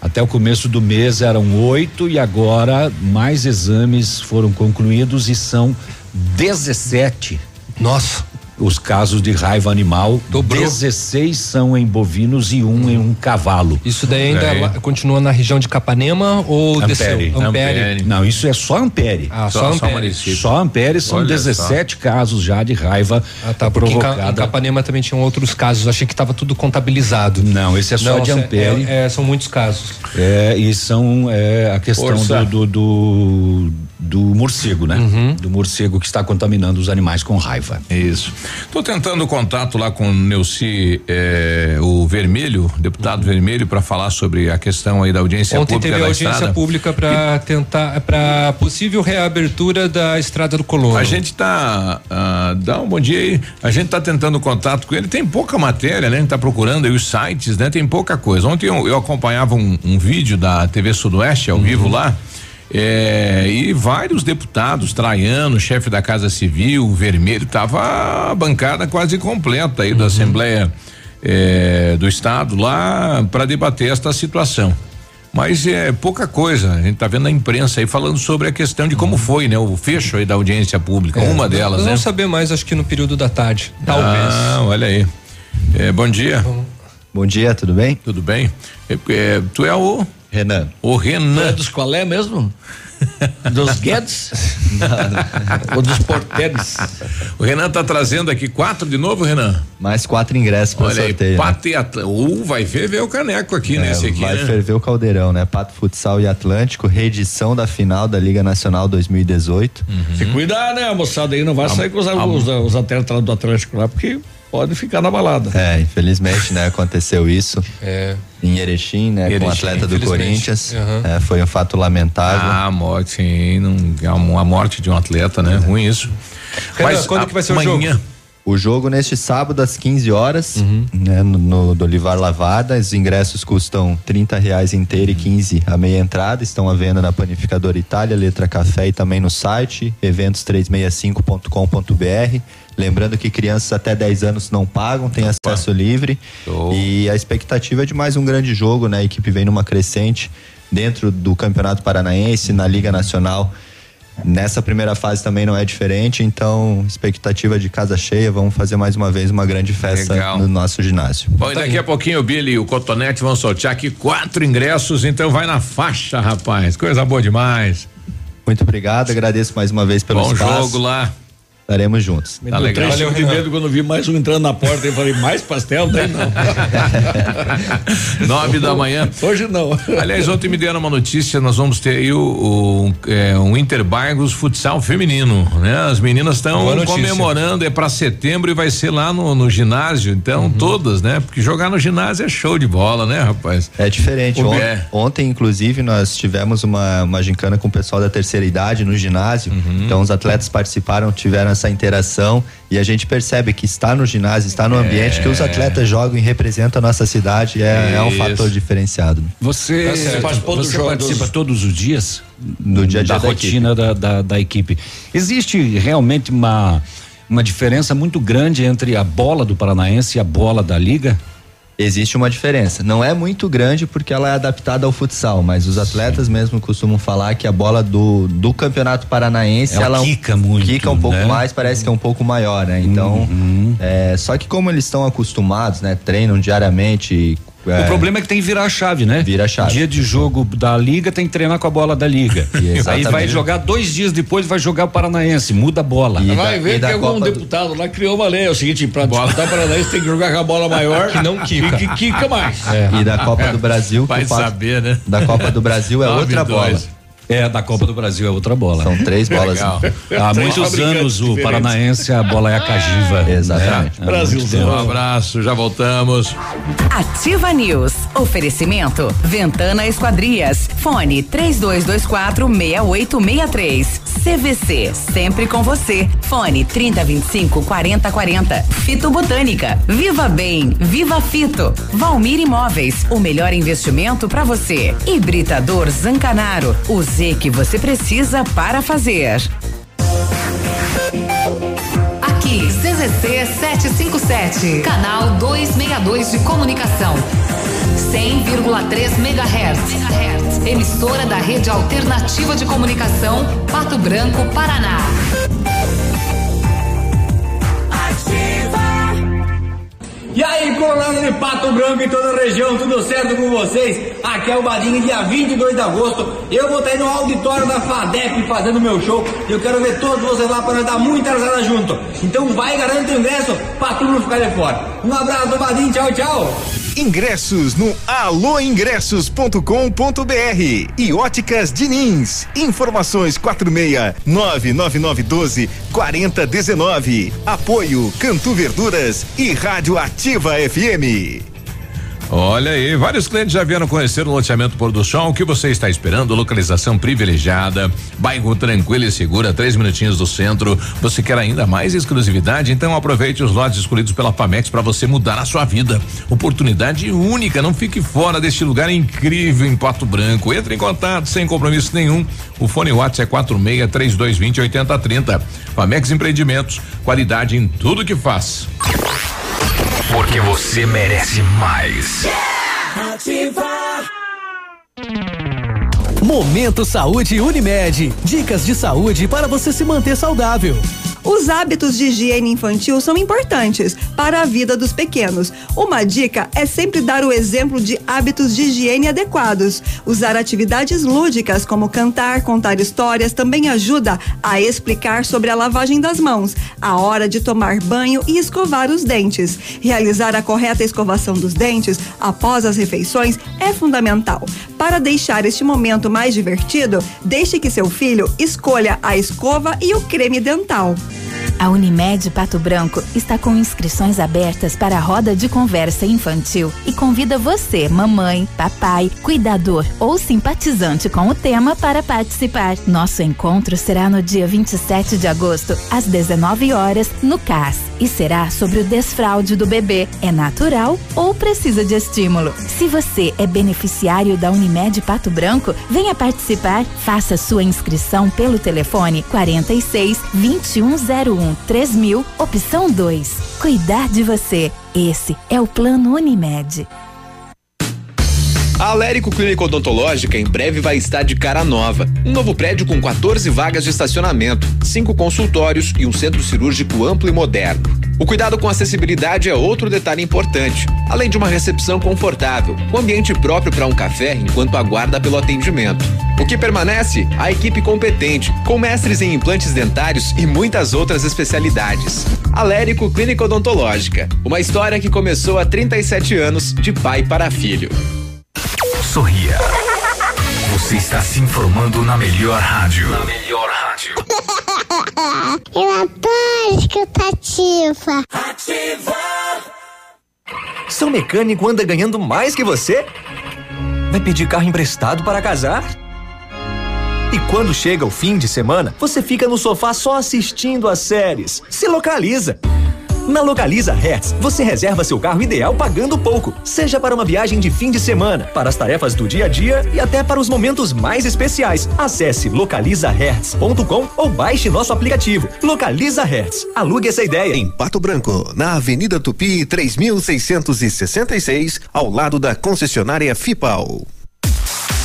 Até o começo do mês eram oito e agora mais exames foram concluídos e são 17. Nossa. Os casos de raiva animal, 16 são em bovinos e um em um cavalo. Isso daí ainda lá- continua na região de Capanema ou desceu? Ampere. Não, isso é só Ampere. Ah, só Só- só Ampere. Só Ampere são Olha 17 casos já de raiva Ah, tá, porque em, em provocada. Capanema também tinham outros casos. Achei que estava tudo contabilizado. Não, esse é só de é- Ampere. é- é, são muitos casos. É, e são é, a questão Força. do, do, do, do morcego, né? Uhum. Do morcego que está contaminando os animais com raiva. Isso. Estou tentando contato lá com o Neuci, eh, o Vermelho, deputado Vermelho, para falar sobre a questão aí da audiência Ontem pública teve da audiência estrada. pública para tentar para possível reabertura da estrada do Colono. A gente tá, ah, dá um bom dia aí, a gente tá tentando contato com ele, tem pouca matéria, né? A gente tá procurando aí os sites, né? Tem pouca coisa. Ontem eu, eu acompanhava um, um vídeo da TV Sudoeste ao vivo lá, é, e vários deputados, Traiano, chefe da Casa Civil, Vermelho, tava a bancada quase completa aí da Assembleia é, do Estado lá para debater esta situação. Mas é pouca coisa. A gente tá vendo na imprensa aí falando sobre a questão de como foi, né? O fecho aí da audiência pública, uma delas, Nós né? vamos saber mais, acho que no período da tarde. Talvez. Ah, olha aí. É, bom dia. Bom dia, tudo bem? Tudo bem? É, é, tu é o Renan. O Renan. Dos qual é mesmo? Dos Guedes? [laughs] Ou dos Porteles? O Renan tá trazendo aqui quatro de novo, Renan? Mais quatro ingressos para Olha sorteio. aí, né? Pato e Atl- Uh, vai ferver o caneco aqui É, nesse aqui, vai né? ferver o caldeirão, né? Pato Futsal e Atlântico, reedição da final da Liga Nacional 2018. Se cuidar, né, moçada aí, não vai sair com os, os, os atletas lá do Atlântico lá, porque pode ficar na balada. É, infelizmente, né, aconteceu isso. É. Em Erechim, né, com o Erechim, atleta do. Corinthians. Uhum. É, foi um fato lamentável. Ah, a morte, sim, não, a morte de um atleta, né? Ruim isso. Renan, quando que vai ser o jogo? O jogo neste sábado às 15 horas, Uhum. né, no, no do Olivar Lavada. Os ingressos custam 30 reais inteiro e 15 a meia entrada. Estão à venda na Panificadora Itália, Letra Café e também no site eventos365.com.br. Lembrando que crianças até 10 anos não pagam, tem acesso livre. E a expectativa é de mais um grande jogo, né? A equipe vem numa crescente dentro do Campeonato Paranaense, na Liga Nacional. Nessa primeira fase também não é diferente, então expectativa de casa cheia, vamos fazer mais uma vez uma grande festa Legal. no nosso ginásio. Bom, e daqui a pouquinho o Billy e o Cotonete vão sortear aqui quatro ingressos, então vai na faixa, rapaz. Coisa boa demais. Muito obrigado, agradeço mais uma vez pelo Bom espaço. jogo lá. Estaremos juntos. Tá legal. Valeu, de medo quando vi mais um entrando na porta e falei, mais pastel? Daí não. [laughs] Nove da manhã. Hoje não. Aliás, ontem me deram uma notícia, nós vamos ter aí o, o é, um Interbargos futsal feminino, né? As meninas estão comemorando, é para setembro e vai ser lá no, no ginásio, então Uhum. todas, né? Porque jogar no ginásio é show de bola, né, rapaz? É diferente. O Ont- é. Ontem, inclusive, nós tivemos uma, uma gincana com o pessoal da terceira idade no ginásio. Uhum. Então, os atletas participaram, tiveram essa interação e a gente percebe que está no ginásio, está no ambiente que os atletas jogam e representam a nossa cidade é, é um fator diferenciado. Você, Tá certo. participou Você você participa todos os dias do dia a dia da, da rotina da, da, da equipe. Existe realmente uma, uma diferença muito grande entre a bola do Paranaense e a bola da Liga? Existe uma diferença. Não é muito grande porque ela é adaptada ao futsal, mas os atletas mesmo costumam falar que a bola do, do campeonato paranaense Ela ela quica muito, quica um pouco né? mais, parece que é um pouco maior, né? Então, é, só que como eles estão acostumados, né? Treinam diariamente. O problema é que tem que virar a chave, né? Vira a chave. Dia de jogo da Liga tem que treinar com a bola da Liga. [laughs] Aí vai jogar dois dias depois, vai jogar o Paranaense, muda a bola. Vai ver que algum deputado lá criou uma lei. É o seguinte, pra disputar Paranaense tem que jogar com a bola maior [laughs] Que não quica. E que quica mais. E da Copa do Brasil, que Vai o saber, né? da Copa do Brasil é [laughs] outra e bola. É, da Copa do Brasil é outra bola. São três bolas. Legal. Há Três muitos anos o. Paranaense a bola é a cagiva. Exatamente. né? Há muito Brasilzão. Um abraço, já voltamos. Ativa News. Oferecimento. Ventana Esquadrias. Fone 3224 6863. CVC. Sempre com você. Fone 3025 4040. Fito Botânica. Viva Bem. Viva Fito. Valmir Imóveis. O melhor investimento para você. Hibridador Zancanaro. O Z que você precisa para fazer. Aqui, CZC 757, canal 262 de comunicação. 100,3 MHz. Emissora da Rede Alternativa de Comunicação, Pato Branco, Paraná. E aí, colorado de Pato Branco e toda a região, tudo certo com vocês? Aqui é o Badinho, dia 22 de agosto. Eu vou estar aí no auditório da FADEP fazendo meu show. E eu quero ver todos vocês lá para dar muita risada junto. Então vai, garante o ingresso pra tu não ficar de fora. Um abraço do Badinho, tchau, tchau. Ingressos no alôingressos.com.br e Óticas Diniz. Informações 46 99912 4019. Apoio Cantu Verduras e Rádio Ativa FM. Olha aí, vários clientes já vieram conhecer o loteamento Pôr do Sol. O que você está esperando? Localização privilegiada, bairro tranquilo e segura, três minutinhos do centro. Você quer ainda mais exclusividade? Então aproveite os lotes escolhidos pela Pamex para você mudar a sua vida. Oportunidade única, não fique fora deste lugar incrível em Pato Branco. Entre em contato sem compromisso nenhum. O fone WhatsApp é 46 3220 8030. Pamex Empreendimentos, qualidade em tudo que faz. Porque você merece mais. Momento Saúde Unimed. Dicas de saúde para você se manter saudável. Os hábitos de higiene infantil são importantes para a vida dos pequenos. Uma dica é sempre dar o exemplo de hábitos de higiene adequados. Usar atividades lúdicas, como cantar, contar histórias, também ajuda a explicar sobre a lavagem das mãos, a hora de tomar banho e escovar os dentes. Realizar a correta escovação dos dentes após as refeições é fundamental. Para deixar este momento mais divertido, deixe que seu filho escolha a escova e o creme dental. Yeah. A Unimed Pato Branco está com inscrições abertas para a roda de conversa infantil e convida você, mamãe, papai, cuidador ou simpatizante com o tema para participar. Nosso encontro será no dia 27 de agosto, às 19 horas, no CAS, e será sobre o desfraude do bebê. É natural ou precisa de estímulo? Se você é beneficiário da Unimed Pato Branco, venha participar. Faça sua inscrição pelo telefone 46 2101 3000, opção 2. Cuidar de você. Esse é o Plano Unimed. A Alérico Clínica Odontológica em breve vai estar de cara nova. Um novo prédio com 14 vagas de estacionamento, cinco consultórios e um centro cirúrgico amplo e moderno. O cuidado com acessibilidade é outro detalhe importante, além de uma recepção confortável, com ambiente próprio para um café enquanto aguarda pelo atendimento. O que permanece? A equipe competente, com mestres em implantes dentários e muitas outras especialidades. Alérico Clínica Odontológica, uma história que começou há 37 anos de pai para filho. Sorria. Você está se informando na melhor rádio. Na melhor rádio. [laughs] Eu adoro escutativa. Ativa! Seu mecânico anda ganhando mais que você? Vai pedir carro emprestado para casar? E quando chega o fim de semana, você fica no sofá só assistindo as séries. Se localiza! Na Localiza Hertz, você reserva seu carro ideal pagando pouco, seja para uma viagem de fim de semana, para as tarefas do dia a dia e até para os momentos mais especiais. Acesse localizahertz.com ou baixe nosso aplicativo. Localiza Hertz. Alugue essa ideia. Em Pato Branco, na Avenida Tupi, 3666, ao lado da concessionária Fipal.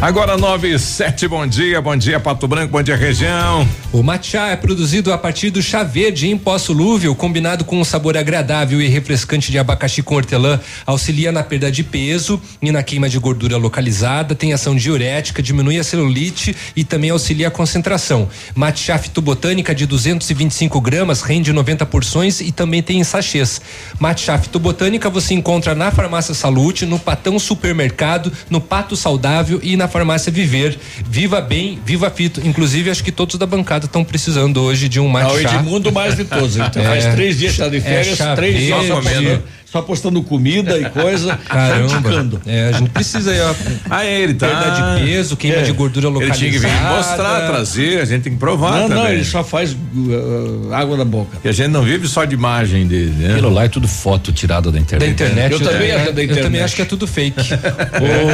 Agora 9 e 7, bom dia, bom dia Pato Branco, bom dia região. O matcha é produzido a partir do chá verde em pó solúvel, combinado com um sabor agradável e refrescante de abacaxi com hortelã, auxilia na perda de peso e na queima de gordura localizada, tem ação diurética, diminui a celulite e também auxilia a concentração. Matcha fitobotânica de 225 gramas rende 90 porções e também tem em sachês. Matcha fitobotânica você encontra na farmácia Salute, no Patão Supermercado, no Pato Saudável e na farmácia Viver. Viva bem, viva fito. Inclusive, acho que todos da bancada estão precisando hoje de um matcha. Ah, o Edmundo mais de todos. Então [laughs] faz três dias que tá de férias, é três comendo. Só postando comida e coisa. [laughs] Caramba. É, a gente precisa aí, ó. Ah, ele tá. Perda de peso, queima É. de gordura Ele localizada. tinha que vir mostrar, trazer, a gente tem que provar Não, também. não, ele só faz uh, água na boca. E a gente não vive só de imagem dele, né? Aquilo lá é tudo foto tirada da internet. Da internet. Eu também acho da Eu também internet. acho que é tudo fake. [laughs]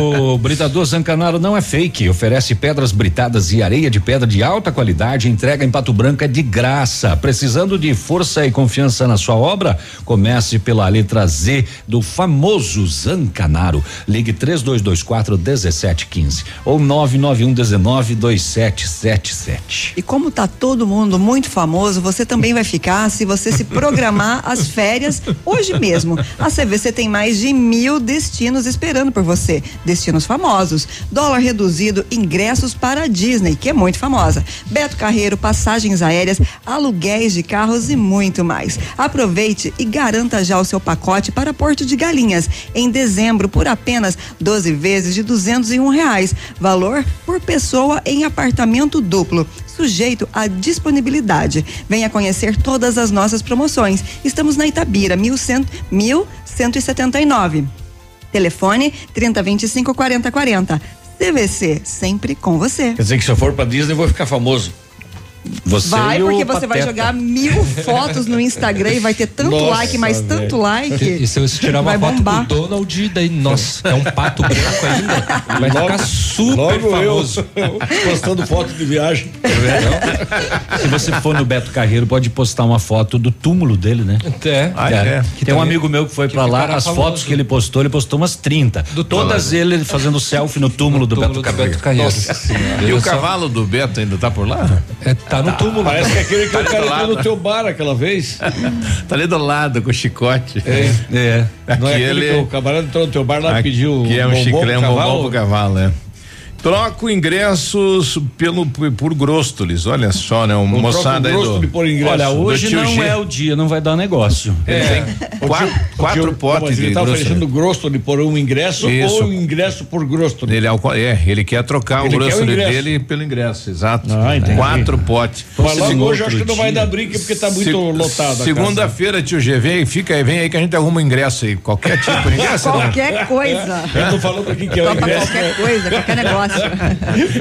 O britador Zancanaro não é fake, oferece pedras britadas e areia de pedra de alta qualidade, entrega em Pato Branco é de graça. Precisando de força e confiança na sua obra? Comece pela letra Z do famoso Zancanaro. Ligue 3224 1715 ou 991 19 2777. E como tá todo mundo muito famoso, você também vai ficar se você se programar as férias hoje mesmo. A CVC tem mais de mil destinos esperando por você. Destinos famosos, dólar reduzido, ingressos para a Disney, que é muito famosa. Beto Carreiro, passagens aéreas, aluguéis de carros e muito mais. Aproveite e garanta já o seu pacote para Porto de Galinhas em dezembro por apenas 12 vezes de 201 reais. Valor por pessoa em apartamento duplo sujeito à disponibilidade. Venha conhecer todas as nossas promoções. Estamos na Itabira, 1100, 1179. Telefone 3025 4040. CVC, sempre com você. Quer dizer que se eu for pra Disney eu vou ficar famoso. Você vai, e porque você vai Pateta. jogar mil [laughs] fotos no Instagram e vai ter tanto Nossa, like, mais velho. tanto like. E se você tirar uma vai foto bombar. com o Donald, daí, nossa, é um pato branco ainda. Vai ficar super logo famoso. eu [laughs] postando foto de viagem. Se você for no Beto Carreiro, pode postar uma foto do túmulo dele, né? É. Ah, é? Que Tem um amigo meu que foi que pra lá, as famoso. fotos que ele postou, ele postou umas 30. Do Todas ele fazendo selfie no túmulo do túmulo Beto Carreiro. Carreiro. E o cavalo do Beto ainda tá por lá? É, tá no túmulo. Parece que é aquele que Tá o cara entrou no teu bar aquela vez. [laughs] tá ali do lado com o chicote. É. Não é aquele que o camarada entrou no teu bar lá e pediu que é um bombom chiclete, um bombom cavalo? pro cavalo, é. Troco ingressos pelo por Gróstolis. Olha só, né? Uma moçada aí do, por ingresso. Olha, hoje não G. é o dia, não vai dar negócio. É. Quatro, quatro potes Ele de tá Gróstolis. oferecendo Grostoli por um ingresso Isso. ou um ingresso por Grostoli. Ele é, o- é, ele quer trocar Ele o ingresso. dele pelo ingresso, exato. Ah, entendi. Quatro potes. Mas logo hoje eu acho que não vai dar briga porque tá muito Se- lotado. Segunda-feira, tio G, vem, fica aí, vem aí que a gente arruma um ingresso aí. Qualquer tipo de ingresso. né? Qualquer coisa. Eu tô falando aqui que é o ingresso. qualquer coisa, qualquer negócio.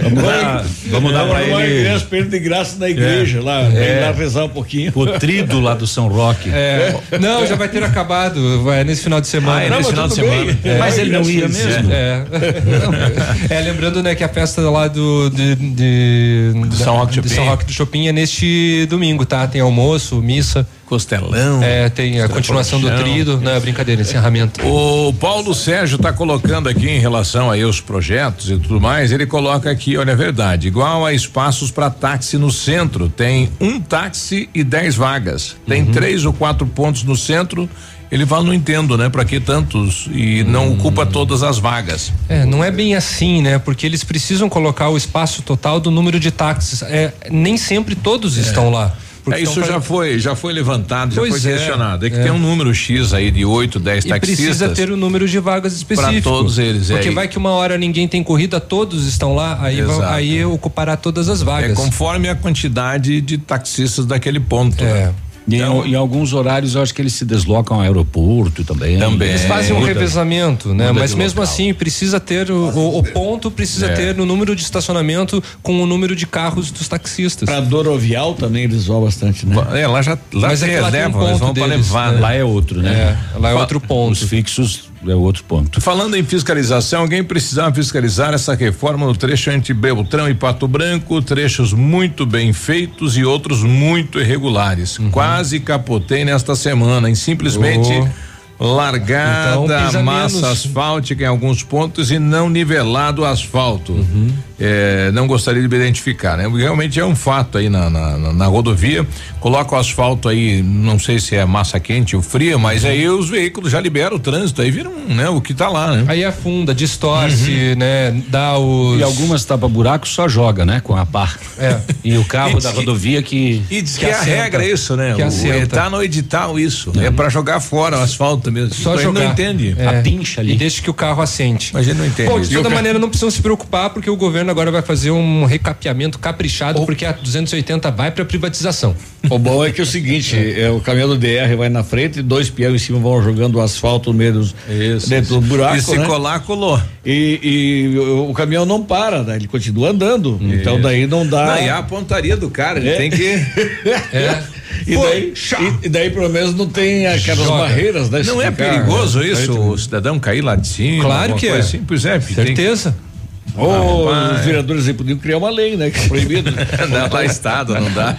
Vamos dar, vamos dar pra ele ele de graça na igreja lá, É. pra ir lá rezar um pouquinho. o trido lá do São Roque. É, não, já vai ter acabado, vai nesse final de semana. Ah, é nesse Não, final mas de semana. Mas ele não ia mesmo? É. É, lembrando, né, que a festa lá do de, de- Do São Roque do de Chopin. São Roque do Chopin é neste domingo, tá? Tem almoço, missa. Costelão. É, tem a continuação do trido, né, brincadeira, encerramento. O Paulo Sérgio está colocando aqui em relação aí aos projetos e tudo mais, ele coloca aqui, olha, é verdade, igual a espaços para táxi no centro, tem um táxi e dez vagas. Tem três ou quatro pontos no centro. Ele fala, não entendo, né? Para que tantos e não ocupa todas as vagas. É, não é bem assim, né? Porque eles precisam colocar o espaço total do número de táxis. É, nem sempre todos estão lá. É, isso já foi, já foi levantado, já Pois foi é, questionado. É que é. tem um número X aí de 8, 10 E taxistas. precisa ter o número de vagas específico. todos eles, é, Porque e- vai que uma hora ninguém tem corrida, todos estão lá, aí, vão- aí ocupará todas as vagas. É conforme a quantidade de taxistas daquele ponto. É. né? E em, em alguns horários eu acho que eles se deslocam ao aeroporto também. Também. Eles fazem um Muda- revezamento, né? Mas mesmo local. assim, precisa ter o, o- o ponto, precisa É. ter o número de estacionamento com o número de carros dos taxistas. Pra Dorovial também eles vão bastante, né? É, lá já lá Mas é que lá tem um reserva, eles vão para levar. né? né? Lá é outro, né? É, lá é outro ponto. Os fixos é outro ponto. Falando em fiscalização, alguém precisava fiscalizar essa reforma no trecho entre Beltrão e Pato Branco, trechos muito bem feitos e outros muito irregulares. Uhum. Quase capotei nesta semana, em simplesmente largada Então, massa menos. asfáltica em alguns pontos e não nivelado o asfalto. Uhum. É, não gostaria de me identificar, né? Realmente é um fato aí na, na, na- na rodovia. Coloca o asfalto aí, não sei se é massa quente ou fria, mas aí os veículos já liberam o trânsito, aí viram, né, o que tá lá, né? Aí afunda, distorce, Uhum. né? Dá os. E algumas tapa-buracos só joga, né? Com a pá. É. E o carro E da que- rodovia que. E diz que, Que é a regra isso, né? Que O- assenta. tá no edital isso. É, pra jogar fora o asfalto mesmo. Só gente jogar. não entende. É. A pincha ali. E deixa que o carro assente. Mas gente não entende. Bom, isso. de toda maneira, não precisam se preocupar, porque o governo agora vai fazer um recapeamento caprichado, porque a 280 vai para privatização. O bom é que é o seguinte, [laughs] é, o caminhão do DR vai na frente, dois peões em cima vão jogando o asfalto no meio dos, Isso, dentro do buraco, E se né? colar, colou. E, e o, o caminhão não para, né? Ele continua andando. Então daí não dá. E a pontaria do cara, ele É. tem que. [laughs] É. E daí, e, e daí pelo menos não tem aquelas Joga. barreiras, né? Não é perigoso isso, o cidadão cair lá de cima? Claro que é. Assim? Pois é, filho, tem Rapaz. os vereadores aí podiam criar uma lei, né? Que [laughs] é proibido. [laughs] Não, lá estado, não dá.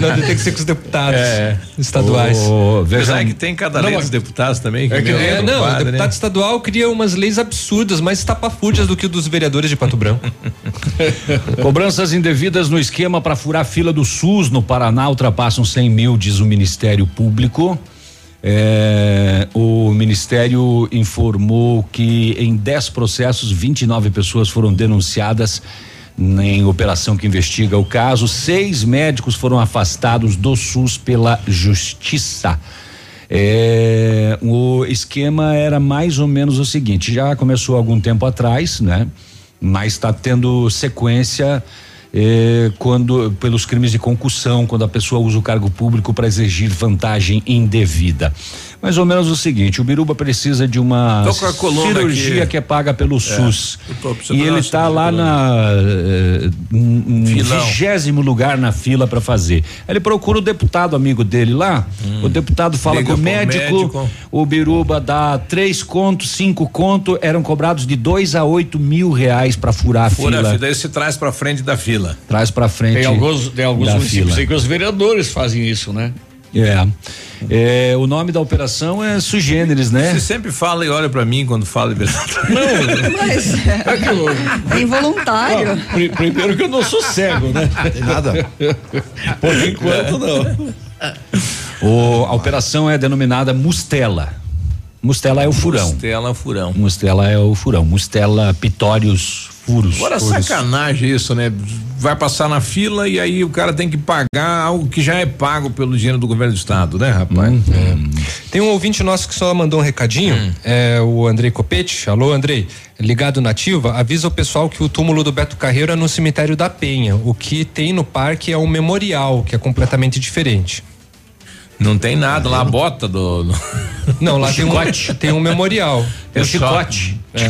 Não, tem que ser com os deputados É. estaduais. Apesar veja, que tem cada Não, lei dos deputados também. Que É que meu É, não, o deputado né? estadual cria umas leis absurdas, mais estapafúrdias do que o dos vereadores de Pato Branco. [laughs] Cobranças indevidas no esquema para furar fila do SUS no Paraná ultrapassam 100 mil, diz o Ministério Público. É, o Ministério informou que em 10 processos, 29 pessoas foram denunciadas em operação que investiga o caso. Seis médicos foram afastados do SUS pela Justiça. É, o esquema era mais ou menos o seguinte: já começou algum tempo atrás, né? Mas está tendo sequência eh, quando pelos crimes de concussão, quando a pessoa usa o cargo público para exigir vantagem indevida. Mais ou menos o seguinte: o Biruba precisa de uma a cirurgia aqui. que é paga pelo SUS. eu tô precisando E ele está lá na eh, vigésimo lugar na fila para fazer. Ele procura o deputado amigo dele lá. O deputado fala Liga com o médico, médico. o Biruba dá três conto, cinco conto, eram cobrados de dois a oito mil reais para furar a Fura a fila. fila, daí se traz pra frente da fila. Traz para frente. Tem alguns, tem alguns da municípios fila. que os vereadores fazem isso, né? É. É, o nome da operação é sugêneres, né? Você sempre fala e olha pra mim quando fala de verdade. [laughs] Mas é [laughs] involuntário. Ó, pri- primeiro que eu não sou cego, né? Tem nada. Por enquanto não. O, a operação é denominada Mustela. Mustela é o furão. Mustela furão. Mustela é o furão. Mustela pitórios furos. Agora furos. sacanagem isso, né? Vai passar na fila e aí o cara tem que pagar algo que já é pago pelo dinheiro do governo do estado, né, rapaz? Hum. Tem um ouvinte nosso que só mandou um recadinho, Hum. é o Andrei Copete. Alô, Andrei. Ligado nativa, avisa o pessoal que o túmulo do Beto Carreiro é no cemitério da Penha. O que tem no parque é um memorial, que é completamente diferente. Não tem nada lá, a bota do. do- Não, lá tem um, [laughs] tem um memorial. É chicote. É.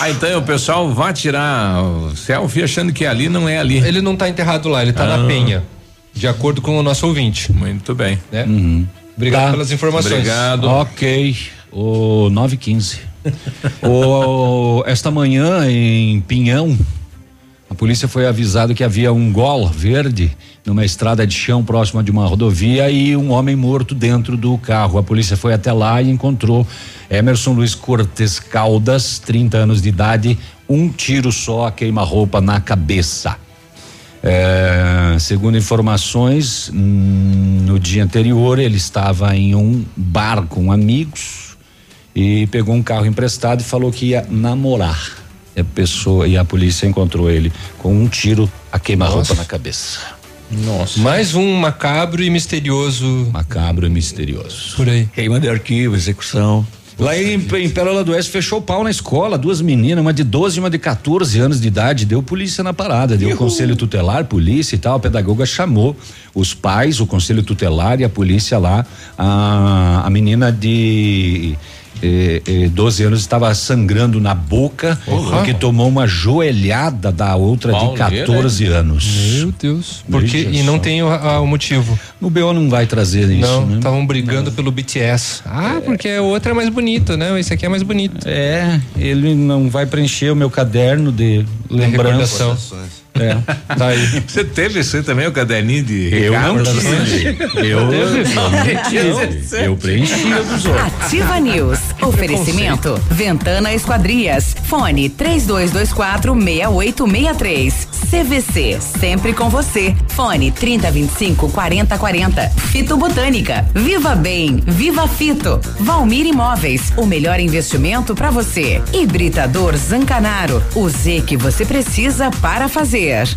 Ah, então o pessoal vai tirar o selfie achando que ali não é ali. Ele não tá enterrado lá, ele tá Ah. na Penha. De acordo com o nosso ouvinte. Muito bem. Né? Tá. Obrigado pelas informações. Obrigado. Ok. O 915. [laughs] o, esta manhã em Pinhão, a polícia foi avisado que havia um gol verde numa estrada de chão próxima de uma rodovia e um homem morto dentro do carro. A polícia foi até lá e encontrou Emerson Luiz Cortes Caldas, 30 anos de idade, um tiro só a queima-roupa na cabeça. É, segundo informações, hum, no dia anterior ele estava em um bar com amigos e pegou um carro emprestado e falou que ia namorar. E a pessoa e a polícia encontrou ele com um tiro a queima-roupa na cabeça. Nossa. Mais um macabro e misterioso. Macabro e misterioso. Por aí. Queima de arquivo, execução. Lá em, em Pérola do Oeste fechou o pau na escola, duas meninas, uma de 12 e uma de 14 anos de idade, deu polícia na parada, deu conselho tutelar, polícia e tal, a pedagoga chamou os pais, o conselho tutelar e a polícia lá, a, a menina de eh, eh, 12 anos estava sangrando na boca Porra. porque tomou uma joelhada da outra de Pauleira, 14 anos. Meu Deus. Porque, e não só. tem o, a- o motivo. No BO não vai trazer isso, Não, né? estavam brigando pelo BTS. Ah, porque a outra é mais bonita, né? Esse aqui é mais bonito. É, ele não vai preencher o meu caderno de lembrança. recordação. É, tá aí. [laughs] Você teve isso aí também, o caderninho de Eu não tive. Eu, eu, eu preenchi dos outros. Ativa News. Oferecimento. Ventana Esquadrias. Fone 3224 6863. CVC. Sempre com você. Fone 3025 4040. Fito Botânica. Viva Bem. Viva Fito. Valmir Imóveis. O melhor investimento para você. Hibridador Zancanaro. O Z que você precisa para fazer. Dias.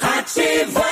Ativa.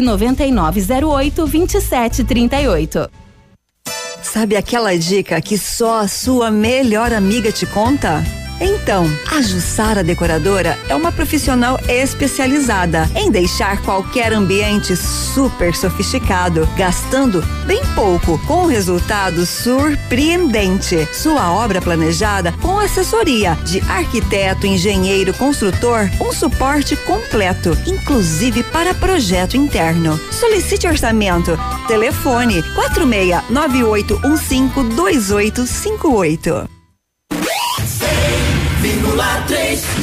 99908 2738. Sabe aquela dica que só a sua melhor amiga te conta? Então, a Jussara Decoradora é uma profissional especializada em deixar qualquer ambiente super sofisticado, gastando bem pouco, com um resultado surpreendente. Sua obra planejada com assessoria de arquiteto, engenheiro, construtor, um suporte completo, inclusive para projeto interno. Solicite orçamento. Telefone 46 98152858. 100,3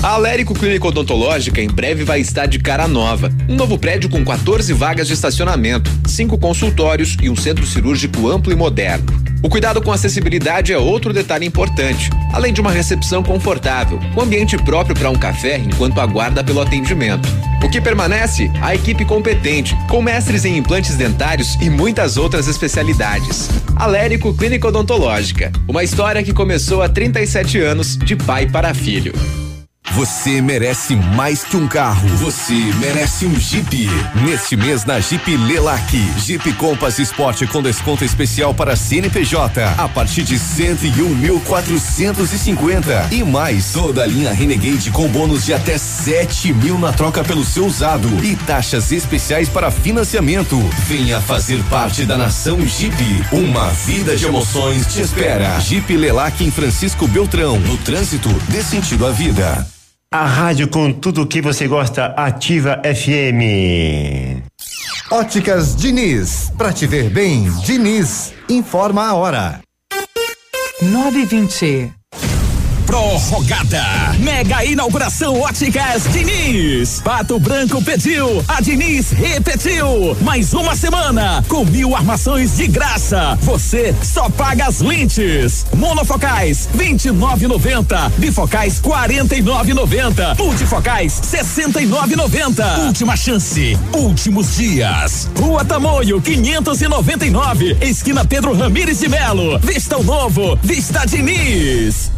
A Alérico Clínica Odontológica em breve vai estar de cara nova. Um novo prédio com 14 vagas de estacionamento, cinco consultórios e um centro cirúrgico amplo e moderno. O cuidado com acessibilidade é outro detalhe importante, além de uma recepção confortável, com ambiente próprio para um café enquanto aguarda pelo atendimento. O que permanece? A equipe competente, com mestres em implantes dentários e muitas outras especialidades. Alérico Clínica Odontológica, uma história que começou há 37 anos de pai para filho. Você merece mais que um carro. Você merece um Jeep. Neste mês na Jeep Lelac, Jeep Compass Sport com desconto especial para CNPJ a partir de 101.450 e mais toda a linha Renegade com bônus de até 7 mil na troca pelo seu usado e taxas especiais para financiamento. Venha fazer parte da nação Jeep. Uma vida de emoções te espera. Jeep Lelac em Francisco Beltrão. No trânsito, dê sentido à vida. A rádio com tudo que você gosta, Ativa FM. Óticas Diniz, pra te ver bem, Diniz, informa a hora. 920. Prorrogada. Mega inauguração Óticas Diniz. Pato Branco pediu, a Diniz repetiu. Mais uma semana com mil armações de graça. Você só paga as lentes. Monofocais 29,90. Bifocais 49,90. Multifocais 69,90. Última chance. Últimos dias. Rua Tamoio 599. Esquina Pedro Ramires de Melo. Vista o novo. Vista Diniz.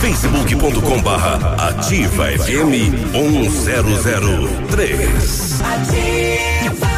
facebook.com barra ativa FM 1003. Ativa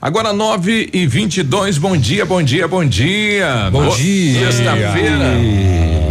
Agora 9 e 22 bom dia, bom dia, bom dia. Bom dia. Sexta-feira.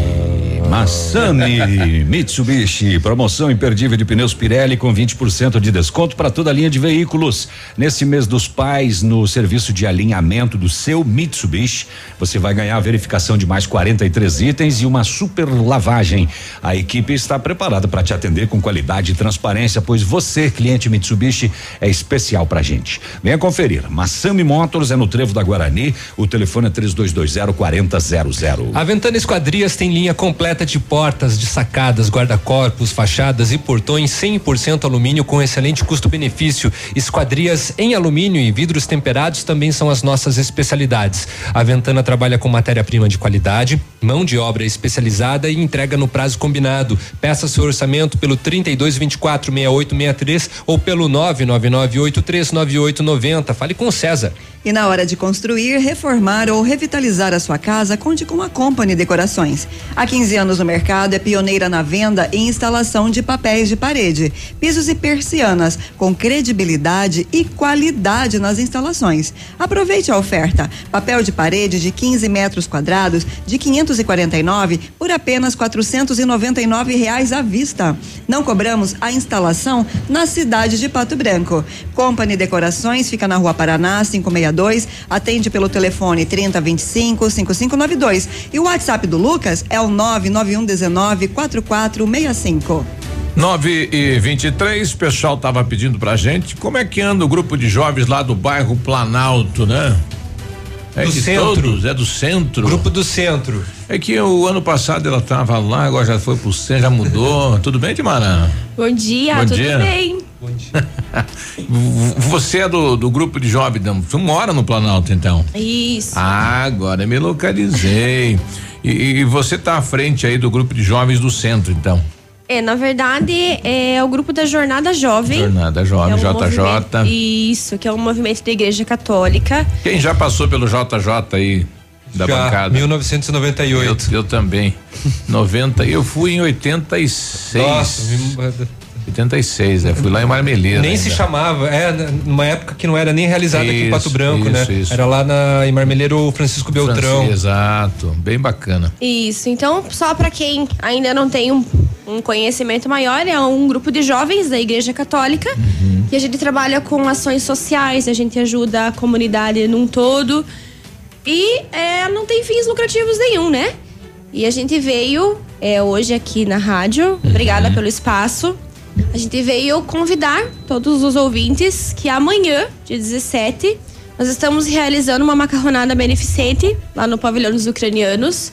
Massami [laughs] Mitsubishi, promoção imperdível de pneus Pirelli com 20% de desconto para toda a linha de veículos. Nesse mês dos pais, no serviço de alinhamento do seu Mitsubishi, você vai ganhar a verificação de mais 43 itens e uma super lavagem. A equipe está preparada para te atender com qualidade e transparência, pois você, cliente Mitsubishi, é especial pra gente. Venha conferir. Massami Motors é no Trevo da Guarani. O telefone é 3220 4000. A Ventana Esquadrias tem linha completa de portas, de sacadas, guarda-corpos, fachadas e portões 100% alumínio com excelente custo-benefício. Esquadrias em alumínio e vidros temperados também são as nossas especialidades. A Ventana trabalha com matéria-prima de qualidade, mão de obra especializada e entrega no prazo combinado. Peça seu orçamento pelo 3224 6863 ou pelo 999839890. Fale com o César. E na hora de construir, reformar ou revitalizar a sua casa, conte com a Company Decorações. Há 15 anos no mercado, é pioneira na venda e instalação de papéis de parede, pisos e persianas, com credibilidade e qualidade nas instalações. Aproveite a oferta. Papel de parede de 15 metros quadrados, de 549 por apenas 499 reais à vista. Não cobramos a instalação na cidade de Pato Branco. Company Decorações fica na rua Paraná, 562 atende pelo telefone 3025 5592 e o WhatsApp do Lucas é o 99119 4465. 9 e 23, o pessoal tava pedindo pra gente como é que anda o grupo de jovens lá do bairro Planalto, né? É Do de centro. todos, é do centro. Grupo do centro. É que o ano passado ela tava lá, agora já foi pro centro, já mudou. [laughs] Tudo bem, Timara? Bom dia, Bom tudo dia. bem? [laughs] Você é do, do grupo de jovens, não, você mora no Planalto então? Isso. Ah, agora me localizei. E, e você tá à frente aí do grupo de jovens do centro, então? É, na verdade, é o grupo da Jornada Jovem. Jornada Jovem, É um JJ. Isso, que é um movimento da Igreja Católica. Quem já passou pelo JJ aí da Já, bancada? 1998. Eu, eu também. [laughs] 90, eu fui em 86. Nossa, 86, é, fui lá em Marmeleira. Nem ainda. se chamava, é, numa época que não era nem realizada aqui em Isso, Pato Branco, isso, né? isso. Era lá na, em Marmeleiro Francisco Beltrão. Francisco, Exato, bem bacana. Isso, então, só para quem ainda não tem um, um conhecimento maior, é um grupo de jovens da Igreja Católica. E a gente trabalha com ações sociais, a gente ajuda a comunidade num todo. E é, não tem fins lucrativos nenhum, né? E a gente veio é, hoje aqui na rádio, obrigada pelo espaço. A gente veio convidar todos os ouvintes que amanhã, dia 17, nós estamos realizando uma macarronada beneficente lá no Pavilhão dos Ucranianos,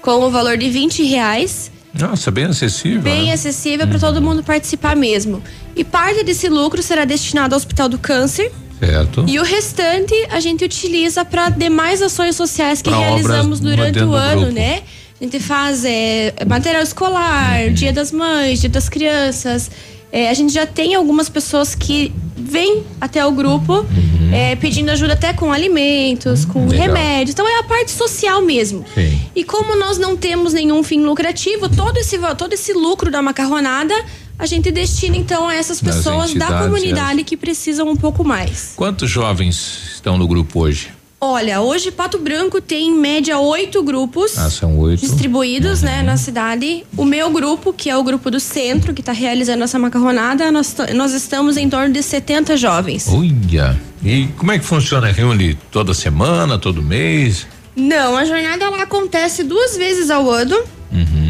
com o valor de 20 reais. Nossa, bem acessível. Bem né? acessível para todo mundo participar mesmo. E parte desse lucro será destinado ao Hospital do Câncer. Certo. E o restante a gente utiliza para demais ações sociais que Pra realizamos durante o ano, né? A gente faz é, material escolar, Uhum. dia das mães, dia das crianças. É, a gente já tem algumas pessoas que vêm até o grupo é, pedindo ajuda até com alimentos, com Uhum. Legal. remédios. Então é a parte social mesmo. Sim. E como nós não temos nenhum fim lucrativo, todo esse, todo esse lucro da macarronada a gente destina então a essas pessoas da entidades, comunidade que precisam um pouco mais. Quantos jovens estão no grupo hoje? Olha, hoje Pato Branco tem em média oito grupos Ah, são distribuídos, né, na cidade. O meu grupo, que é o grupo do centro, que está realizando essa macarronada, nós, nós estamos em torno de 70 jovens. Olha. E como é que funciona? Reúne toda semana, todo mês? Não, a jornada ela acontece duas vezes ao ano.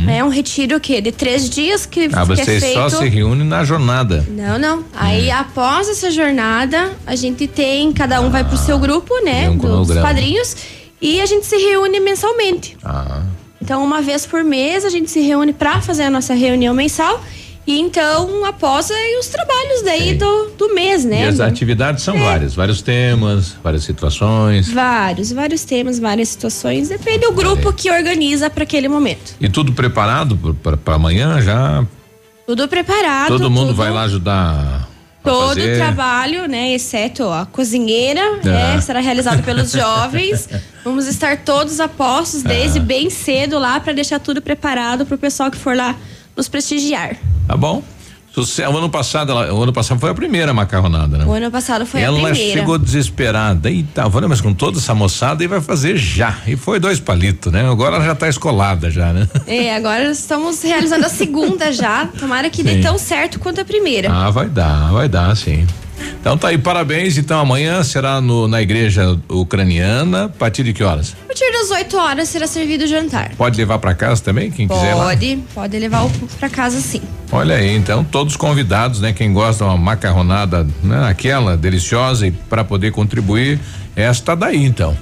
É um retiro que de três dias que, Uhum. Ah, que é vocês feito. só se reúnem na jornada. Não, não. Aí após essa jornada, a gente tem, cada um vai pro seu grupo, né? um dos cronograma. padrinhos. E a gente se reúne mensalmente. Ah. Então, uma vez por mês, a gente se reúne pra fazer a nossa reunião mensal. E então, após aí os trabalhos daí do, do mês, né? E as atividades são várias, vários temas, várias situações. Vários, vários temas, várias situações. Depende do grupo que organiza para aquele momento. E tudo preparado para amanhã já. Tudo preparado. todo mundo tudo- vai lá ajudar. Todo fazer. o trabalho, né, exceto a cozinheira, Ah. né, será realizado pelos jovens. [laughs] Vamos estar todos a postos desde Ah. bem cedo lá para deixar tudo preparado para o pessoal que for lá nos prestigiar. Tá bom? O ano passado, ela- o ano passado foi a primeira macarronada, né? O ano passado foi Ela a primeira. chegou desesperada. Eita, vamos, mas com toda essa moçada e vai fazer já. E foi dois palitos, né? Agora ela já tá escolada já, né? É, agora estamos realizando a segunda já. Tomara que dê Sim. tão certo quanto a primeira. Ah, vai dar, vai dar, sim. Então tá aí, parabéns. Então amanhã será no, na igreja ucraniana. A partir de que horas? A partir das 8 horas será servido o jantar. Pode levar para casa também, quem quiser lá? Pode, pode levar para casa sim. Olha aí, então todos convidados, né? Quem gosta de uma macarronada, né? Aquela deliciosa e para poder contribuir, esta daí então.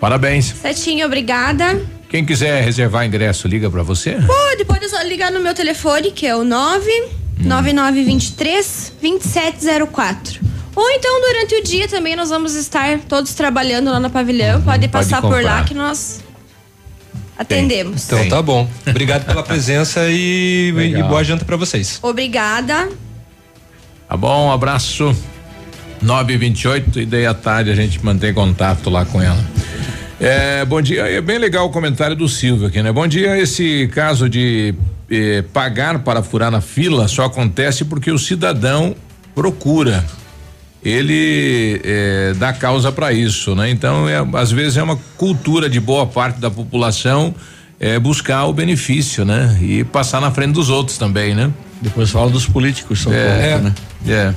Parabéns. Certinho, obrigada. Quem quiser reservar ingresso, liga para você. Pode, pode ligar no meu telefone, que é o 99923 2704. Ou então, durante o dia também, nós vamos estar todos trabalhando lá no pavilhão. Pode passar por comprar. lá que nós atendemos. Então tá bom. Obrigado pela presença e, e boa janta pra vocês. Obrigada. Tá bom, um abraço. 9 e 28 e daí à tarde a gente mantém contato lá com ela. É, bom dia, é bem legal o comentário do Silvio aqui, né? Bom dia, esse caso de eh, pagar para furar na fila só acontece porque o cidadão procura. Ele eh, dá causa para isso, né? Então, é, às vezes é uma cultura de boa parte da população é, buscar o benefício, né? E passar na frente dos outros também, né? Depois fala dos políticos, são é, poucos, né? É.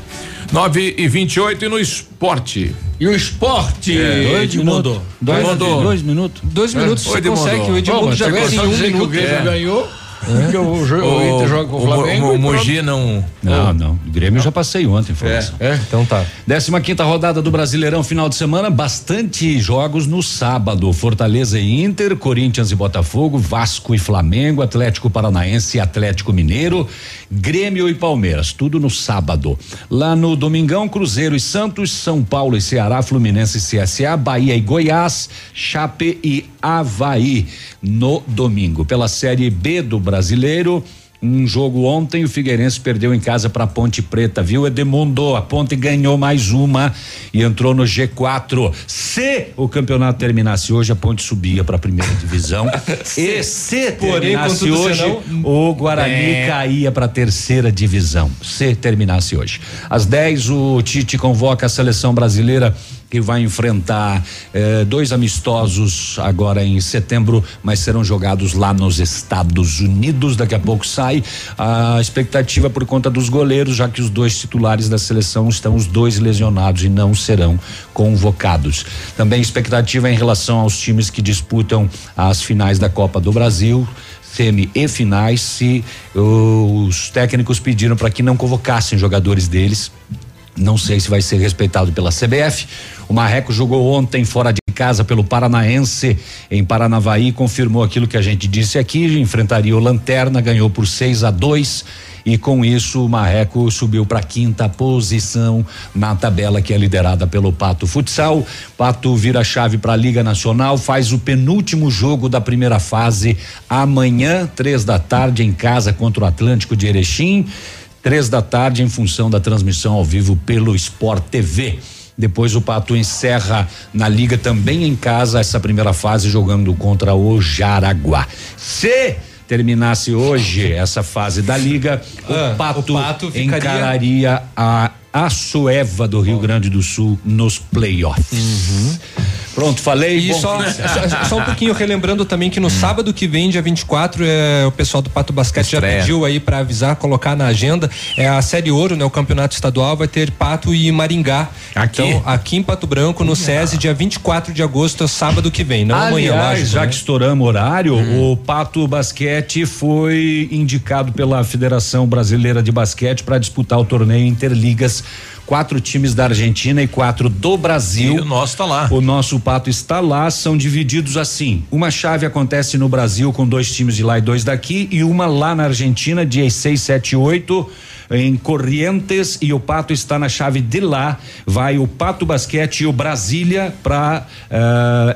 9 e 28 e no esporte. E o esporte? É. Edmundo. Dois, Edmundo. dois minutos. Dois É. minutos Oi, você Edmundo. consegue. O Edmundo Bom, já fez em um que o minuto. Grêmio É. ganhou? Porque o, jo- o Inter joga com o Flamengo. O, pronto. Mogi não. Não, não. O Grêmio já passei ontem, informação. É. Então tá. 15 quinta rodada do Brasileirão, final de semana, bastante jogos no sábado. Fortaleza e Inter, Corinthians e Botafogo, Vasco e Flamengo, Atlético Paranaense e Atlético Mineiro, Grêmio e Palmeiras, tudo no sábado. Lá no domingão, Cruzeiro e Santos, São Paulo e Ceará, Fluminense e CSA, Bahia e Goiás, Chape e Havaí no domingo. Pela Série B do Brasileiro, um jogo ontem, o Figueirense perdeu em casa para Ponte Preta, viu, Edmundo? A Ponte ganhou mais uma e entrou no G4. Se o campeonato terminasse hoje, a Ponte subia para a primeira divisão. [laughs] e se terminasse hoje, senão- o Guarani É. caía para a terceira divisão. Se terminasse hoje. Às 10, o Tite convoca a seleção brasileira que vai enfrentar eh, dois amistosos agora em setembro, mas serão jogados lá nos Estados Unidos. Daqui a pouco sai a expectativa por conta dos goleiros, já que os dois titulares da seleção estão os dois lesionados e não serão convocados. Também expectativa em relação aos times que disputam as finais da Copa do Brasil semi e finais se os técnicos pediram para que não convocassem jogadores deles. Não sei se vai ser respeitado pela CBF. O Marreco jogou ontem fora de casa pelo Paranaense em Paranavaí, confirmou aquilo que a gente disse aqui, enfrentaria o Lanterna, ganhou por 6 a 2 e com isso o Marreco subiu para quinta posição na tabela que é liderada pelo Pato Futsal. Pato vira chave para a Liga Nacional, faz o penúltimo jogo da primeira fase amanhã, três da tarde, em casa contra o Atlântico de Erechim. Três da tarde, em função da transmissão ao vivo pelo Sport TV. Depois o Pato encerra na liga também em casa essa primeira fase jogando contra o Jaraguá. Se terminasse hoje essa fase da liga, Ah, o, Pato o Pato encararia a Açoeva do Rio Grande do Sul nos playoffs. Pronto, falei. E Bom, só, só, só um pouquinho relembrando também que no sábado que vem, dia 24, é, o pessoal do Pato Basquete já Estreia. pediu aí pra avisar, colocar na agenda. É a Série Ouro, né? O campeonato estadual vai ter Pato e Maringá. Aqui? Então, aqui em Pato Branco, no SESI, dia 24 de agosto, é sábado que vem. Não amanhã, Aliás, lógico. já né? que estouramos horário, o Pato Basquete foi indicado pela Federação Brasileira de Basquete para disputar o torneio Interligas. Quatro times da Argentina e quatro do Brasil. E o nosso tá lá. O nosso Pato está lá, são divididos assim. Uma chave acontece no Brasil com dois times de lá e dois daqui, e uma lá na Argentina, dia 6, 7 e 8, em Corrientes, e o Pato está na chave de lá. Vai o Pato Basquete e o Brasília para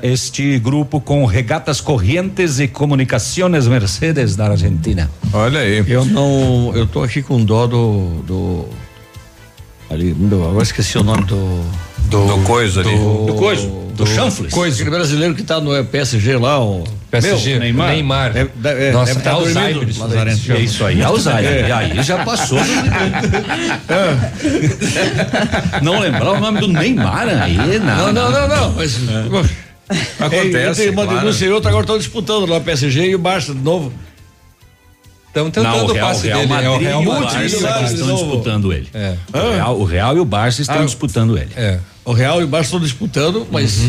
este grupo com Regatas Corrientes e Comunicaciones Mercedes da Argentina. Olha aí. Eu não. Eu tô aqui com dó do. do ali, meu, agora esqueci o nome do. Do coisa ali. Do coisa, do chanfles. Coisa. Aquele brasileiro que tá no PSG lá, o. PSG, Meu, Neymar. Neymar. Deve, deve, Nossa, deve tá Alzheimer, dormindo. isso daí. É isso aí, Alzheimer. E aí já passou. [laughs] não lembrar o nome do Neymar aí, Não, não, não, não. Mas. Acontece, É, tem uma claro. denúncia e outra, agora estão disputando lá o PSG e o Barça de novo. Estão Não, tentando o o Real, passe Real dele. Madrid é o Real e o Madrid. Barça estão disputando ele. É. O, Real, o Real e o Barça estão Ah, disputando ele. É. O Real e o Barça estão disputando, mas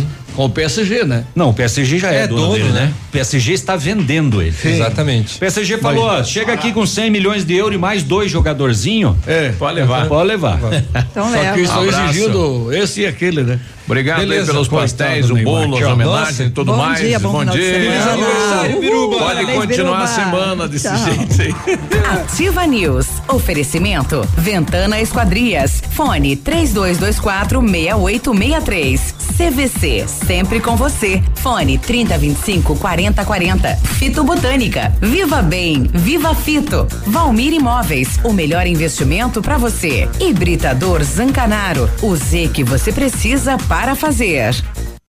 com o PSG, né? Não, o PSG já é, É dono, dono, dele, né? né? O PSG está vendendo ele. Exatamente. O PSG falou, ó, chega aqui com 100 milhões de euros e mais dois jogadorzinho. É. Pode levar. Pode levar. [laughs] Então Só que leva. eles estão Abraço. exigindo esse e aquele, né? Obrigado aí Beleza, pelos coitado pastéis, o bolo, as homenagens e tudo Bom mais. dia, bom. Aniversário, Biruba. Pode continuar a semana desse Tchau. jeito aí. Ativa News. Oferecimento. Ventana Esquadrias. Fone 3224 6863. CVC. Sempre com você. Fone 3025 4040. Fito Botânica. Viva Bem. Viva Fito. Valmir Imóveis. O melhor investimento para você. Hibridador Zancanaro. O Z que você precisa para fazer.